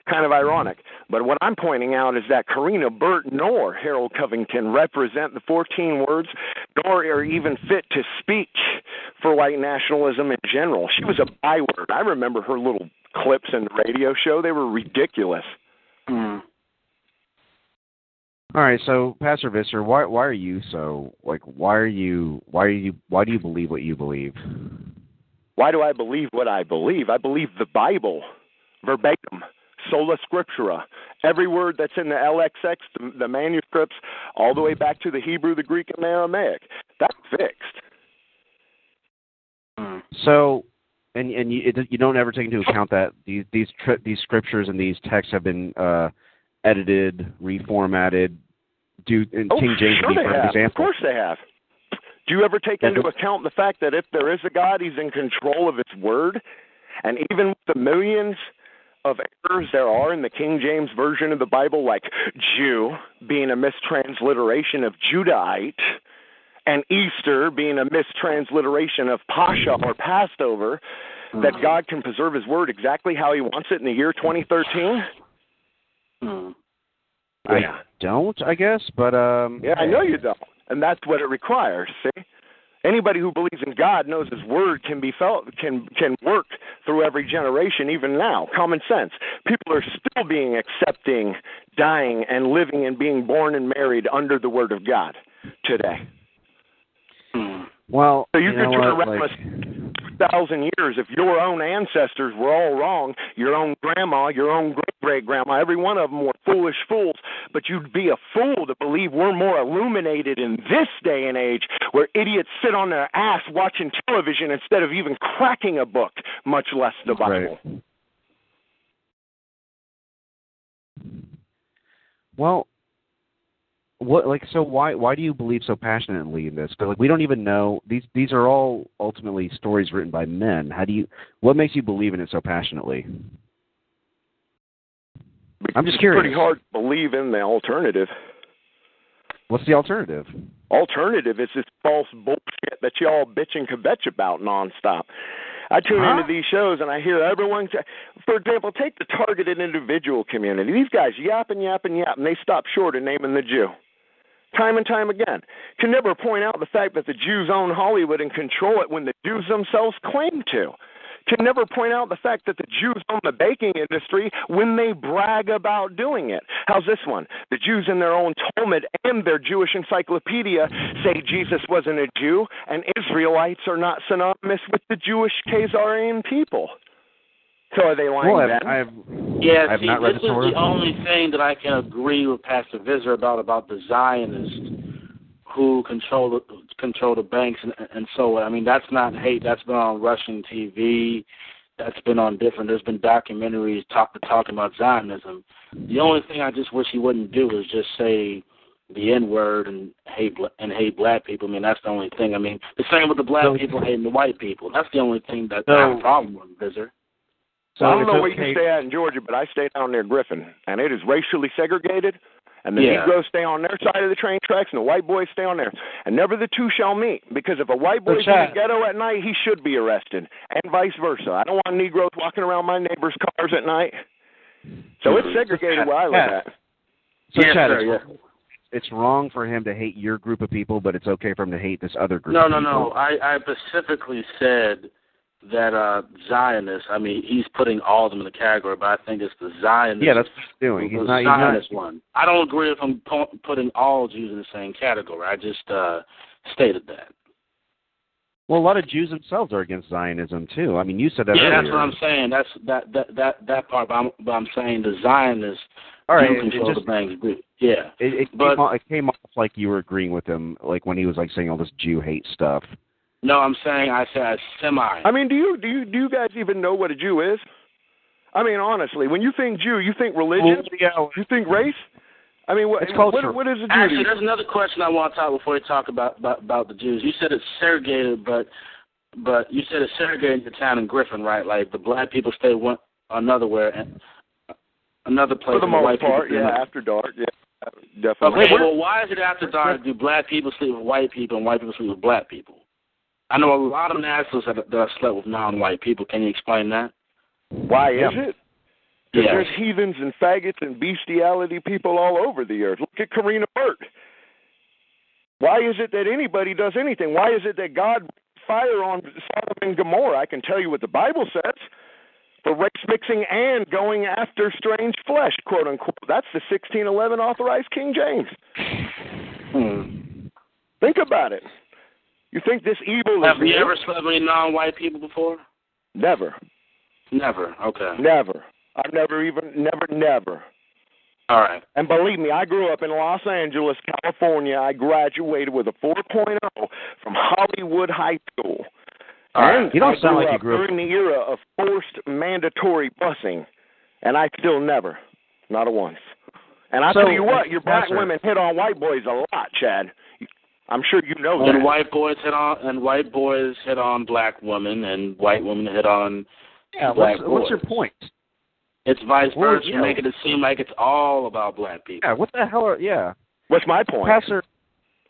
Kind of ironic. But what I'm pointing out is that Karina Burt nor Harold Covington represent the 14 words, nor are even fit to speak for white nationalism in general. She was a byword. I remember her little clips in the radio show. They were ridiculous. Mm. All right. So, Pastor Visser, why why are you so like? Why are you? Why are you? Why do you believe what you believe? Why do I believe what I believe? I believe the Bible, verbatim, sola scriptura. Every word that's in the LXX, the, the manuscripts, all the way back to the Hebrew, the Greek, and the Aramaic. That's fixed. Mm. So, and and you it, you don't ever take into account that these these tri- these scriptures and these texts have been uh, edited, reformatted. Do and Oh, King James sure would be they a perfect example. Of course they have. Do you ever take That into account the fact that if there is a God, He's in control of His Word, and even with the millions of errors there are in the King James version of the Bible, like Jew being a mistransliteration of Judahite, and Easter being a mistransliteration of Pascha or Passover, that hmm. God can preserve His Word exactly how He wants it in the year 2013? I don't, I guess, but um. Yeah, I know you don't, and that's what it requires. See, anybody who believes in God knows His Word can be felt, can can work through every generation, even now. Common sense. People are still being accepting, dying, and living and being born and married under the Word of God today. Well, So you, you could turn around like, with two thousand years if your own ancestors were all wrong, your own grandma, your own great great grandma, every one of them were foolish fools. But you'd be a fool to believe we're more illuminated in this day and age, where idiots sit on their ass watching television instead of even cracking a book, much less the Bible. Right. Well, what like so why why do you believe so passionately in this? Because like we don't even know these these are all ultimately stories written by men. How do you what makes you believe in it so passionately? I'm just it's curious. pretty hard to believe in the alternative. What's the alternative? Alternative is this false bullshit that y'all bitch and kvetch about nonstop. I tune Huh? into these shows and I hear everyone. T- for example, take the targeted individual community. These guys yap and yap and yap, and they stop short of naming the Jew. Time and time again, can never point out the fact that the Jews own Hollywood and control it when the Jews themselves claim to. can never point out the fact that the Jews own the baking industry when they brag about doing it. How's this one? The Jews in their own Talmud and their Jewish encyclopedia say Jesus wasn't a Jew, and Israelites are not synonymous with the Jewish Khazarian people. So are they lying well, then? I have, Yeah, I've see, not read this the is the only thing that I can agree with Pastor Visser about about the Zionists who control the control the banks and and so on. I mean that's not hate. That's been on Russian TV. That's been on different. There's been documentaries talk, to talking about Zionism. The only thing I just wish he wouldn't do is just say the N word and hate bla- and hate black people. I mean that's the only thing. I mean the same with the black So- people hating the white people. That's the only thing that So- I have a problem with, Visser. So I don't it's know where okay- you stay at in Georgia, but I stay down near Griffin, and it is racially segregated. And the Yeah. Negroes stay on their side of the train tracks, and the white boys stay on theirs. And never the two shall meet. Because if a white boy's in the ghetto at night, he should be arrested, and vice versa. I don't want Negroes walking around my neighbors' cars at night. So it's segregated where I live Chad. at. So Yes, Chad, sir, it's, it's wrong for him to hate your group of people, but it's okay for him to hate this other group. No, of no, people. no. I, I specifically said that uh Zionists. I mean, he's putting all of them in the category, but I think it's the Zionist. Yeah, that's what he's doing. He's the not. He's not Zionist one. I don't agree with him pu- putting all Jews in the same category. I just uh stated that. well, a lot of Jews themselves are against Zionism too. I mean, you said that yeah, earlier. that's what I'm saying. That's that that that that part. But I'm, but I'm saying the Zionists All right, it, it control just the banks. Yeah. it, it, but- came off, it came off like you were agreeing with him, like when he was like saying all this Jew hate stuff. No, I'm saying I said semi. I mean, do you do you do you guys even know what a Jew is? I mean, honestly, when you think Jew, you think religion, you think race. I mean, what culture. what, what is a Jew? Actually, there's another question I want to talk before we talk about, about about the Jews. You said it's segregated, but but you said it's segregated in the town in Griffin, right? Like the black people stay one another where and uh, another place. For the and white most part, yeah, another. after dark, yeah, definitely. Okay, well, why is it after dark? Do black people sleep with white people and white people sleep with black people? I know a lot of nationalists that, that have slept with non-white people. Can you explain that? Why is it? Because Yeah. there's heathens and faggots and bestiality people all over the earth. Look at Karina Burt. Why is it that anybody does anything? Why is it that God fire on Sodom and Gomorrah? I can tell you what the Bible says. For race mixing and going after strange flesh, quote unquote. That's the 1611 authorized King James. Hmm. Think about it. You think this evil Have is you real? ever slept with any non-white people before? Never. Never. Okay. Never. I've never even, never, never. All right. And believe me, I grew up in Los Angeles, California. I graduated with a 4.0 from Hollywood High School. All right. And You don't I sound grew like you grew up- during the era of forced mandatory busing, and I still never, not a once. And I So, tell you what, your black Pastor- women hit on white boys a lot, Chad. I'm sure you know that. And white boys hit on and white boys hit on black women and white women hit on Yeah, black what's, what's your point? It's vice Well, versa, yeah. making it seem like it's all about black people. Yeah, what the hell are yeah, What's my point? Pastor?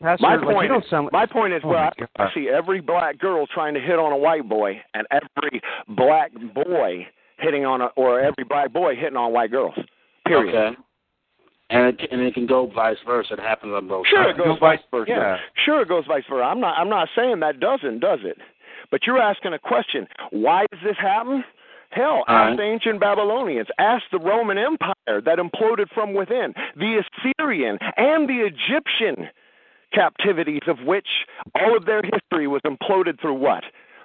Pastor, My like, point you don't is- sound. My point is, Oh well, I, I see every black girl trying to hit on a white boy, and every black boy hitting on a, or every black boy hitting on white girls. Period. Okay. And it, and it can go vice versa. It happens on both sides. Sure, it goes vice versa. yeah. Sure, it goes vice versa. I'm not. I'm not saying that doesn't, does it? But you're asking a question. Why does this happen? Hell, ask the ancient Babylonians. Ask the Roman Empire that imploded from within. The Assyrian and the Egyptian captivities, of which all of their history was imploded through what?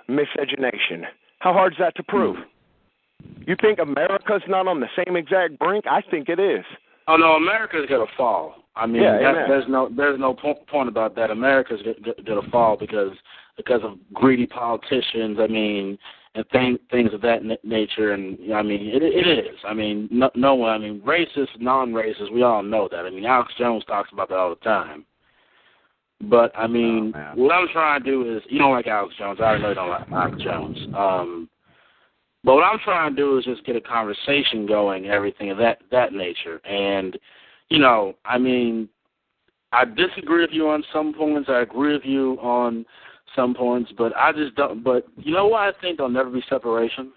Miscegenation. How hard is that to prove? Hmm. You think America's not on the same exact brink? I think it is. Oh no, America's gonna fall. I mean, Yeah, that, there's no there's no po- point about that. America's gonna, fall because because of greedy politicians. I mean, and thing, things of that na- nature. And I mean, it, it is. I mean, no, no one. I mean, racist, non-racist. We all know that. I mean, Alex Jones talks about that all the time. But I mean, Oh, what I'm trying to do is, you don't like Alex Jones. I know you don't like Alex Jones. Um, but what I'm trying to do is just get a conversation going, everything of that that nature. And you know, I mean, I disagree with you on some points. I agree with you on some points, but I just don't. But you know what? I think there'll never be separation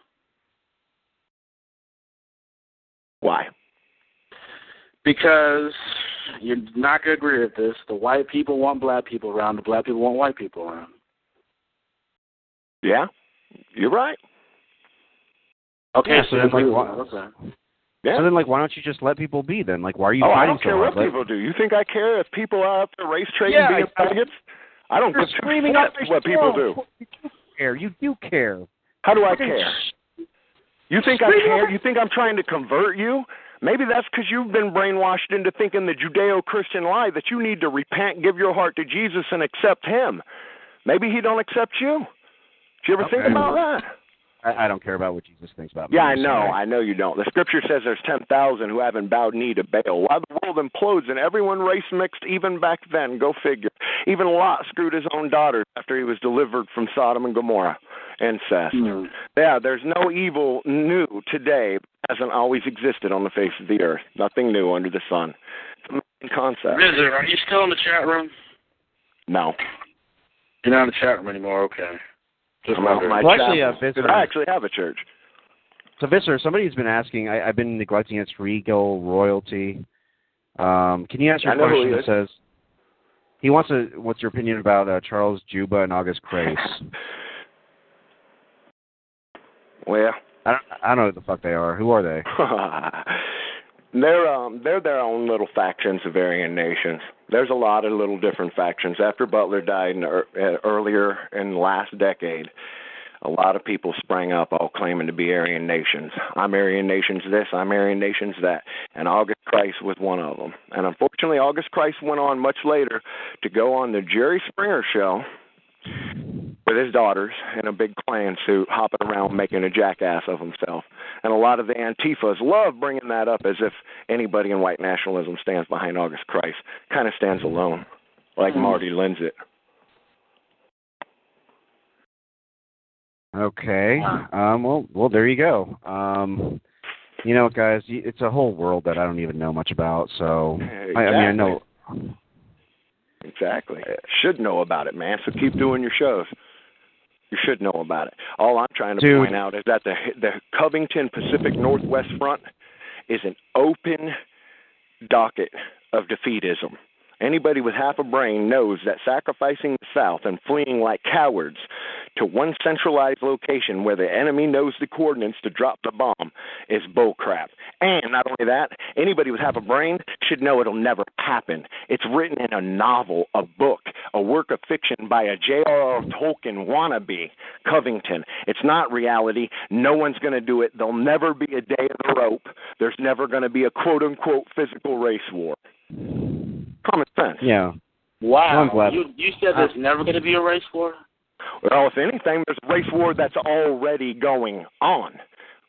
Why? because you're not to agree with this. The white people want black people around. The black people want white people around. Yeah, you're right. Okay, Yeah, so so then like, why- okay. Yeah. So then, like, why don't you just let people be then? Like, why are you oh, I don't care so what people do. You think I care if people are out there race trading Yeah, being I- faggots? I don't give screaming my what people do. You do care. You do care. How do I care? You think I care? You think I'm trying to convert you? Maybe that's because you've been brainwashed into thinking the Judeo-Christian lie that you need to repent, give your heart to Jesus, and accept Him. Maybe He don't accept you. Did you ever think about that? I, I don't care about what Jesus thinks about me. Yeah, I know. sorry. I know you don't. The scripture says there's 10,000 who haven't bowed knee to Baal. Why the world implodes and everyone race mixed even back then. Go figure. Even Lot screwed his own daughter after he was delivered from Sodom and Gomorrah. Incest. Hmm. Yeah, there's no evil new today. Hasn't always existed on the face of the earth. Nothing new under the sun. It's a main concept. Rizzer, are you still in the chat room? No. You're not in the chat room anymore. Okay. Just I'm out wondering. my Well, actually, uh, visitor- I actually have a church. So, Visser, somebody's been asking. I, I've been neglecting its regal royalty. Um, can you answer I a know who question he says he wants to? What's your opinion about uh, Charles Juba and August Kreis? Well, I don't. I don't know who the fuck they are. Who are they? they're um they're their own little factions of Aryan nations. There's a lot of little different factions. After Butler died in, er, earlier in the last decade, a lot of people sprang up all claiming to be Aryan nations. I'm Aryan nations this, I'm Aryan nations that. And August Kreis was one of them. And unfortunately, August Kreis went on much later to go on the Jerry Springer show with his daughters in a big Klan suit, hopping around making a jackass of himself. And a lot of the Antifas love bringing that up as if anybody in white nationalism stands behind August Kreis. Kind of stands alone, like Marty Lindstedt. Okay. Um, well, well, there you go. Um, you know, guys, it's a whole world that I don't even know much about. So, I, I mean, I know. Exactly. Should know about it, man. So keep doing your shows. You should know about it. All I'm trying to Dude. point out is that the the Covington Pacific Northwest Front is an open docket of defeatism. Anybody with half a brain knows that sacrificing the South and fleeing like cowards to one centralized location where the enemy knows the coordinates to drop the bomb is bullcrap. And not only that, anybody with half a brain should know it'll never happen. It's written in a novel, a book, a work of fiction by a J.R.R. Tolkien wannabe, Covington. It's not reality. No one's going to do it. There'll never be a day of the rope. There's never going to be a quote unquote physical race war. Common sense. Yeah. Wow. I'm glad- You you said there's uh, never going to be a race war? Well, if anything, there's a race war that's already going on.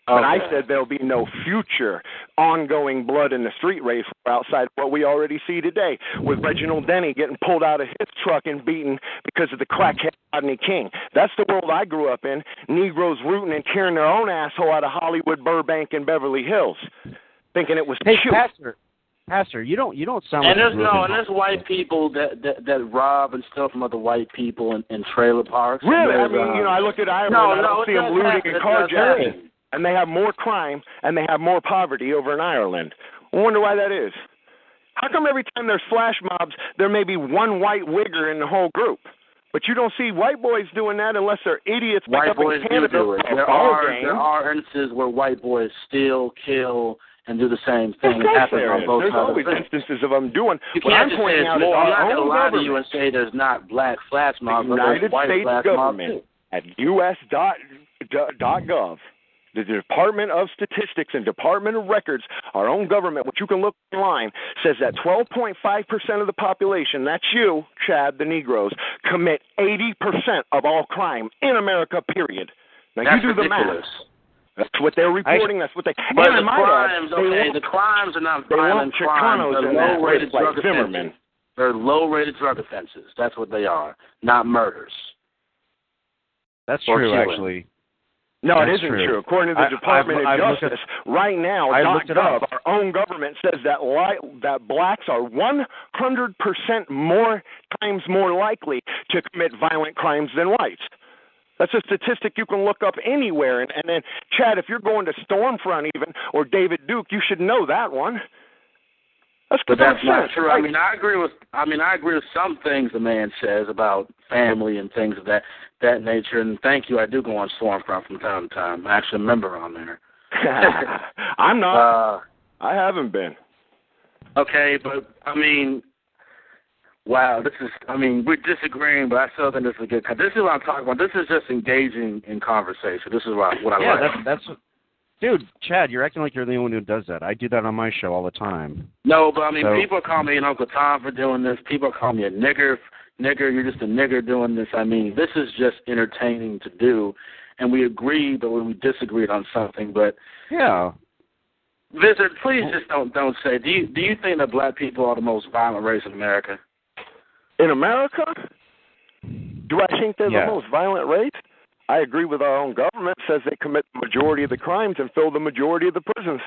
But I said there'll be no future ongoing blood in the street race war outside what we already see today, with Reginald Denny getting pulled out of his truck and beaten because of the crackhead Rodney King. That's the world I grew up in. Negroes rooting and tearing their own asshole out of Hollywood, Burbank, and Beverly Hills, thinking it was Hey, cute. Pastor. Pastor, you don't you don't sound And like there's no, and there's white people that that, that rob and steal from other white people in, in trailer parks. Really? I mean, uh, you know, I look at Ireland, no, I don't see them looting happen. and carjacking. and they have more crime and they have more poverty over in Ireland. I wonder why that is. How come every time there's flash mobs, there may be one white wigger in the whole group? But you don't see white boys doing that unless they're idiots White up boys in do Canada do it. There are there are instances where white boys steal, kill, and do the same thing. It happens on both There's sides. always of the fence. instances of them doing. You what I'm pointing out is more. I'm not our going to own lie to you government, and say there's not black flash mobs, the United States government at us dot dot dot gov. The Department of Statistics and Department of Records, our own government, which you can look online, says that 12.5% of the population, that's you, Chad, the Negroes, commit 80% of all crime in America, period. Now, That's you do the math. That's what they're reporting. That's what they. But and the might add, crimes, okay, lump- the crimes are not violent crimes. Chicanos They're low-rated list, like drug Zimmerman. offenses. They're low-rated drug offenses. That's what they are, not murders. That's or true, killing. actually. No, it That's isn't true. true. According to the I- Department I've- of I've looked Justice, right now, I dot it .gov, up. our own government says that li- that blacks are 100% more times more likely to commit violent crimes than whites. That's a statistic you can look up anywhere. And, and then, Chad, if you're going to Stormfront even or David Duke, you should know that one. That's But that's not sense, true. right? I mean, I agree with. I mean, I agree with some things the man says about family and things of that that nature. And thank you. I do go on Stormfront from time to time. I'm actually a member on there. I'm not. Uh, I haven't been. okay, but I mean, wow, this is. I mean, we're disagreeing, but I still think this is a good. This is what I'm talking about. This is just engaging in conversation. This is what I, what I yeah, like. that's that's. Dude, Chad, you're acting like you're the only one who does that. I do that on my show all the time. No, but I mean, So- people call me an Uncle Tom for doing this. People call me a nigger. Nigger, you're just a nigger doing this. I mean, this is just entertaining to do, and we agree, but when we disagreed on something. But Yeah. Visit, please just don't don't say. Do you do you think that black people are the most violent race in America? In America, do I think they're Yeah. the most violent race? I agree with our own government. Says they commit the majority of the crimes and fill the majority of the prisons.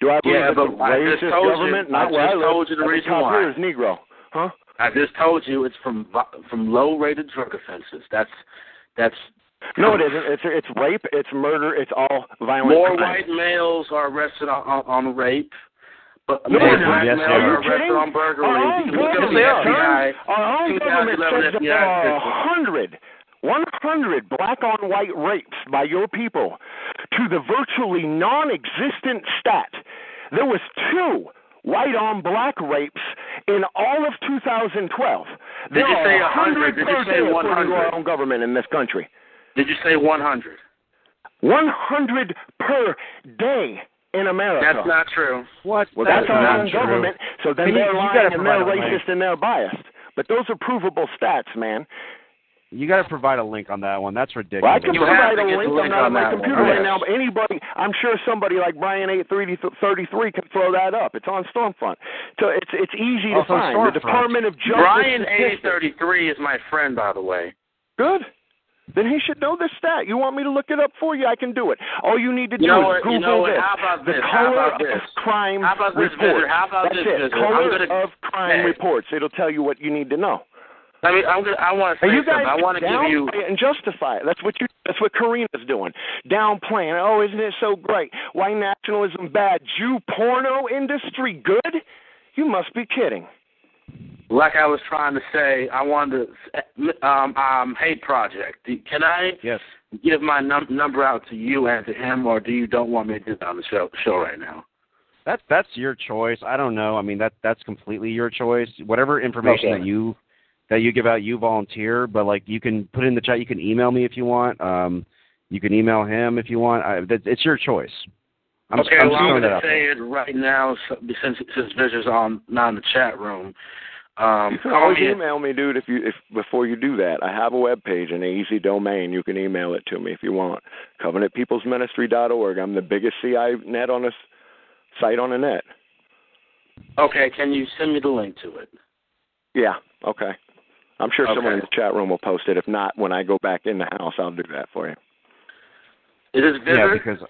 Do I believe Yeah, it's a but I just racist told you- government? I Not where just I told you the Every reason cop why. here is Negro. Huh? I just told you it's from from low rated drug offenses. That's that's No, it isn't. It's it's rape. It's murder. It's all violent. more crimes. white males are arrested on on, on rape, but No, more not. Yes, are they are. arrested kidding? on burglary. Our own You government, sir, our own government says that uh, there are 100, 100 black on white rapes by your people to the virtually non-existent stat. There was two white on black rapes in all of 2012. There Did you say 100 100? Did you say day according to 100? our own government in this country. Did you say 100? 100 per day in America. That's not true. What? Well, that's, our not own true. government. So then Can you- they're you lying gotta and they're provide a link. racist and they're biased. But those are provable stats, man. You got to provide a link on that one. That's ridiculous. Well, I can You provide to a get the link. link I'm not on on my that computer one. right now, but anybody, I'm sure somebody like Brian eight thirty thirty three can throw that up. It's on Stormfront, so it's it's easy Oh, to find. Stormfront. The Department of Justice. Brian statistics. 8033 is my friend, by the way. Good. Then he should know this stat. You want me to look it up for you? I can do it. All you need to do You know is? Google You know this. How about the this? How color about this? of crime How about this, report. Visitor? How about That's this, it. Visitor? Color gonna- of crime Hey. reports. It'll tell you what you need to know. I mean, I'm gonna. I want to say you guys something. I want to give you. and justify it. That's what you. That's what Karina's doing. Downplaying. Oh, isn't it so great? White nationalism bad. Jew porno industry good? You must be kidding. Like I was trying to say, I wanted to. Um, um, hate project. Can I Yes. give my num- number out to you and to him, or do you don't want me to do that on the show show right now? That's that's your choice. I don't know. I mean that that's completely your choice. Whatever information Okay. that you that you give out, you volunteer. But like you can put it in the chat. You can email me if you want. Um, you can email him if you want. I, that, it's your choice. I'm, okay, I'm well, I'm going to say it right now since since Visitor's on not in the chat room. Um, You can always me. email me, dude. If you if before you do that, I have a web page and an easy domain. You can email it to me if you want. CovenantPeoplesMinistry.org. I'm the biggest CI net on this site on the net. Okay, can you send me the link to it? Yeah. Okay. I'm sure someone in the chat room will post it. If not, when I go back in the house, I'll do that for you. Is this Yeah, Visitor? because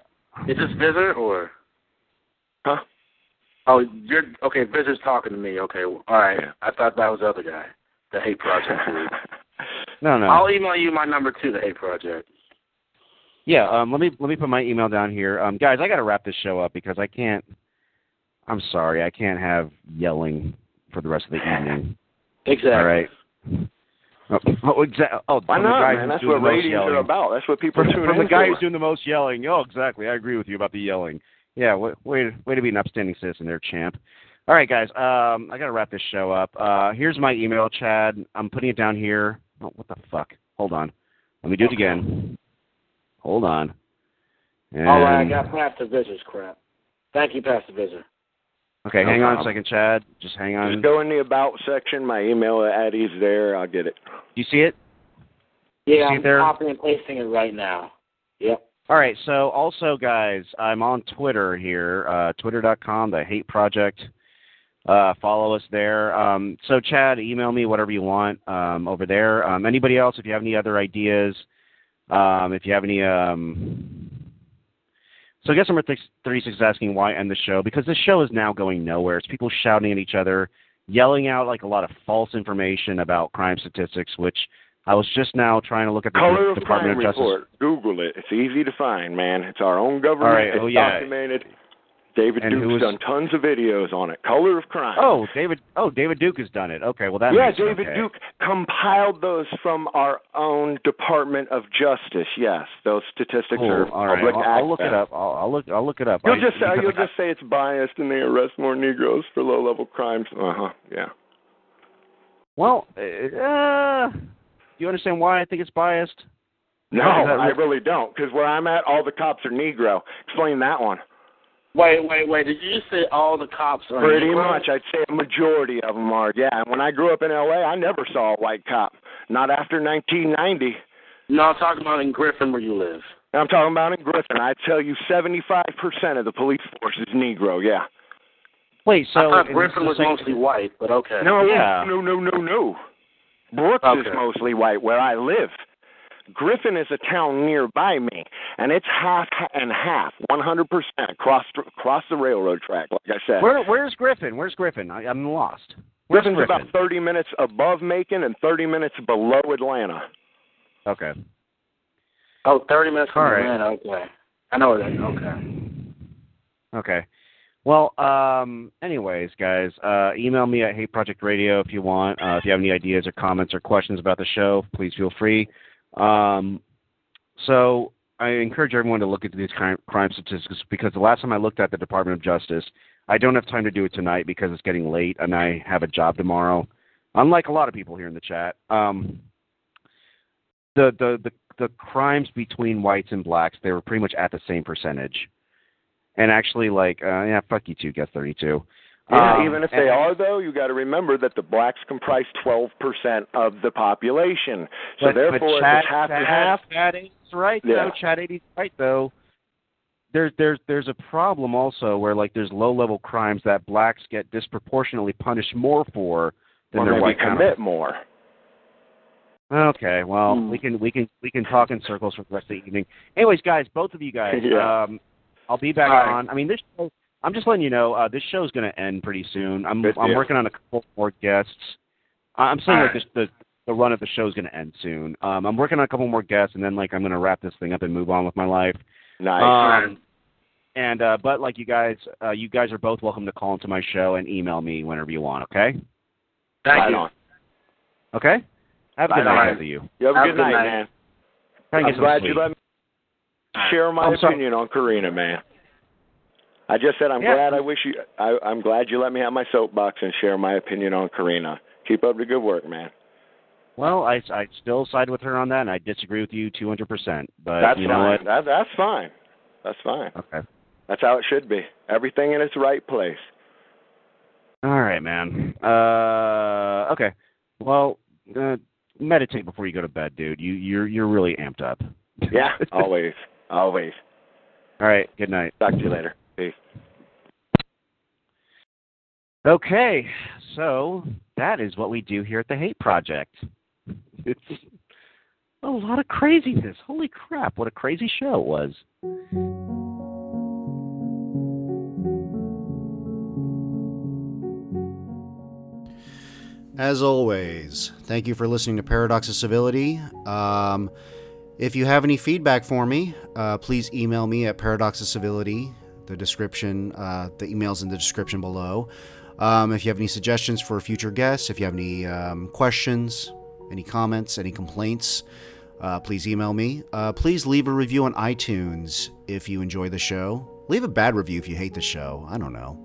Is this Visitor or? Huh? Oh, you're okay. Visitor's talking to me. Okay, all right. Yeah. I thought that was the other guy, the Hate Project. no, no. I'll email you my number too, the Hate Project. Yeah, um, let me let me put my email down here, um, guys. I got to wrap this show up because I can't. I'm sorry, I can't have yelling for the rest of the evening. Exactly. All right. Oh, oh, exa- oh Why from the not, guy man? That's what the most ratings yelling. are about. That's what people From, tune from in the guy for. who's doing the most yelling. Oh, exactly. I agree with you about the yelling. Yeah, way, way, way to be an upstanding citizen there, champ. All right, guys. Um, I got to wrap this show up. Uh, here's my email, Chad. I'm putting it down here. Oh, what the fuck? Hold on. Let me do it again. Hold on. And, All right, I got Pastor Visitor's crap. Thank you, Pastor Visitor. Okay, No hang on a second, Chad. Just hang on. Just go in the about section. My email Addie's there. I'll get it. Do you see it? Yeah, See I'm there? copying and pasting it right now. Yep. All right. So also, guys, I'm on Twitter here, uh, twitter.com, the Hate Project. Uh, follow us there. Um, so, Chad, email me whatever you want um, over there. Um, anybody else, if you have any other ideas, um, if you have any. Um... So, I guess number 36 is asking why end the show because this show is now going nowhere. It's people shouting at each other, yelling out like a lot of false information about crime statistics, which I was just now trying to look at the Color of Department Crime of Justice. report. Google it. It's easy to find, man. It's our own government. All right. It's Oh, yeah. documented. David And Duke's was- done tons of videos on it. Color of Crime. Oh, David. Oh, David Duke has done it. Okay, well that. yeah, David okay. Duke compiled those from our own Department of Justice. Yes, those statistics Cool. are All right, public I'll, I'll look it up. I'll, I'll look. I'll look it up. You'll I- just say you'll I- just say it's biased and they arrest more Negroes for low level crimes. Uh huh. Yeah. Well, uh, you understand why I think it's biased? No, I really don't. Because where I'm at, all the cops are Negro. Explain that one. Wait, wait, wait. Did you say all the cops are Pretty Negro? much, I'd say a majority of them are. Yeah. And when I grew up in L.A., I never saw a white cop. Not after 1990. No, I'm talking about in Griffin where you live. I'm talking about in Griffin. I'd tell you 75% of the police force is Negro. Yeah. Wait, so I thought Griffin was mostly white, but okay. No, Yeah. no, no, no, no. Brooks is mostly white where I live. Griffin is a town nearby me, and it's half and half, 100% across across the railroad track. Like I said, Where, where's Griffin? Where's Griffin? I, I'm lost. Where's Griffin's Griffin? about 30 minutes above Macon and 30 minutes below Atlanta. Okay. Oh, 30 minutes from All right. Atlanta. Okay. I know that. Okay. Okay. Well, um, anyways, guys, uh, email me at Hate Project Radio if you want. Uh, if you have any ideas or comments or questions about the show, please feel free. Um, so I encourage everyone to look into these crime, statistics because the last time I looked at the Department of Justice, I don't have time to do it tonight because it's getting late and I have a job tomorrow. Unlike a lot of people here in the chat, um, the, the the the crimes between whites and blacks they were pretty much at the same percentage. And actually, like, uh, yeah, fuck you too, get 32. Yeah, Um, even if and- they are, though, you got to remember that the blacks comprise 12% of the population. So But, therefore, but Chad, it's half Chad, and half. Chad 80's right Yeah. though. Chad 80's right though. There's there's there's a problem also where like there's low level crimes that blacks get disproportionately punished more for than or their white commit more. Okay, well Hmm. we can we can we can talk in circles for the rest of the evening. Anyways, guys, both of you guys, Yeah. um, I'll be back All right. on. I mean, this show, I'm just letting you know uh, this show's going to end pretty soon. I'm Good I'm deal. working on a couple more guests. I- I'm saying All like right. this, the the run of the show is going to end soon. Um, I'm working on a couple more guests, and then like I'm going to wrap this thing up and move on with my life. Nice. Um, and uh, but like you guys, uh, you guys are both welcome to call into my show and email me whenever you want. Okay. Thank right you. on. Okay. Have a Right good night, on. both of you. You have a Have good good night, night. man. Try I'm get some glad sleep. you let me share my I'm sorry. opinion on Karina, man. I just said I'm Yeah. glad. I wish you. I, I'm glad you let me have my soapbox and share my opinion on Karina. Keep up the good work, man. Well, I I still side with her on that, and I disagree with you 200%. But That's you know fine. what? That, that's fine. That's fine. Okay. That's how it should be. Everything in its right place. All right, man. Uh, okay. Well, uh, meditate before you go to bed, dude. You you're you're really amped up. Yeah, always, always. All right. Good night. Talk to you later. Peace. Okay, so that is what we do here at the Hate Project. It's a lot of craziness. Holy crap, what a crazy show it was. As always, thank you for listening to Paradox of Civility. Um, if you have any feedback for me, uh, please email me at Paradox of Civility. The description, uh, the email's in the description below. Um, if you have any suggestions for future guests, if you have any um, questions, any comments, any complaints, uh, please email me. Uh, please leave a review on iTunes if you enjoy the show. Leave a bad review if you hate the show. I don't know.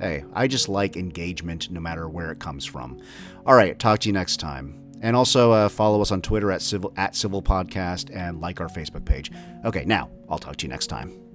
Hey, I just like engagement no matter where it comes from. All right, talk to you next time. And also uh, follow us on Twitter at civil at civil podcast and like our Facebook page. Okay, now I'll talk to you next time.